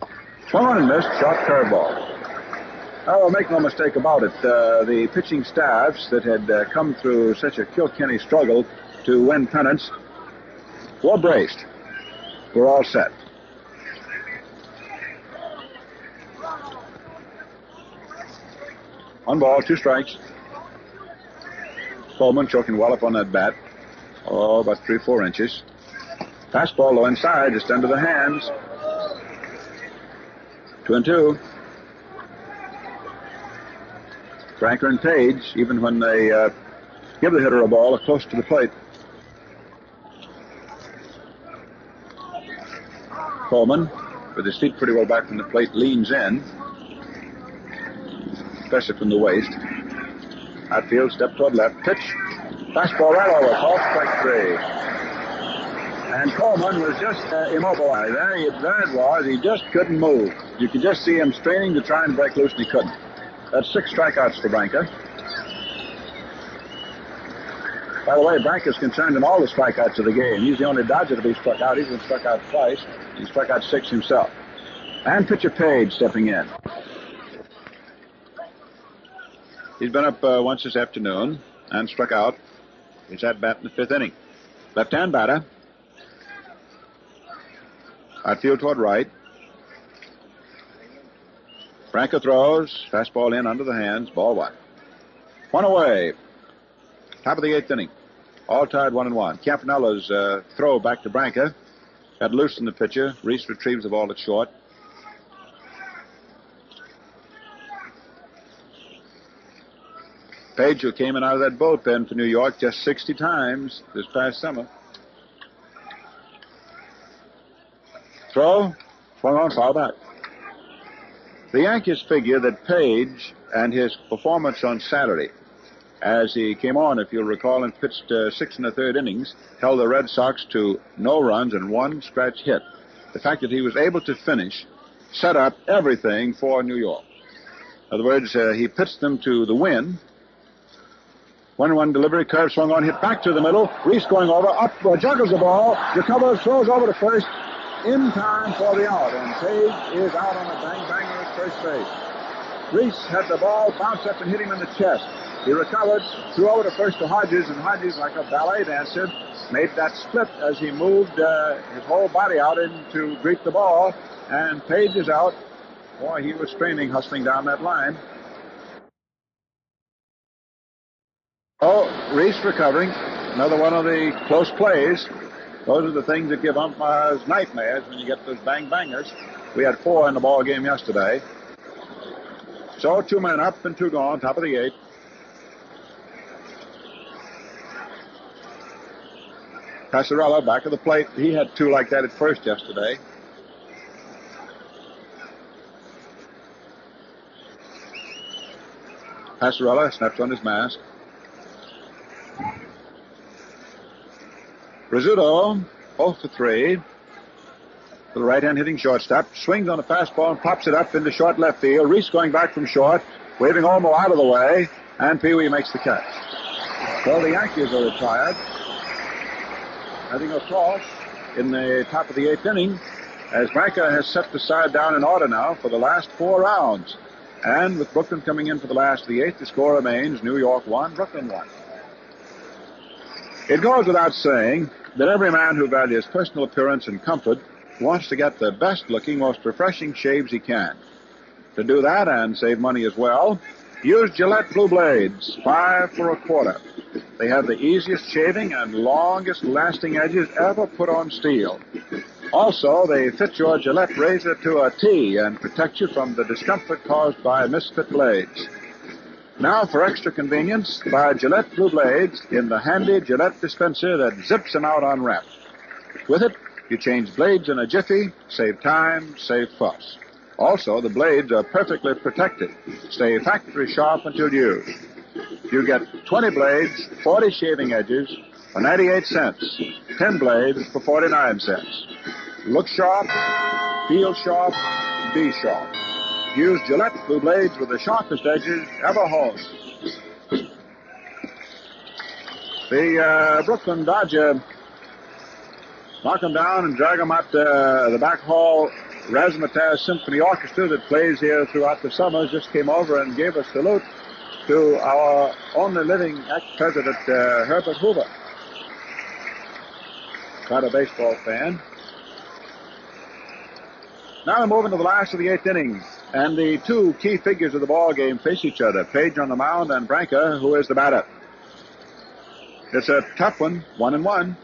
[SPEAKER 3] Swung on and missed. Short curveball. Oh, make no mistake about it. Uh, the pitching staffs that had uh, come through such a Kilkenny struggle to win pennants were braced. We're all set. One ball, two strikes. Coleman choking well up on that bat. Oh, about three, four inches. Fastball low inside, just under the hands. Two and two. Branca and Page, even when they uh, give the hitter a ball close to the plate. Coleman, with his feet pretty well back from the plate, leans in, especially from the waist. Outfield, step toward left, pitch, fastball right over, call strike three. And Coleman was just uh, immobilized. There, he, there it was. He just couldn't move. You could just see him straining to try and break loose, and he couldn't. That's six strikeouts for Branca. By the way, Branca's concerned in all the strikeouts of the game. He's the only Dodger to be struck out. He's been struck out twice. He struck out six himself. And pitcher Page stepping in. He's been up uh, once this afternoon and struck out. He's at bat in the fifth inning. Left-hand batter. Outfield toward right. Branca throws. Fastball in under the hands. Ball one. One away. Top of the eighth inning. All tied one and one. Campanella's uh, throw back to Branca. Got loose in the pitcher. Reese retrieves the ball at short. Page, who came in out of that bullpen for New York just 60 times this past summer. Throw, swung on, foul back. The Yankees figure that Page and his performance on Saturday, as he came on, if you'll recall, and pitched uh, six and a third innings, held the Red Sox to no runs and one scratch hit. The fact that he was able to finish set up everything for New York. In other words, uh, he pitched them to the win. One one delivery, curve swung on, hit back to the middle. Reese going over, up, uh, juggles the ball, recovers, throws over to first, in time for the out. And Page is out on a bang banger at first base. Reese had the ball bounce up and hit him in the chest. He recovered, threw over to first to Hodges, and Hodges, like a ballet dancer, made that split as he moved uh, his whole body out in to greet the ball. And Page is out. Boy, he was straining, hustling down that line. Oh, Reese recovering. Another one of the close plays. Those are the things that give umpires nightmares when you get those bang bangers. We had four in the ball game yesterday. So two men up and two gone, top of the eighth. Passarella back of the plate. He had two like that at first yesterday. Passarella snaps on his mask. Rizzuto, 0 for 3. The right hand hitting shortstop. Swings on a fastball and pops it up into short left field. Reese going back from short, waving Olmo out of the way, and Pee Wee makes the catch. Well, the Yankees are retired. Heading across in the top of the eighth inning as Branca has set the side down in order now for the last four rounds. And with Brooklyn coming in for the last of the eighth, the score remains New York 1, Brooklyn 1. It goes without saying that every man who values personal appearance and comfort wants to get the best looking, most refreshing shaves he can. To do that and save money as well, use Gillette Blue Blades, five for a quarter. They have the easiest shaving and longest lasting edges ever put on steel. Also, they fit your Gillette razor to a T and protect you from the discomfort caused by misfit blades. Now, for extra convenience, buy Gillette Blue Blades in the handy Gillette dispenser that zips them out on wrap. With it, you change blades in a jiffy, save time, save fuss. Also, the blades are perfectly protected. Stay factory sharp until used. You get 20 blades, 40 shaving edges for 98 cents. 10 blades for 49 cents. Look sharp, feel sharp, be sharp. Use Gillette Blue Blades with the sharpest edges ever honed. The uh, Brooklyn Dodger knock him down and drag him out uh, the back hall. Razzmatazz Symphony Orchestra that plays here throughout the summer just came over and gave a salute to our only living ex-president, uh, Herbert Hoover. Not a baseball fan. Now we're moving to the last of the eighth innings, and the two key figures of the ball game face each other: Page on the mound and Branca, who is the batter. It's a tough one, one and one.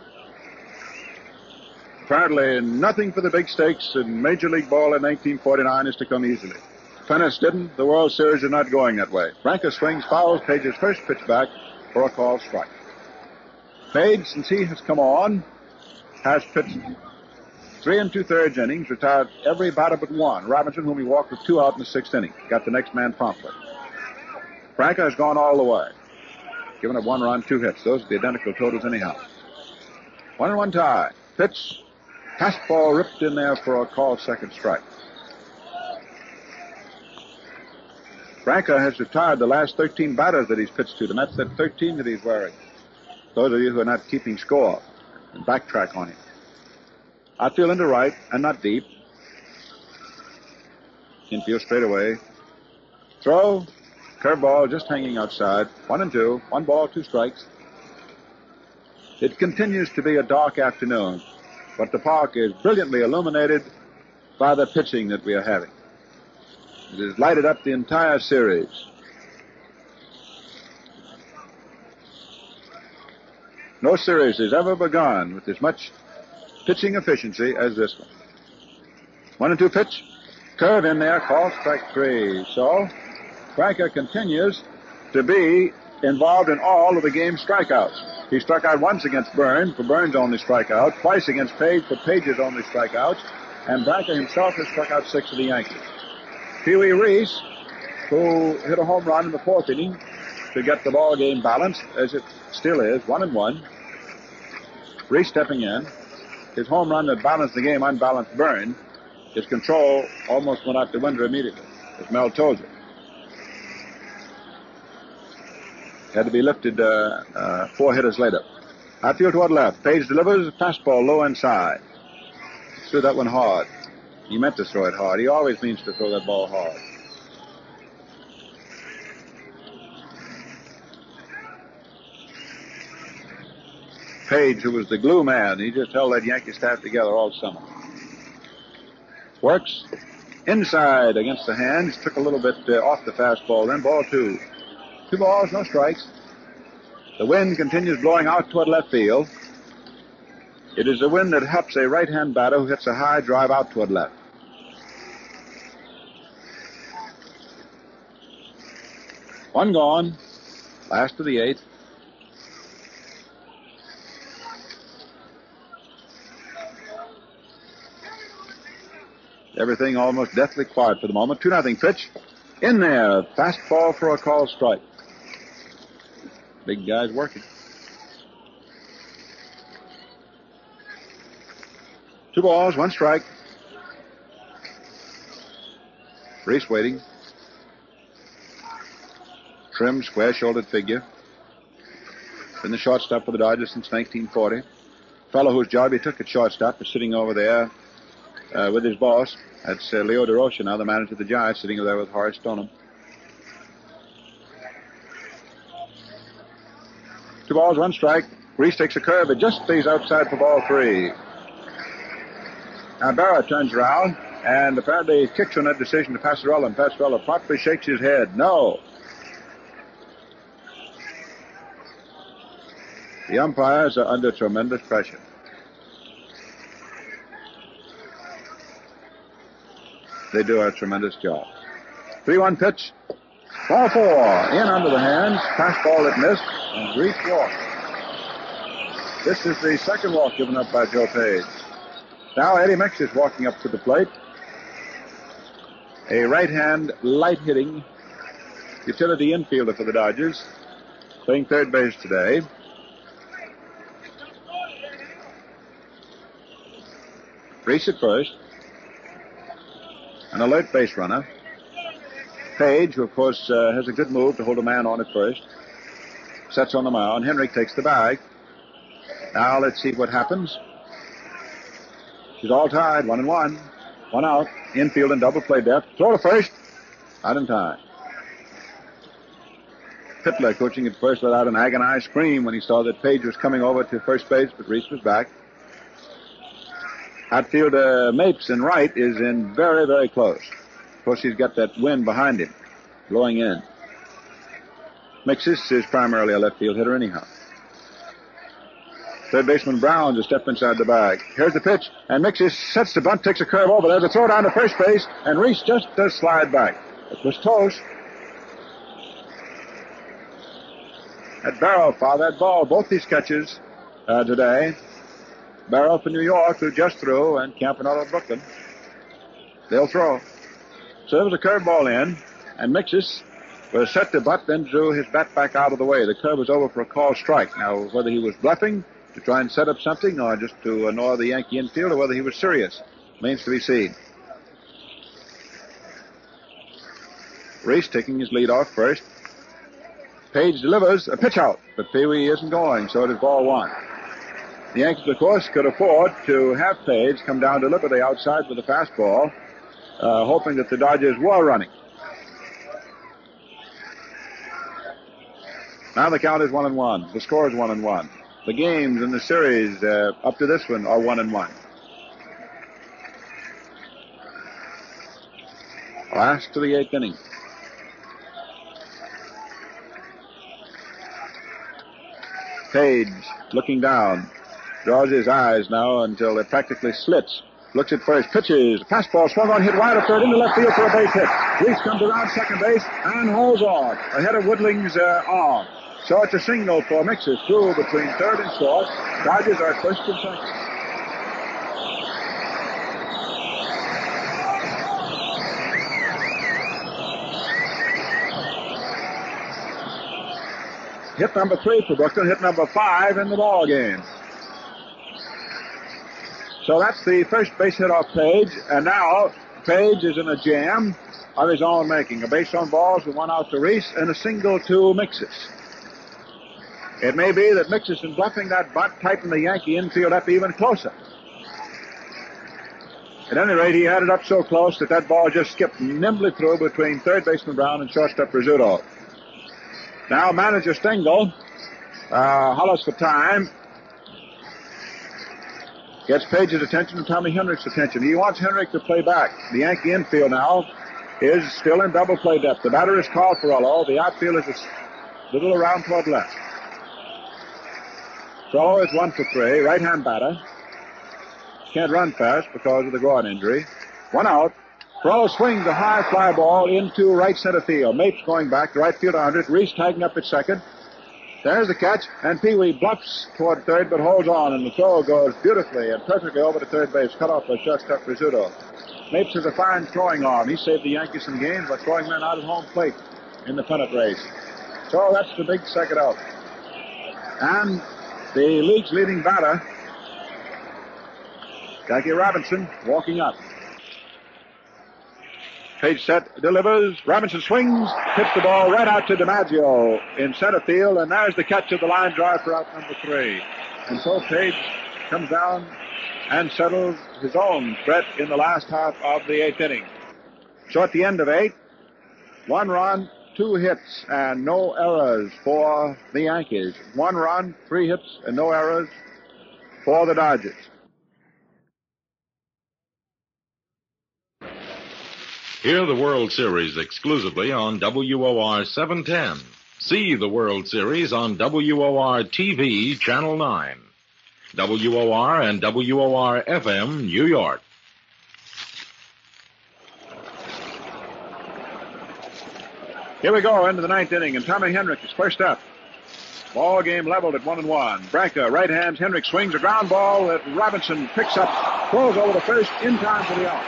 [SPEAKER 3] Apparently, nothing for the big stakes in Major League Ball in 1949 is to come easily. Pennant didn't. The World Series are not going that way. Branca swings, fouls Page's first pitch back for a called strike. Page, since he has come on, has pitched three and two thirds innings, retired every batter but one. Robinson, whom he walked with two out in the sixth inning, got the next man promptly. Branca has gone all the way, given up one run, two hits. Those are the identical totals anyhow. One and one tie. Pitch, fastball ripped in there for a called second strike. Branca has retired the last 13 batters that he's pitched to them. That's the 13 that he's wearing. Those of you who are not keeping score, and backtrack on him. Outfield into right and not deep. Infield straight away. Throw. Curveball just hanging outside. One and two. One ball, two strikes. It continues to be a dark afternoon, but the park is brilliantly illuminated by the pitching that we are having. It has lighted up the entire series. No series has ever begun with as much pitching efficiency as this one. One and two pitch. Curve in there, call strike three. So, Branca continues to be involved in all of the game's strikeouts. He struck out once against Byrne for Byrne's only strikeout, twice against Page for Page's only strikeouts, and Branca himself has struck out six of the Yankees. Pee Wee Reese, who hit a home run in the fourth inning to get the ball game balanced, as it still is, one and one. Reese stepping in. His home run that balanced the game unbalanced Byrne. His control almost went out the window immediately, as Mel told you. Had to be lifted uh, uh, four hitters later. Outfield toward left. Page delivers fastball low inside. Threw that one hard. He meant to throw it hard. He always means to throw that ball hard. Page, who was the glue man, he just held that Yankee staff together all summer. Works inside against the hands, took a little bit uh, off the fastball, then ball two. Two balls, no strikes. The wind continues blowing out toward left field. It is the wind that helps a right hand batter who hits a high drive out toward left. One gone. Last of the eighth. Everything almost deathly quiet for the moment. 2 nothing pitch. In there. Fastball for a call strike. Big guy's working. Two balls, one strike. Reese waiting. Trim, square-shouldered figure. Been the shortstop for the Dodgers since 1940. Fellow whose job he took at shortstop is sitting over there uh, with his boss. That's uh, Leo Durocher now, the manager of the Giants, sitting over there with Horace Stoneham. Two balls, one strike. Reese takes a curve. It just stays outside for ball three. Now Berra turns around and apparently kicks on that decision to Passarella, and Passarella promptly shakes his head. No. The umpires are under tremendous pressure. They do a tremendous job. 3-1 pitch. Ball four. In under the hands. Fastball that missed. And Reese walk. This is the second walk given up by Joe Page. Now Eddie Miksis walking up to the plate. A right-hand, light-hitting utility infielder for the Dodgers, playing third base today. Reese at first. An alert base runner. Page, who of course uh, has a good move to hold a man on at first, sets on the mound. Henrich takes the bag. Now let's see what happens. She's all tied, one and one. One out. Infield and double play depth. Throw to first. Out in time. Pitler coaching at first let out an agonized scream when he saw that Page was coming over to first base, but Reese was back. Outfielder Mapes in right is in very, very close. Of course, he's got that wind behind him, blowing in. Miksis is primarily a left field hitter anyhow. Third baseman Brown just step inside the bag. Here's the pitch, and Miksis sets the bunt, takes a curve over. There's a throw down to first base, and Reese just does slide back. It was close. That Berra fouled that ball, both these catches uh, today. Berra for New York, who just threw, and Campanella of Brooklyn. They'll throw. Was a curveball in, and Miksis was set to butt, then drew his bat back out of the way. The curve was over for a call strike. Now, whether he was bluffing to try and set up something or just to annoy the Yankee infield or whether he was serious remains to be seen. Reese taking his lead off first. Page delivers a pitch out, but Pee Wee isn't going, so it is ball one. The Yankees, of course, could afford to have Page come down to deliberately outside with a fastball, uh, hoping that the Dodgers were running. Now the count is one and one. The score is one and one. The games in the series uh, up to this one are one and one. Last to the eighth inning. Page looking down, draws his eyes now until they're practically slits. Looks at first, pitches, fastball swung on, hit wide of third into left field for a base hit. Reese comes around second base and holds on ahead of Woodling's uh, arm. So it's a single for Miksis through between third and fourth. Dodgers are first and second. Hit number three for Brooklyn, hit number five in the ball game. So that's the first base hit off Page, and now Page is in a jam of his own making. A base on balls with one out to Reese and a single to Miksis. It may be that Miksis in bluffing that bunt tightened the Yankee infield up even closer. At any rate, he had it up so close that that ball just skipped nimbly through between third baseman Brown and shortstop Rizzuto. Now manager Stengel uh, hollers for time. Gets Page's attention and Tommy Henrich's attention. He wants Henrich to play back. The Yankee infield now is still in double play depth. The batter is called Furillo. The outfield is a little around toward left. Furillo is one for three. Right hand batter. Can't run fast because of the groin injury. One out. Furillo swings a high fly ball into right center field. Mapes going back to right field 100. Reese tagging up at second. There's the catch, and Pee Wee bluffs toward third, but holds on, and the throw goes beautifully and perfectly over to third base, cut off by shortstop Rizzuto. Mapes has a fine throwing arm. He saved the Yankees some games by throwing men out at home plate in the pennant race. So that's the big second out. And the league's leading batter, Jackie Robinson, walking up. Page set, delivers. Robinson swings, hits the ball right out to DiMaggio in center field, and there's the catch of the line drive for out number three. And so Page comes down and settles his own threat in the last half of the eighth inning. So at the end of eight, one run, two hits, and no errors for the Yankees. One run, three hits, and no errors for the Dodgers.
[SPEAKER 5] Hear the World Series exclusively on WOR 710. See the World Series on WOR TV, Channel 9. WOR and WOR FM, New York.
[SPEAKER 3] Here we go into the ninth inning, and Tommy Henrich is first up. Ball game leveled at one and one. Branca, right hands. Henrich swings a ground ball that Robinson picks up, throws over the first in time for the out.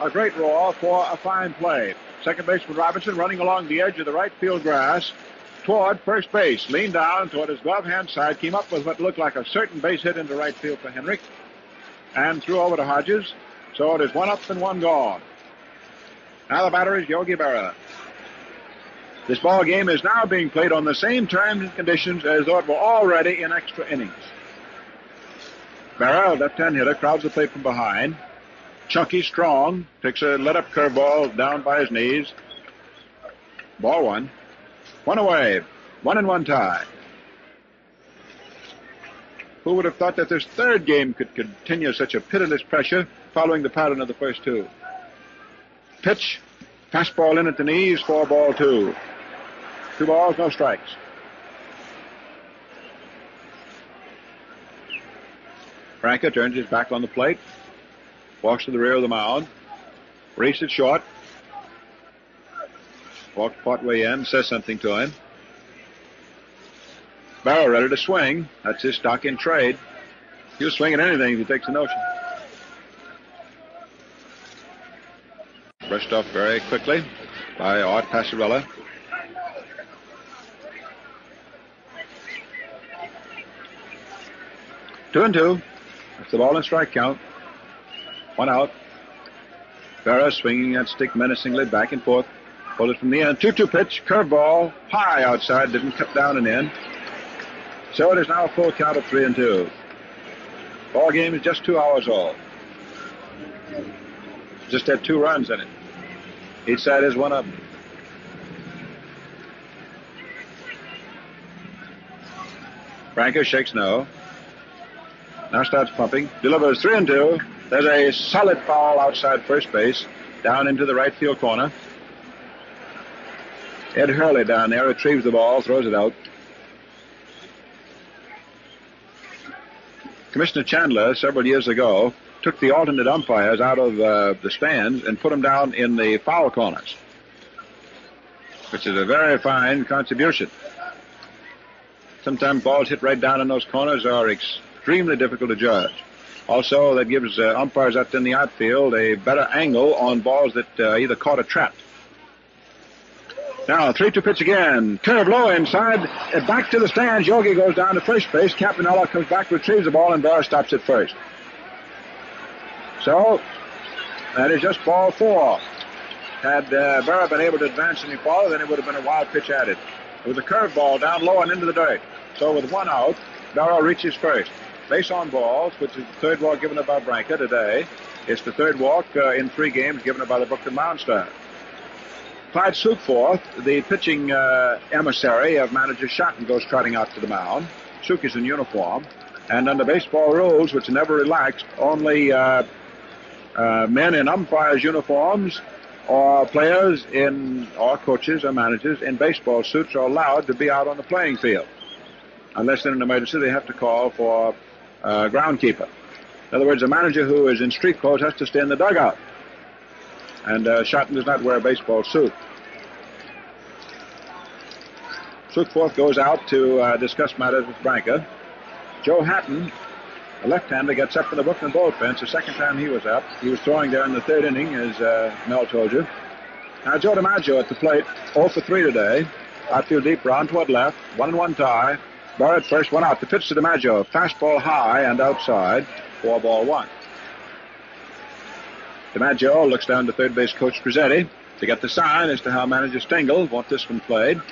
[SPEAKER 3] A great roll. A great roll for a fine play. Second baseman Robinson running along the edge of the right field grass toward first base. Leaned down toward his glove hand side, came up with what looked like a certain base hit into right field for Henrich, and threw over to Hodges. So it is one up and one gone. Now the batter is Yogi Berra. This ball game is now being played on the same terms and conditions as though it were already in extra innings. Berra, left-hand hitter, crowds the plate from behind. Chunky, strong, takes a let-up curveball down by his knees. Ball one. One away. One and one tie. Who would have thought that this third game could continue such a pitiless pressure following the pattern of the first two? Pitch. Fastball in at the knees. Four ball two. Two balls, no strikes. Branca turns his back on the plate. Walks to the rear of the mound. Races it short. Walks partway in, says something to him. Berra ready to swing. That's his stock in trade. He'll swing at anything if he takes a notion. Brushed off very quickly by Art Passarella. Two and two. That's the ball and strike count. One out. Berra swinging that stick menacingly back and forth. Pulled it from the end. 2 2 pitch. Curveball. High outside. Didn't cut down and in. So it is now a full count of 3 and 2. Ball game is just two hours old. Just had two runs in it. Each side is one up. Branca shakes no. Now starts pumping. Delivers three and two. There's a solid foul outside first base, down into the right field corner. Ed Hurley down there retrieves the ball, throws it out. Commissioner Chandler, several years ago, took the alternate umpires out of uh, the stands and put them down in the foul corners, which is a very fine contribution. Sometimes balls hit right down in those corners are extremely difficult to judge. Also, that gives uh, umpires out in the outfield a better angle on balls that uh, either caught or trapped. Now, 3 2 pitch again. Curve low inside. Uh, back to the stands. Yogi goes down to first base. Campanella comes back, retrieves the ball, and Berra stops at first. So, that is just ball four. Had uh, Berra been able to advance any farther, then it would have been a wild pitch at it. Was a curveball down low and into the dirt. So, with one out, Berra reaches first. Base on balls, which is the third walk given up by Branca today. It's the third walk uh, in three games given up by the Brooklyn Mound. Clyde Sukeforth, the pitching uh, emissary of manager Shotton, goes trotting out to the mound. Suk is in uniform. And under baseball rules, which are never relaxed, only uh, uh, men in umpires' uniforms or players in, or coaches or managers in baseball suits are allowed to be out on the playing field. Unless in an emergency, they have to call for uh, groundkeeper. In other words, a manager who is in street clothes has to stay in the dugout. And uh, Shotton does not wear a baseball suit. Sukeforth goes out to uh, discuss matters with Branca. Joe Hatten, a left-hander, gets up for the Brooklyn bullpen. the second time he was up. He was throwing there in the third inning, as uh, Mel told you. Now Joe DiMaggio at the plate, 0 for 3 today. Outfield deep, round toward left, one and one tie. Barrett first, one out. The pitch to DiMaggio, fastball high and outside, four ball one. DiMaggio looks down to third base coach Crosetti to get the sign as to how manager Stengel want this one played.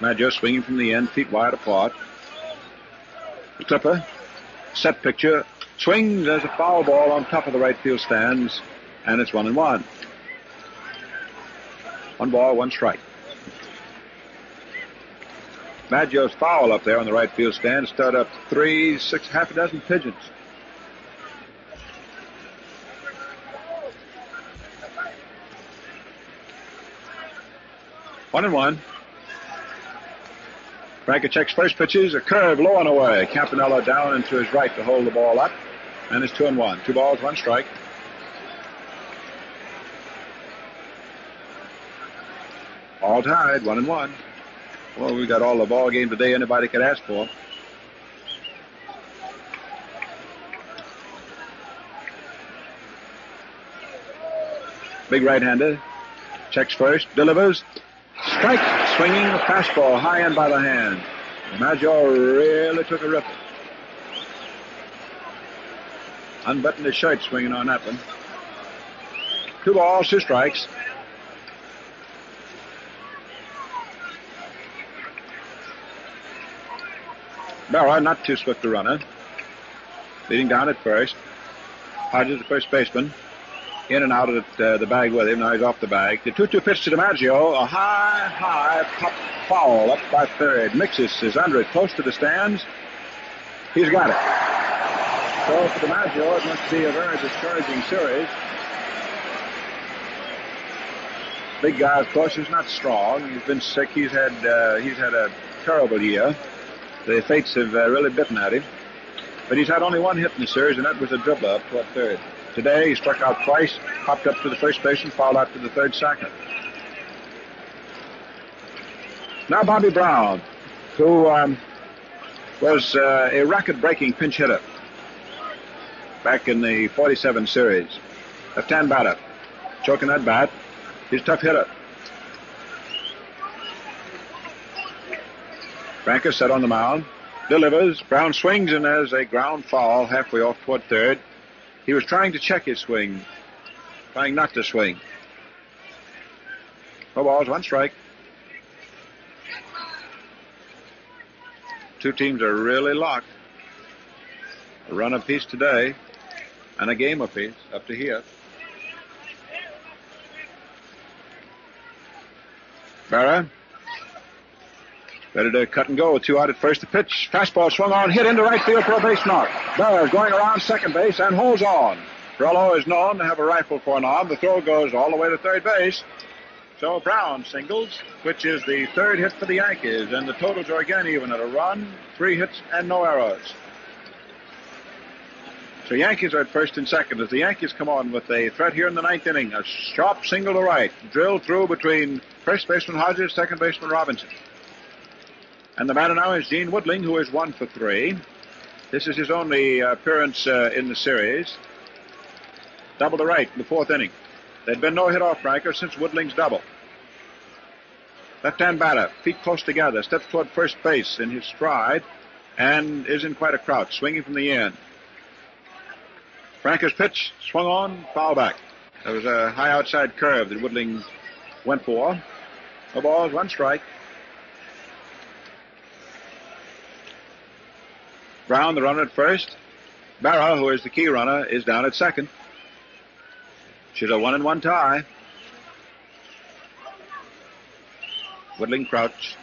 [SPEAKER 3] Maggio swinging from the end, feet wide apart. The Clipper, set picture, swings as a foul ball on top of the right field stands, and it's one and one. One ball, one strike. Maggio's foul up there on the right field stand stirred up three, six, half a dozen pigeons. One and one. Branca checks first pitches, a curve low and away. Campanella down and to his right to hold the ball up. And it's two and one. Two balls, one strike. All tied, one and one. Well, we got all the ball game today anybody could ask for. Big right-hander. Checks first, delivers. Strike, swinging the fastball high in by the hand. Maggio really took a rip. Unbuttoned his shirt swinging on that one. Two balls, two strikes. Berra, not too swift a runner. Leading down at first. Hodges, the first baseman in and out of the, uh, the bag with him. Now he's off the bag. The 2 2 pitch to DiMaggio. A high, high pop foul up by third. Miksis is under it, close to the stands. He's got it. So for DiMaggio, it must be a very discouraging series. Big guy, of course, is not strong. He's been sick. He's had uh, he's had a terrible year. The fates have uh, really bitten at him. But he's had only one hit in the series, and that was a dribbler up toward third. Today, he struck out twice, popped up to the first base, and fouled out to the third second. Now, Bobby Brown, who um, was uh, a record-breaking pinch hitter back in the 47 series. Left-hand batter, choking that bat. He's a tough hitter. Branca set on the mound, delivers. Brown swings and has a ground foul halfway off toward third. He was trying to check his swing, trying not to swing. No balls, one strike. Two teams are really locked. A run apiece today and a game apiece up to here. Berra Ready to cut and go. Two out at first. The pitch. Fastball swung on, hit into right field for a base knock. Is going around second base and holds on. Furillo is known to have a rifle for an arm. The throw goes all the way to third base. So Brown singles, which is the third hit for the Yankees, and the totals are again even at a run, three hits, and no errors. So Yankees are at first and second as the Yankees come on with a threat here in the ninth inning. A sharp single to right, drilled through between first baseman Hodges, second baseman Robinson. And the batter now is Gene Woodling, who is one for three. This is his only appearance uh, in the series. Double to right in the fourth inning. There'd been no hit off Branca since Woodling's double. Left-hand batter, feet close together, steps toward first base in his stride, and is in quite a crouch, swinging from the end. Branca's pitch swung on, foul back. There was a high outside curve that Woodling went for. No balls, one strike. Brown, the runner at first. Berra, who is the key runner, is down at second. She's a one and one tie. Woodling crouch.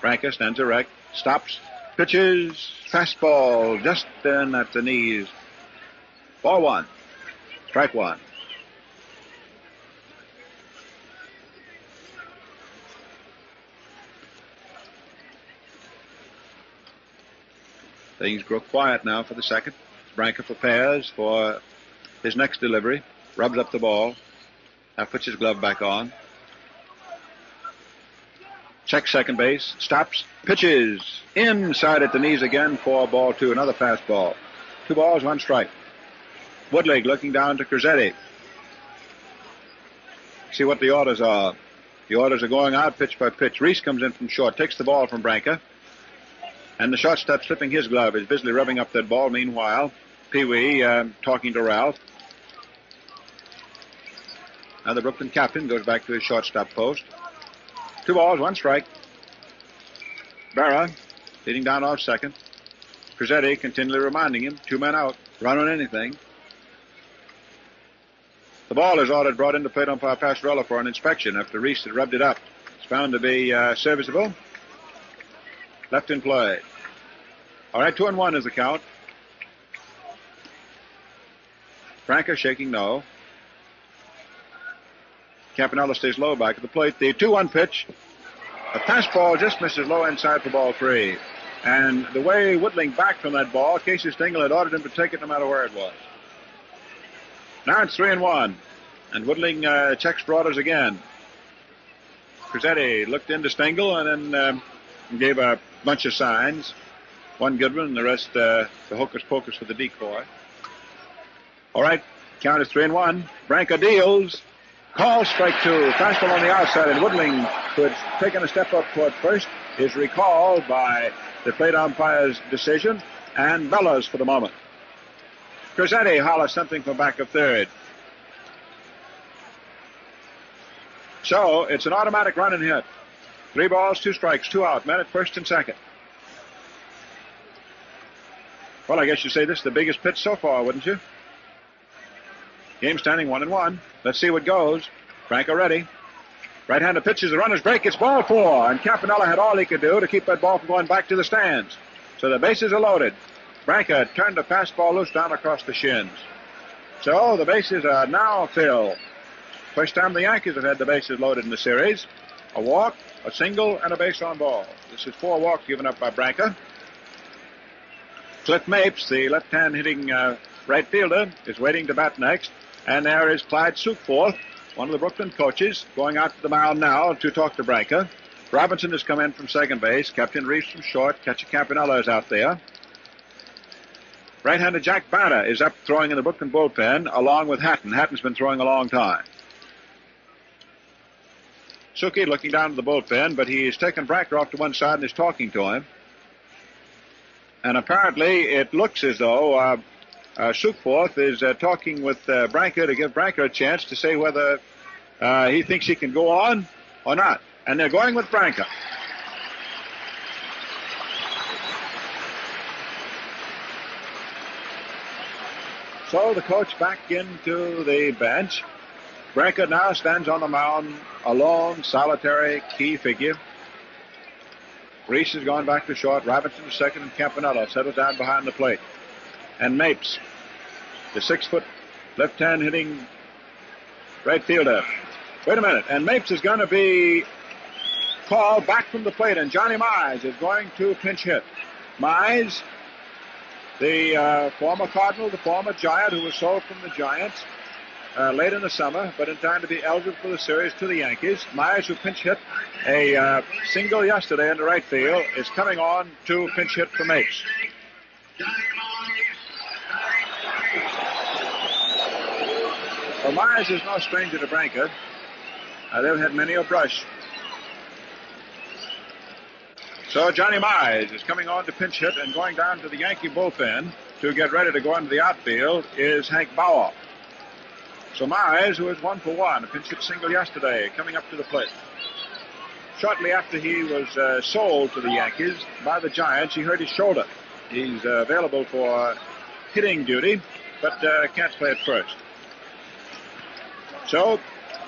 [SPEAKER 3] Branca stands erect, stops, pitches, fastball just in at the knees. Ball one. Strike one. Things grow quiet now for the second. Branca prepares for his next delivery. Rubs up the ball. Now puts his glove back on. Checks second base. Stops. Pitches. Inside at the knees again for ball two. Another fastball. Two balls, one strike. Woodling looking down to Crosetti. See what the orders are. The orders are going out pitch by pitch. Reese comes in from short, takes the ball from Branca. And the shortstop slipping his glove is busily rubbing up that ball. Meanwhile, Pee Wee uh, talking to Ralph. Now the Brooklyn captain goes back to his shortstop post. Two balls, one strike. Berra leading down off second. Crosetti continually reminding him, two men out, run on anything. The ball is ordered brought into plate umpire Passarella for an inspection after Reese had rubbed it up. It's found to be uh, serviceable. Left in play. All right, two and one is the count. Branca shaking no. Campanella stays low back at the plate. The 2-1 pitch. A fastball just misses low inside for ball three. And the way Woodling backed from that ball, Casey Stengel had ordered him to take it no matter where it was. Now it's 3 and 1. And Woodling uh, checks for orders again. Crosetti looked into Stengel and then um, gave a bunch of signs. One good one, and the rest uh, the hocus pocus for the decoy. All right, count is three and one. Branca deals. Call strike two. Fastball on the outside, and Woodling, who had taken a step up toward first, is recalled by the plate umpire's decision, and Bellows for the moment. Crosetti hollers something from back of third. So it's an automatic run and hit. Three balls, two strikes, two out. Men at first and second. Well, I guess you'd say this is the biggest pitch so far, wouldn't you? Game standing one and one. Let's see what goes. Branca ready. Right-handed pitches, the runners break. It's ball four, and Campanella had all he could do to keep that ball from going back to the stands. So the bases are loaded. Branca turned the fastball loose down across the shins. So the bases are now filled. First time the Yankees have had the bases loaded in the series. A walk, a single, and a base on ball. This is four walks given up by Branca. Cliff Mapes, the left-hand hitting uh, right fielder, is waiting to bat next. And there is Clyde Sukeforth, one of the Brooklyn coaches, going out to the mound now to talk to Branca. Robinson has come in from second base. Captain Reese from short. Catcher Campanella is out there. Right-handed Jack Banta is up throwing in the Brooklyn bullpen along with Hatten. Hatten's been throwing a long time. Suki looking down to the bullpen, but he's taken Branca off to one side and is talking to him. And apparently it looks as though uh, uh, Sukeforth is uh, talking with uh, Branca to give Branca a chance to say whether uh, he thinks he can go on or not. And they're going with Branca. So the coach back into the bench. Branca now stands on the mound, a lone, solitary key figure. Reese has gone back to short. Robinson to second, and Campanella settled down behind the plate. And Mapes, the six foot left hand hitting right fielder. Wait a minute. And Mapes is going to be called back from the plate, and Johnny Mize is going to pinch hit. Mize, the uh, former Cardinal, the former Giant who was sold from the Giants uh, late in the summer, but in time to be eligible for the series to the Yankees. Mize, who pinch hit a uh, single yesterday in the right field, is coming on to pinch hit for Mapes. Well, Mize is no stranger to Branca. Uh, they've had many a brush. So Johnny Mize is coming on to pinch hit and going down to the Yankee bullpen to get ready to go into the outfield is Hank Bauer. So who is one for one, a pinch hit single yesterday, coming up to the plate. Shortly after he was uh, sold to the Yankees by the Giants, he hurt his shoulder. He's uh, available for hitting duty, but uh, can't play at first. So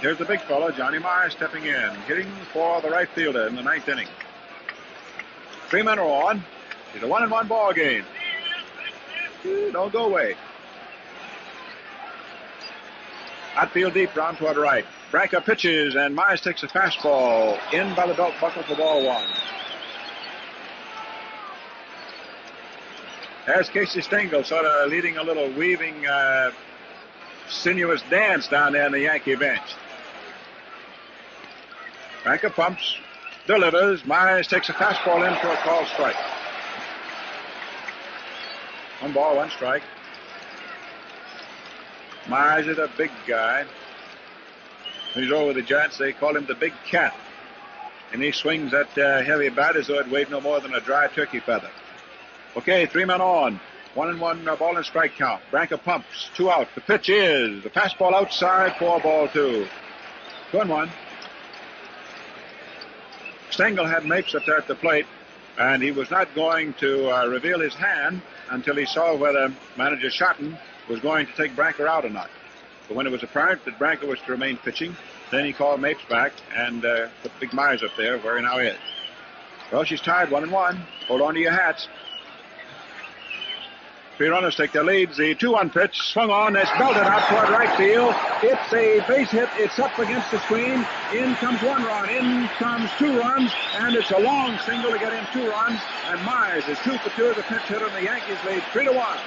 [SPEAKER 3] here's the big fellow, Johnny Mize, stepping in, hitting for the right fielder in the ninth inning. Three men are on. It's a one and one ball game. Don't go away. Outfield deep, round toward right. Branca pitches, and Mize takes a fastball in by the belt buckle for ball one. There's Casey Stengel sort of leading a little weaving, uh, sinuous dance down there in the Yankee bench. Branca pumps, delivers. Mize takes a fastball in for a call strike. One ball, one strike. Mize is a big guy. He's over the Giants, they call him the Big Cat. And he swings that uh, heavy bat as though it weighed no more than a dry turkey feather. Okay, three men on. One and one uh, ball and strike count. Branca pumps. Two out. The pitch is the fastball outside. Four ball two. Two and one. Stengel had Mapes up there at the plate, and he was not going to uh, reveal his hand until he saw whether manager Shotton was going to take Branca out or not. But when it was apparent that Branca was to remain pitching, then he called Mapes back and uh, put Big Mize up there where he now is. Well, she's tied one and one. Hold on to your hats. Three runners take their leads. The 2-1 pitch swung on. It's belted out toward right field. It's a base hit. It's up against the screen. In comes one run. In comes two runs. And it's a long single to get in two runs. And Mize is two for two. The pinch hitter, and the Yankees lead three to one.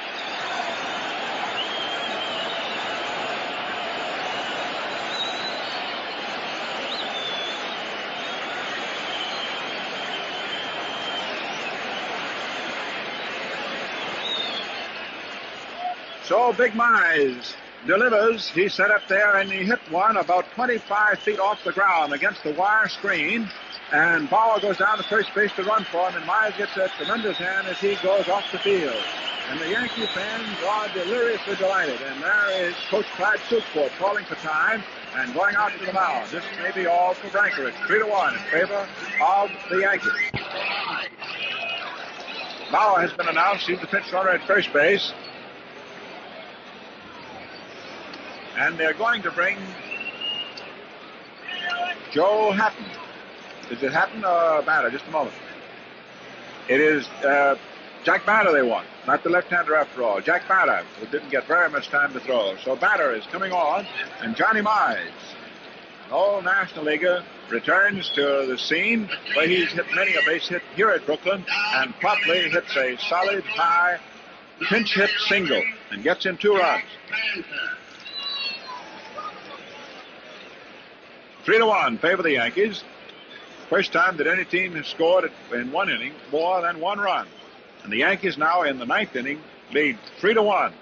[SPEAKER 3] So Big Mize delivers. He set up there and he hit one about 25 feet off the ground against the wire screen. And Bauer goes down to first base to run for him, and Mize gets a tremendous hand as he goes off the field. And the Yankee fans are deliriously delighted. And there is Coach Clyde Sukeforth calling for time and going out to the mound. This may be all for. It's three to one in favor of the Yankees. Bauer has been announced. He's the pitch runner at first base. And they're going to bring Joe Hatten. Is it Hatten or Banta? Just a moment. It is uh, Jack Banta they want, not the left-hander after all. Jack Banta, who didn't get very much time to throw. So Banta is coming on, and Johnny Mize, an old National Leaguer, returns to the scene where he's hit many a base hit here at Brooklyn, and promptly hits a solid, high pinch hit single, and gets in two runs. Three to one, favor the Yankees. First time that any team has scored in one inning more than one run. And the Yankees now in the ninth inning lead three to one.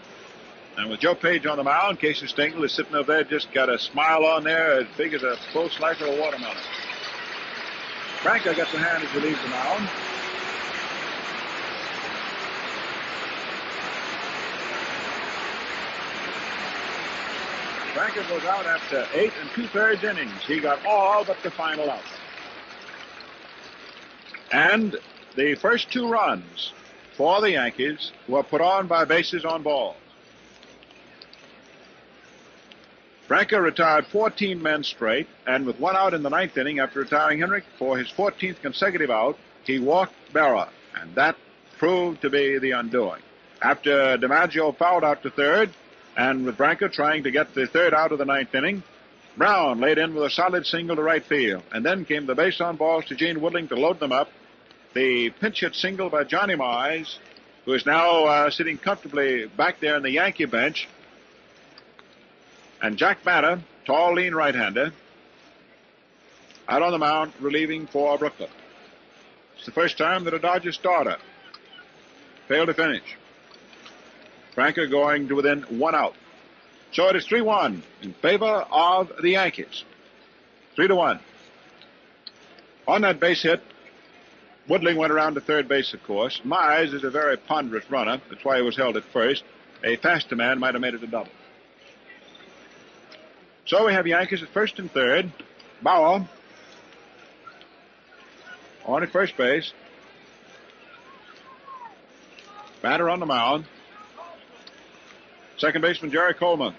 [SPEAKER 3] And with Joe Page on the mound, Casey Stengel is sitting over there, just got a smile on there as big as a full slice of a watermelon. Branca gets a hand as he the mound. Branca goes out after eight and two-thirds innings. He got all but the final out. And the first two runs for the Yankees were put on by bases on balls. Branca retired 14 men straight, and with one out in the ninth inning after retiring Henrich for his 14th consecutive out, he walked Berra, and that proved to be the undoing. After DiMaggio fouled out to third, and with Branca trying to get the third out of the ninth inning, Brown laid in with a solid single to right field. And then came the base on balls to Gene Woodling to load them up. The pinch hit single by Johnny Mize, who is now uh, sitting comfortably back there in the Yankee bench. And Jack Banta, tall, lean right-hander, out on the mound relieving for Brooklyn. It's the first time that a Dodger starter failed to finish. Branca going to within one out. So it is 3-1 in favor of the Yankees. 3 to 1. On that base hit, Woodling went around to third base, of course. Mize is a very ponderous runner. That's why he was held at first. A faster man might have made it a double. So we have Yankees at first and third. Bauer on at first base. Banta on the mound. Second baseman Jerry Coleman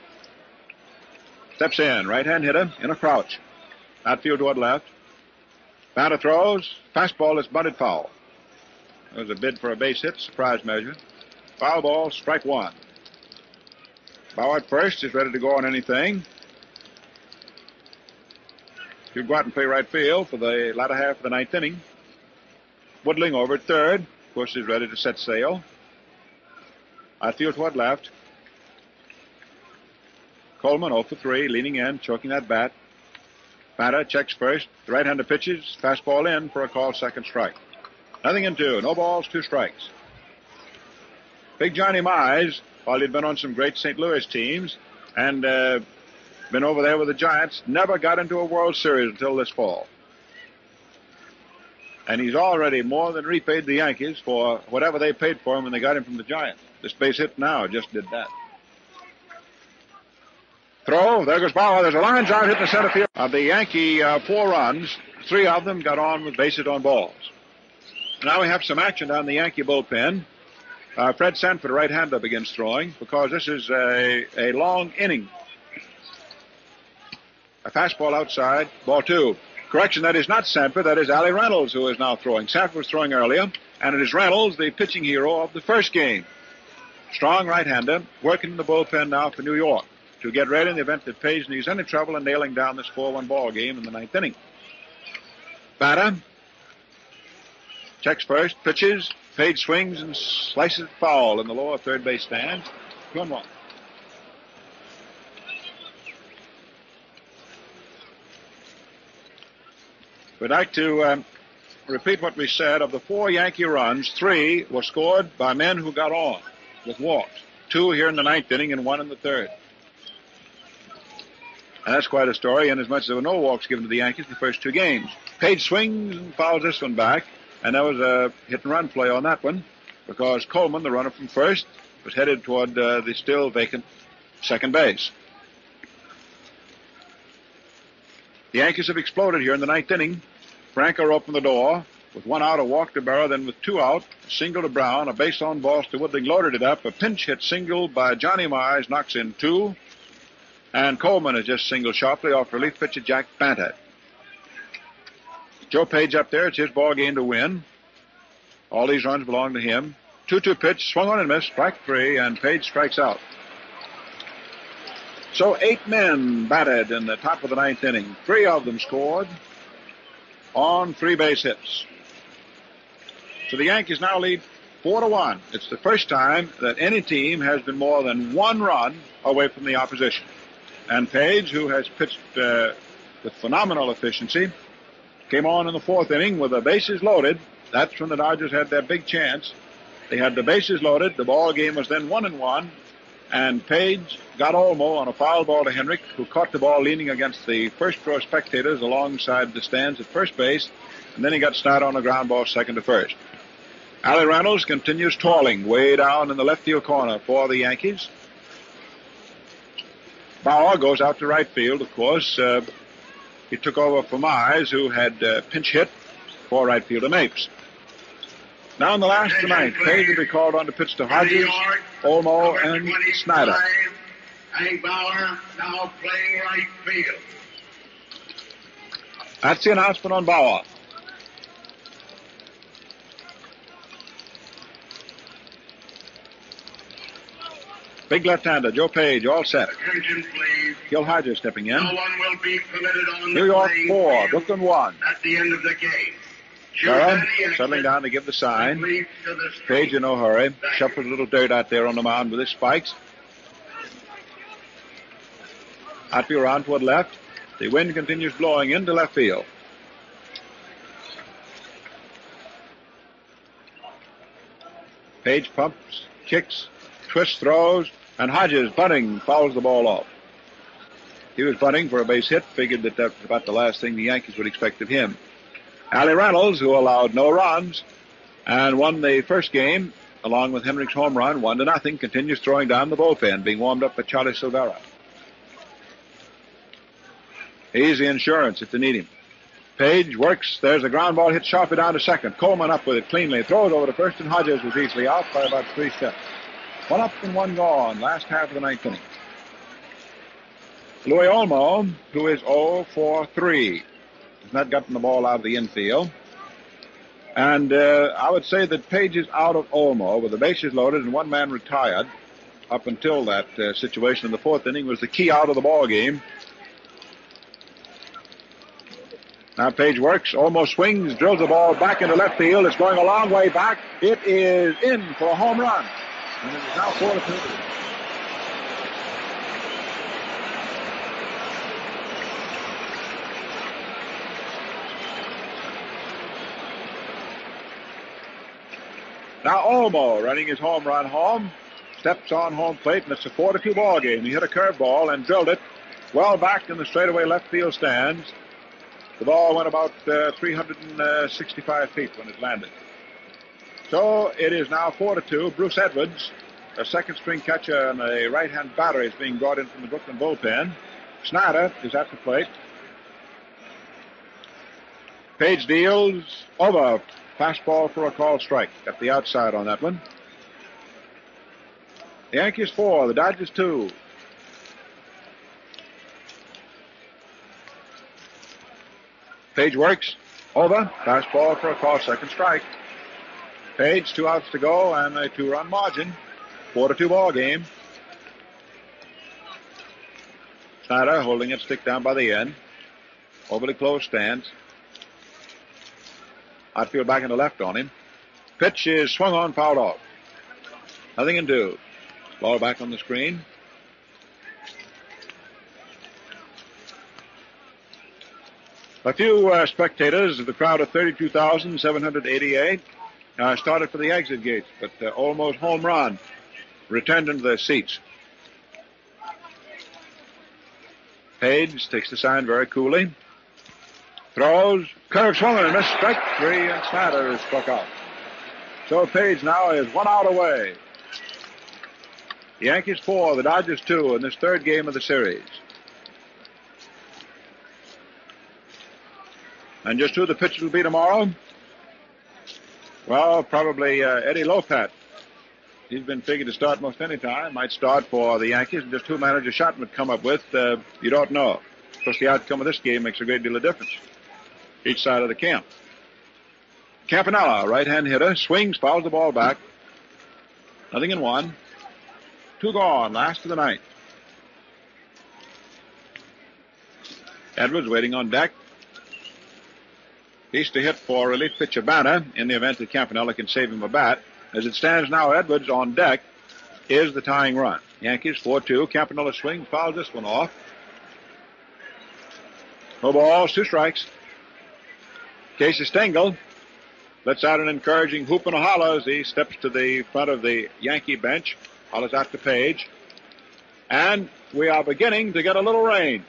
[SPEAKER 3] steps in, right hand hitter in a crouch. Outfield toward left. Banta throws. Fastball is bunted foul. There was a bid for a base hit, surprise measure. Foul ball, strike one. Bauer at first is ready to go on anything. He'll go out and play right field for the latter half of the ninth inning. Woodling over at third. Of course, he's ready to set sail. Outfield toward left. Coleman 0 for 3, leaning in, choking that bat. Banta checks first. The right-hander pitches. Fastball in for a call second strike. Nothing in two. No balls, two strikes. Big Johnny Mize, while he'd been on some great St. Louis teams and uh, been over there with the Giants, never got into a World Series until this fall. And he's already more than repaid the Yankees for whatever they paid for him when they got him from the Giants. This base hit now just did that. Throw. There goes Bauer. There's a line drive hit the center field. Of the Yankee uh, four runs, three of them got on with bases on balls. Now we have some action down the Yankee bullpen. Uh, Fred Sanford, right hander, begins throwing because this is a, a long inning. A fastball outside, ball two. Correction, that is not Sanford, that is Allie Reynolds who is now throwing. Sanford was throwing earlier, and it is Reynolds, the pitching hero of the first game. Strong right-hander, working in the bullpen now for New York to get ready in the event that Page needs any trouble in nailing down this 4-1 ball game in the ninth inning. Banta checks first, pitches, Page swings and slices foul in the lower third base stand. Two one. We'd like to um, repeat what we said. Of the four Yankee runs, three were scored by men who got on with walks. Two here in the ninth inning and one in the third. That's quite a story, and as much as there were no walks given to the Yankees the first two games. Page swings and fouls this one back, and there was a hit and run play on that one because Coleman, the runner from first, was headed toward uh, the still vacant second base. The Yankees have exploded here in the ninth inning. Branca opened the door with one out, a walk to Berra, then with two out, a single to Brown, a base on balls to Woodling, loaded it up. A pinch hit single by Johnny Mize knocks in two. And Coleman has just singled sharply off relief pitcher Jack Banta. Joe Page up there. It's his ball game to win. All these runs belong to him. 2-2 pitch, swung on and missed, strike three, and Page strikes out. So eight men batted in the top of the ninth inning. Three of them scored on three base hits. So the Yankees now lead four to one. It's the first time that any team has been more than one run away from the opposition. And Page, who has pitched uh, with phenomenal efficiency, came on in the fourth inning with the bases loaded. That's when the Dodgers had their big chance. They had the bases loaded. The ball game was then one and one. And Page got Olmo on a foul ball to Henrich, who caught the ball leaning against the first row spectators alongside the stands at first base. And then he got started on a ground ball second to first. Allie Reynolds continues toiling way down in the left field corner for the Yankees. Bauer goes out to right field, of course. Uh, he took over from Mize, who had uh, pinch hit for right fielder Mapes. Now in the last tonight, Page will be called on to pitch to Hodges, Olmo, and Snider.
[SPEAKER 4] Hank Bauer now playing right field.
[SPEAKER 3] That's the announcement on Bauer. Big left-hander, Joe Page, all set.
[SPEAKER 4] Attention, please.
[SPEAKER 3] Gil Hodges stepping in.
[SPEAKER 4] No one will be permitted on
[SPEAKER 3] New York four, Brooklyn one.
[SPEAKER 4] at the end of the game. Choose
[SPEAKER 3] Barrow
[SPEAKER 4] any exit
[SPEAKER 3] settling down to give the sign. Page in no hurry. Shuffles a little dirt out there on the mound with his spikes. Outfield round toward left. The wind continues blowing into left field. Page pumps, kicks, twists, throws, and Hodges bunting fouls the ball off. He was bunting for a base hit, figured that that was about the last thing the Yankees would expect of him. Allie Reynolds, who allowed no runs and won the first game along with Henrich's home run, one to nothing, continues throwing down the bullpen, being warmed up by Charlie Silvera. Easy insurance if they need him. Page works. There's a ground ball hit sharply down to second. Coleman up with it cleanly. Throws over to first, and Hodges was easily out by about three steps. One up and one gone. Last half of the ninth inning. Louis Olmo, who is 0 for 3, has not gotten the ball out of the infield. And uh, I would say that Page is out of Olmo with the bases loaded and one man retired up until that uh, situation in the fourth inning was the key out of the ball game. Now Page works, almost swings, drills the ball back into left field. It's going a long way back. It is in for a home run. And now four. Now Olmo running his home run home, steps on home plate, and it's a four to two ball game. He hit a curveball and drilled it well back in the straightaway left field stands. The ball went about uh, 365 feet when it landed. So it is now four to two. Bruce Edwards, a second string catcher and a right hand batter, is being brought in from the Brooklyn bullpen. Snider is at the plate. Page deals over. Fastball for a call strike at the outside on that one. The Yankees four, the Dodgers two. Page works. Over. Fastball for a call, second strike. Page, two outs to go and a two run margin. Four to two ball game. Snider holding it stick down by the end. Overly close stance. Outfield back into left on him. Pitch is swung on, fouled off. Nothing can do. Ball back on the screen. A few uh, spectators of the crowd of 32,788 uh, started for the exit gates, but uh, almost home run returned into their seats. Page takes the sign very coolly. Throws, curve swung and missed strike three, and Snider is struck out. So Page now is one out away. The Yankees four, the Dodgers two in this third game of the series. And just who the pitcher will be tomorrow? Well, probably uh, Eddie Lopat. He's been figured to start most any time. Might start for the Yankees. And just who manager would come up with, uh, you don't know. Of course, the outcome of this game makes a great deal of difference. Each side of the camp. Campanella, right-hand hitter, swings, fouls the ball back. Nothing in one. Two gone, last of the ninth. Edwards waiting on deck. He's to hit for relief pitcher Banta in the event that Campanella can save him a bat. As it stands now, Edwards on deck is the tying run. Yankees 4-2. Campanella swings, fouls this one off. No balls, two strikes. Casey Stengel lets out an encouraging whoop and a holler as he steps to the front of the Yankee bench. Hollers out to Page. And we are beginning to get a little rain.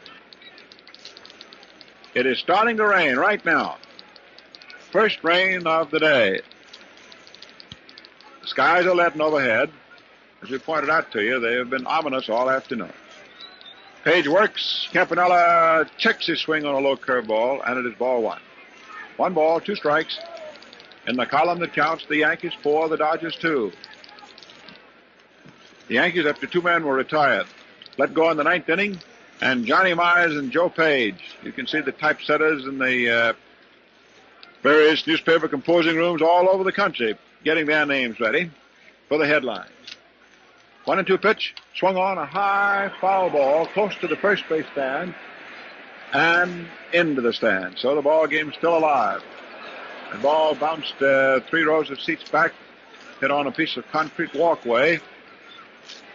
[SPEAKER 3] It is starting to rain right now. First rain of the day. The skies are letting overhead. As we pointed out to you, they have been ominous all afternoon. Page works. Campanella checks his swing on a low curveball, and it is ball one. One ball, two strikes. In the column that counts, the Yankees four, the Dodgers two. The Yankees, after two men were retired, let go in the ninth inning, and Johnny Mize and Joe Page. You can see the typesetters and the uh, various newspaper composing rooms all over the country getting their names ready for the headlines. One and two pitch, swung on a high foul ball close to the first base stand and into the stand. So the ball game's still alive. The ball bounced uh, three rows of seats back, hit on a piece of concrete walkway,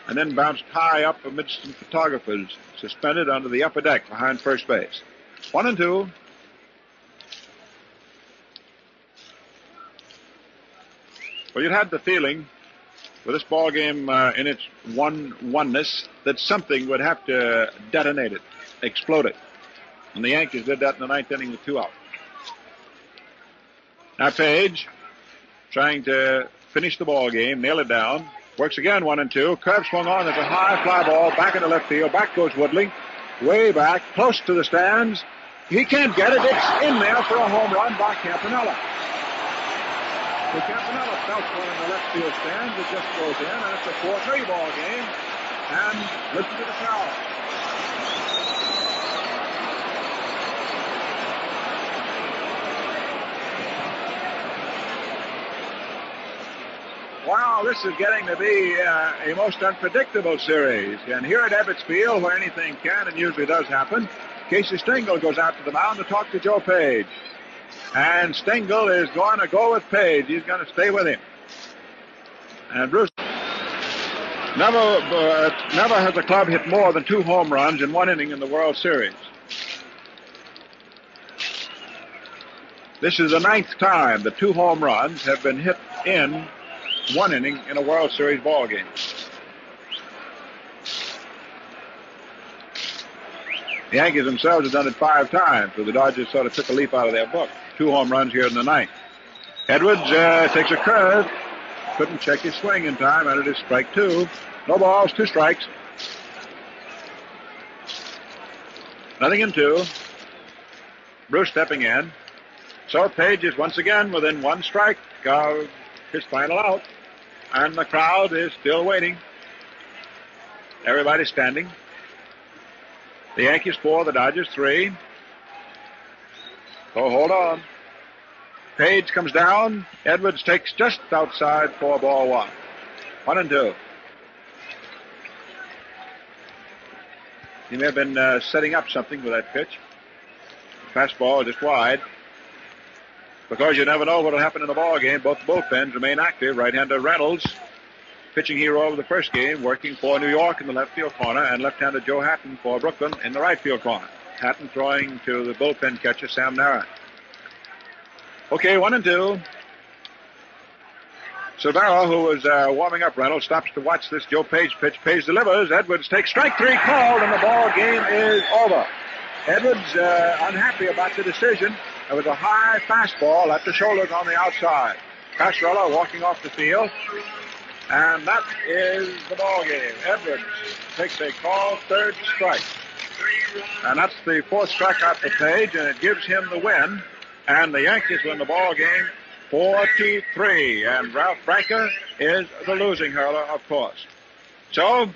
[SPEAKER 3] and then bounced high up amidst some photographers suspended under the upper deck behind first base. One and two. Well, you had the feeling with this ball game uh, in its one oneness that something would have to detonate it, explode it. And the Yankees did that in the ninth inning with two out. Now Page trying to finish the ball game, nail it down. Works again, one and two. Curve swung on. There's a high fly ball back into left field. Back goes Woodling. Way back, close to the stands. He can't get it. It's in there for a home run by Campanella. The Campanella one in the left field stands. It just goes in, and it's a 4-3 ball game. And listen to the crowd. Wow, this is getting to be uh, a most unpredictable series. And here at Ebbets Field, where anything can and usually does happen, Casey Stengel goes out to the mound to talk to Joe Page. And Stengel is going to go with Page. He's going to stay with him. And Bruce, never, uh, never has a club hit more than two home runs in one inning in the World Series. This is the ninth time the two home runs have been hit in one inning in a World Series ball game. The Yankees themselves have done it five times, so the Dodgers sort of took a leaf out of their book. Two home runs here in the ninth. Edwards uh, takes a curve. Couldn't check his swing in time, and it is strike two. No balls, two strikes. Nothing in two. Bruce stepping in. So Page is once again within one strike of his final out. And the crowd is still waiting. Everybody standing. The Yankees four, the Dodgers three. So hold on. Page comes down. Edwards takes just outside for ball one. One and two. He may have been uh, setting up something with that pitch. Fastball just wide because you never know what will happen in the ball game. Both bullpens remain active. Right-hander Reynolds, pitching hero of the first game, working for New York in the left field corner, and left-hander Joe Hatten for Brooklyn in the right field corner. Hatten throwing to the bullpen catcher Sam Narron. Okay, one and two. Silvera, who was uh, warming up Reynolds, stops to watch this Joe Page pitch. Page delivers. Edwards takes strike three called, and the ball game is over. Edwards uh, unhappy about the decision. There was a high fastball at the shoulders on the outside. Passarella walking off the field. And that is the ball game. Edwards takes a call, third strike. And that's the fourth strikeout for Page, and it gives him the win. And the Yankees win the ball game 43. And Ralph Branca is the losing hurler, of course. So,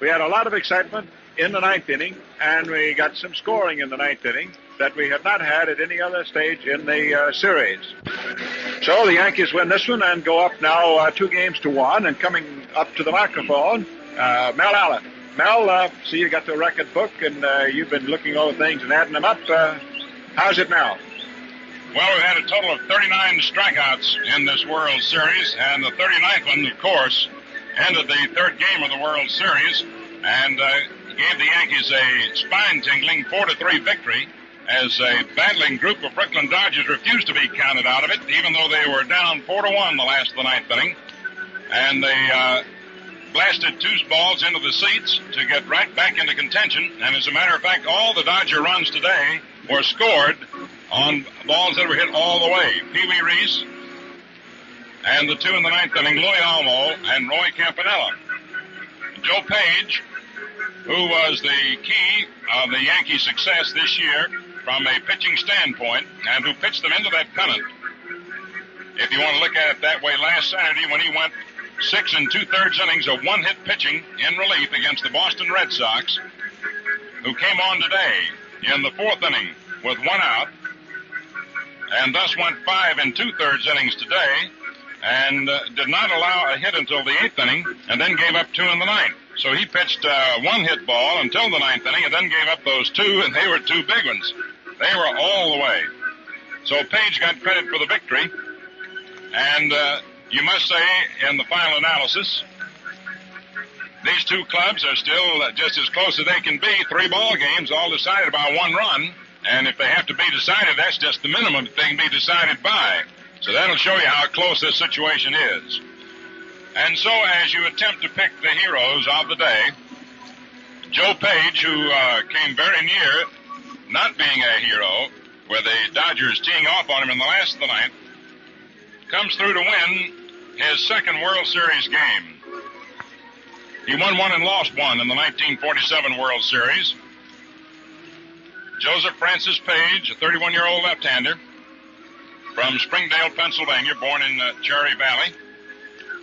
[SPEAKER 3] we had a lot of excitement in the ninth inning, and we got some scoring in the ninth inning that we have not had at any other stage in the uh, series. So the Yankees win this one and go up now uh, two games to one. And coming up to the microphone, uh, Mel Allen. Mel, uh, see you got the record book and uh, you've been looking over things and adding them up. Uh, how's it now?
[SPEAKER 6] Well, we've had a total of 39 strikeouts in this World Series, and the 39th one, of course, ended the third game of the World Series and uh, gave the Yankees a spine-tingling 4-3 victory as a battling group of Brooklyn Dodgers refused to be counted out of it, even though they were down 4 to 1 the last of the ninth inning. And they uh, blasted two balls into the seats to get right back into contention. And as a matter of fact, all the Dodger runs today were scored on balls that were hit all the way. Pee Wee Reese and the two in the ninth inning, Louis Olmo and Roy Campanella. Joe Page, who was the key of the Yankee success this year from a pitching standpoint and who pitched them into that pennant. If you want to look at it that way, last Saturday when he went six and two thirds innings of one hit pitching in relief against the Boston Red Sox, who came on today in the fourth inning with one out, and thus went five and two thirds innings today, and uh, did not allow a hit until the eighth inning, and then gave up two in the ninth. So he pitched uh, one hit ball until the ninth inning, and then gave up those two, and they were two big ones. They were all the way. So Page got credit for the victory, and uh, you must say, in the final analysis, these two clubs are still just as close as they can be. Three ball games, all decided by one run. And if they have to be decided, that's just the minimum that they can be decided by. So that'll show you how close this situation is. And so, as you attempt to pick the heroes of the day, Joe Page, who uh, came very near not being a hero, with the Dodgers teeing off on him in the last of the ninth, comes through to win his second World Series game. He won one and lost one in the 1947 World Series. Joseph Francis Page, a 31 year old left hander from Springdale, Pennsylvania, born in uh, Cherry Valley,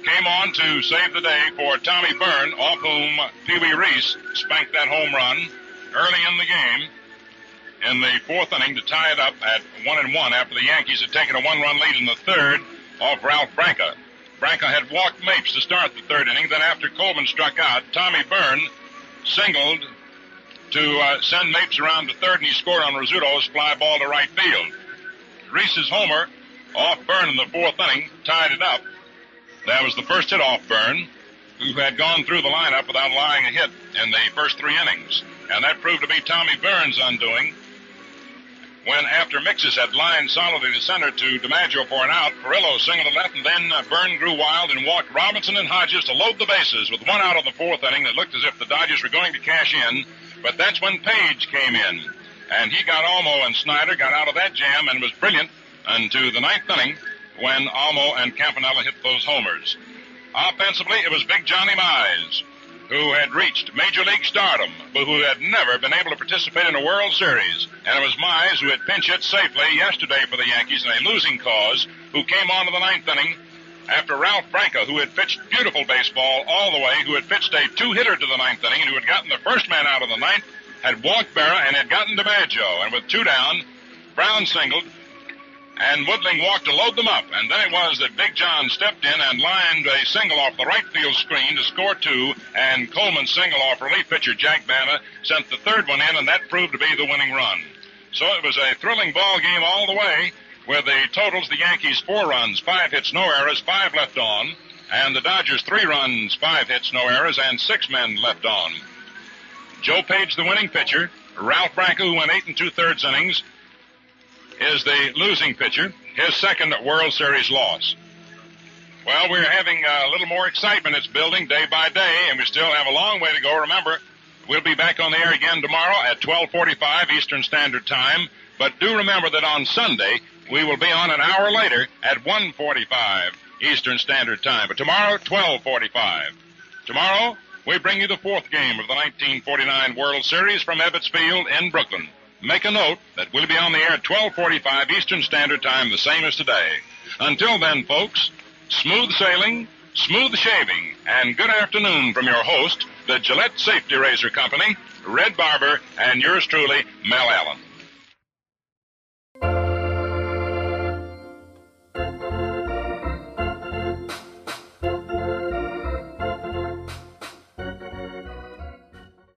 [SPEAKER 6] came on to save the day for Tommy Byrne, off whom Pee Wee Reese spanked that home run early in the game in the fourth inning to tie it up at one and one after the Yankees had taken a one run lead in the third off Ralph Branca. Branca had walked Mapes to start the third inning. Then after Coleman struck out, Tommy Byrne singled to uh, send Mapes around to third, and he scored on Rizzuto's fly ball to right field. Reese's homer off Byrne in the fourth inning tied it up. That was the first hit off Byrne, who had gone through the lineup without allowing a hit in the first three innings. And that proved to be Tommy Byrne's undoing when after Miksis had lined solidly to center to DiMaggio for an out, Furillo singled to left, and then uh, Byrne grew wild and walked Robinson and Hodges to load the bases with one out of the fourth inning that looked as if the Dodgers were going to cash in. But that's when Page came in, and he got Olmo and Snider got out of that jam and was brilliant until the ninth inning when Olmo and Campanella hit those homers. Offensively, it was Big Johnny Mize who had reached Major League stardom, but who had never been able to participate in a World Series. And it was Mize who had pinch hit safely yesterday for the Yankees in a losing cause, who came on to the ninth inning after Ralph Branca, who had pitched beautiful baseball all the way, who had pitched a two-hitter to the ninth inning, and who had gotten the first man out of the ninth, had walked Berra and had gotten DiMaggio. And with two down, Brown singled, and Woodling walked to load them up. And then it was that Big John stepped in and lined a single off the right field screen to score two, and Coleman's single off relief pitcher Jack Banta sent the third one in, and that proved to be the winning run. So it was a thrilling ball game all the way, with the totals the Yankees four runs, five hits, no errors, five left on, and the Dodgers three runs, five hits, no errors, and six men left on. Joe Page, the winning pitcher, Ralph Branca, who went eight and two thirds innings, is the losing pitcher, his second World Series loss. Well, we're having uh, a little more excitement. It's building day by day, and we still have a long way to go. Remember, we'll be back on the air again tomorrow at 12:45 Eastern Standard Time. But do remember that on Sunday we will be on an hour later at 1:45 Eastern Standard Time. But tomorrow, 12:45. Tomorrow we bring you the fourth game of the 1949 World Series from Ebbets Field in Brooklyn make a note that we'll be on the air at 1245 Eastern Standard Time, the same as today. Until then, folks, smooth sailing, smooth shaving, and good afternoon from your host, the Gillette Safety Razor Company, Red Barber, and yours truly, Mel Allen.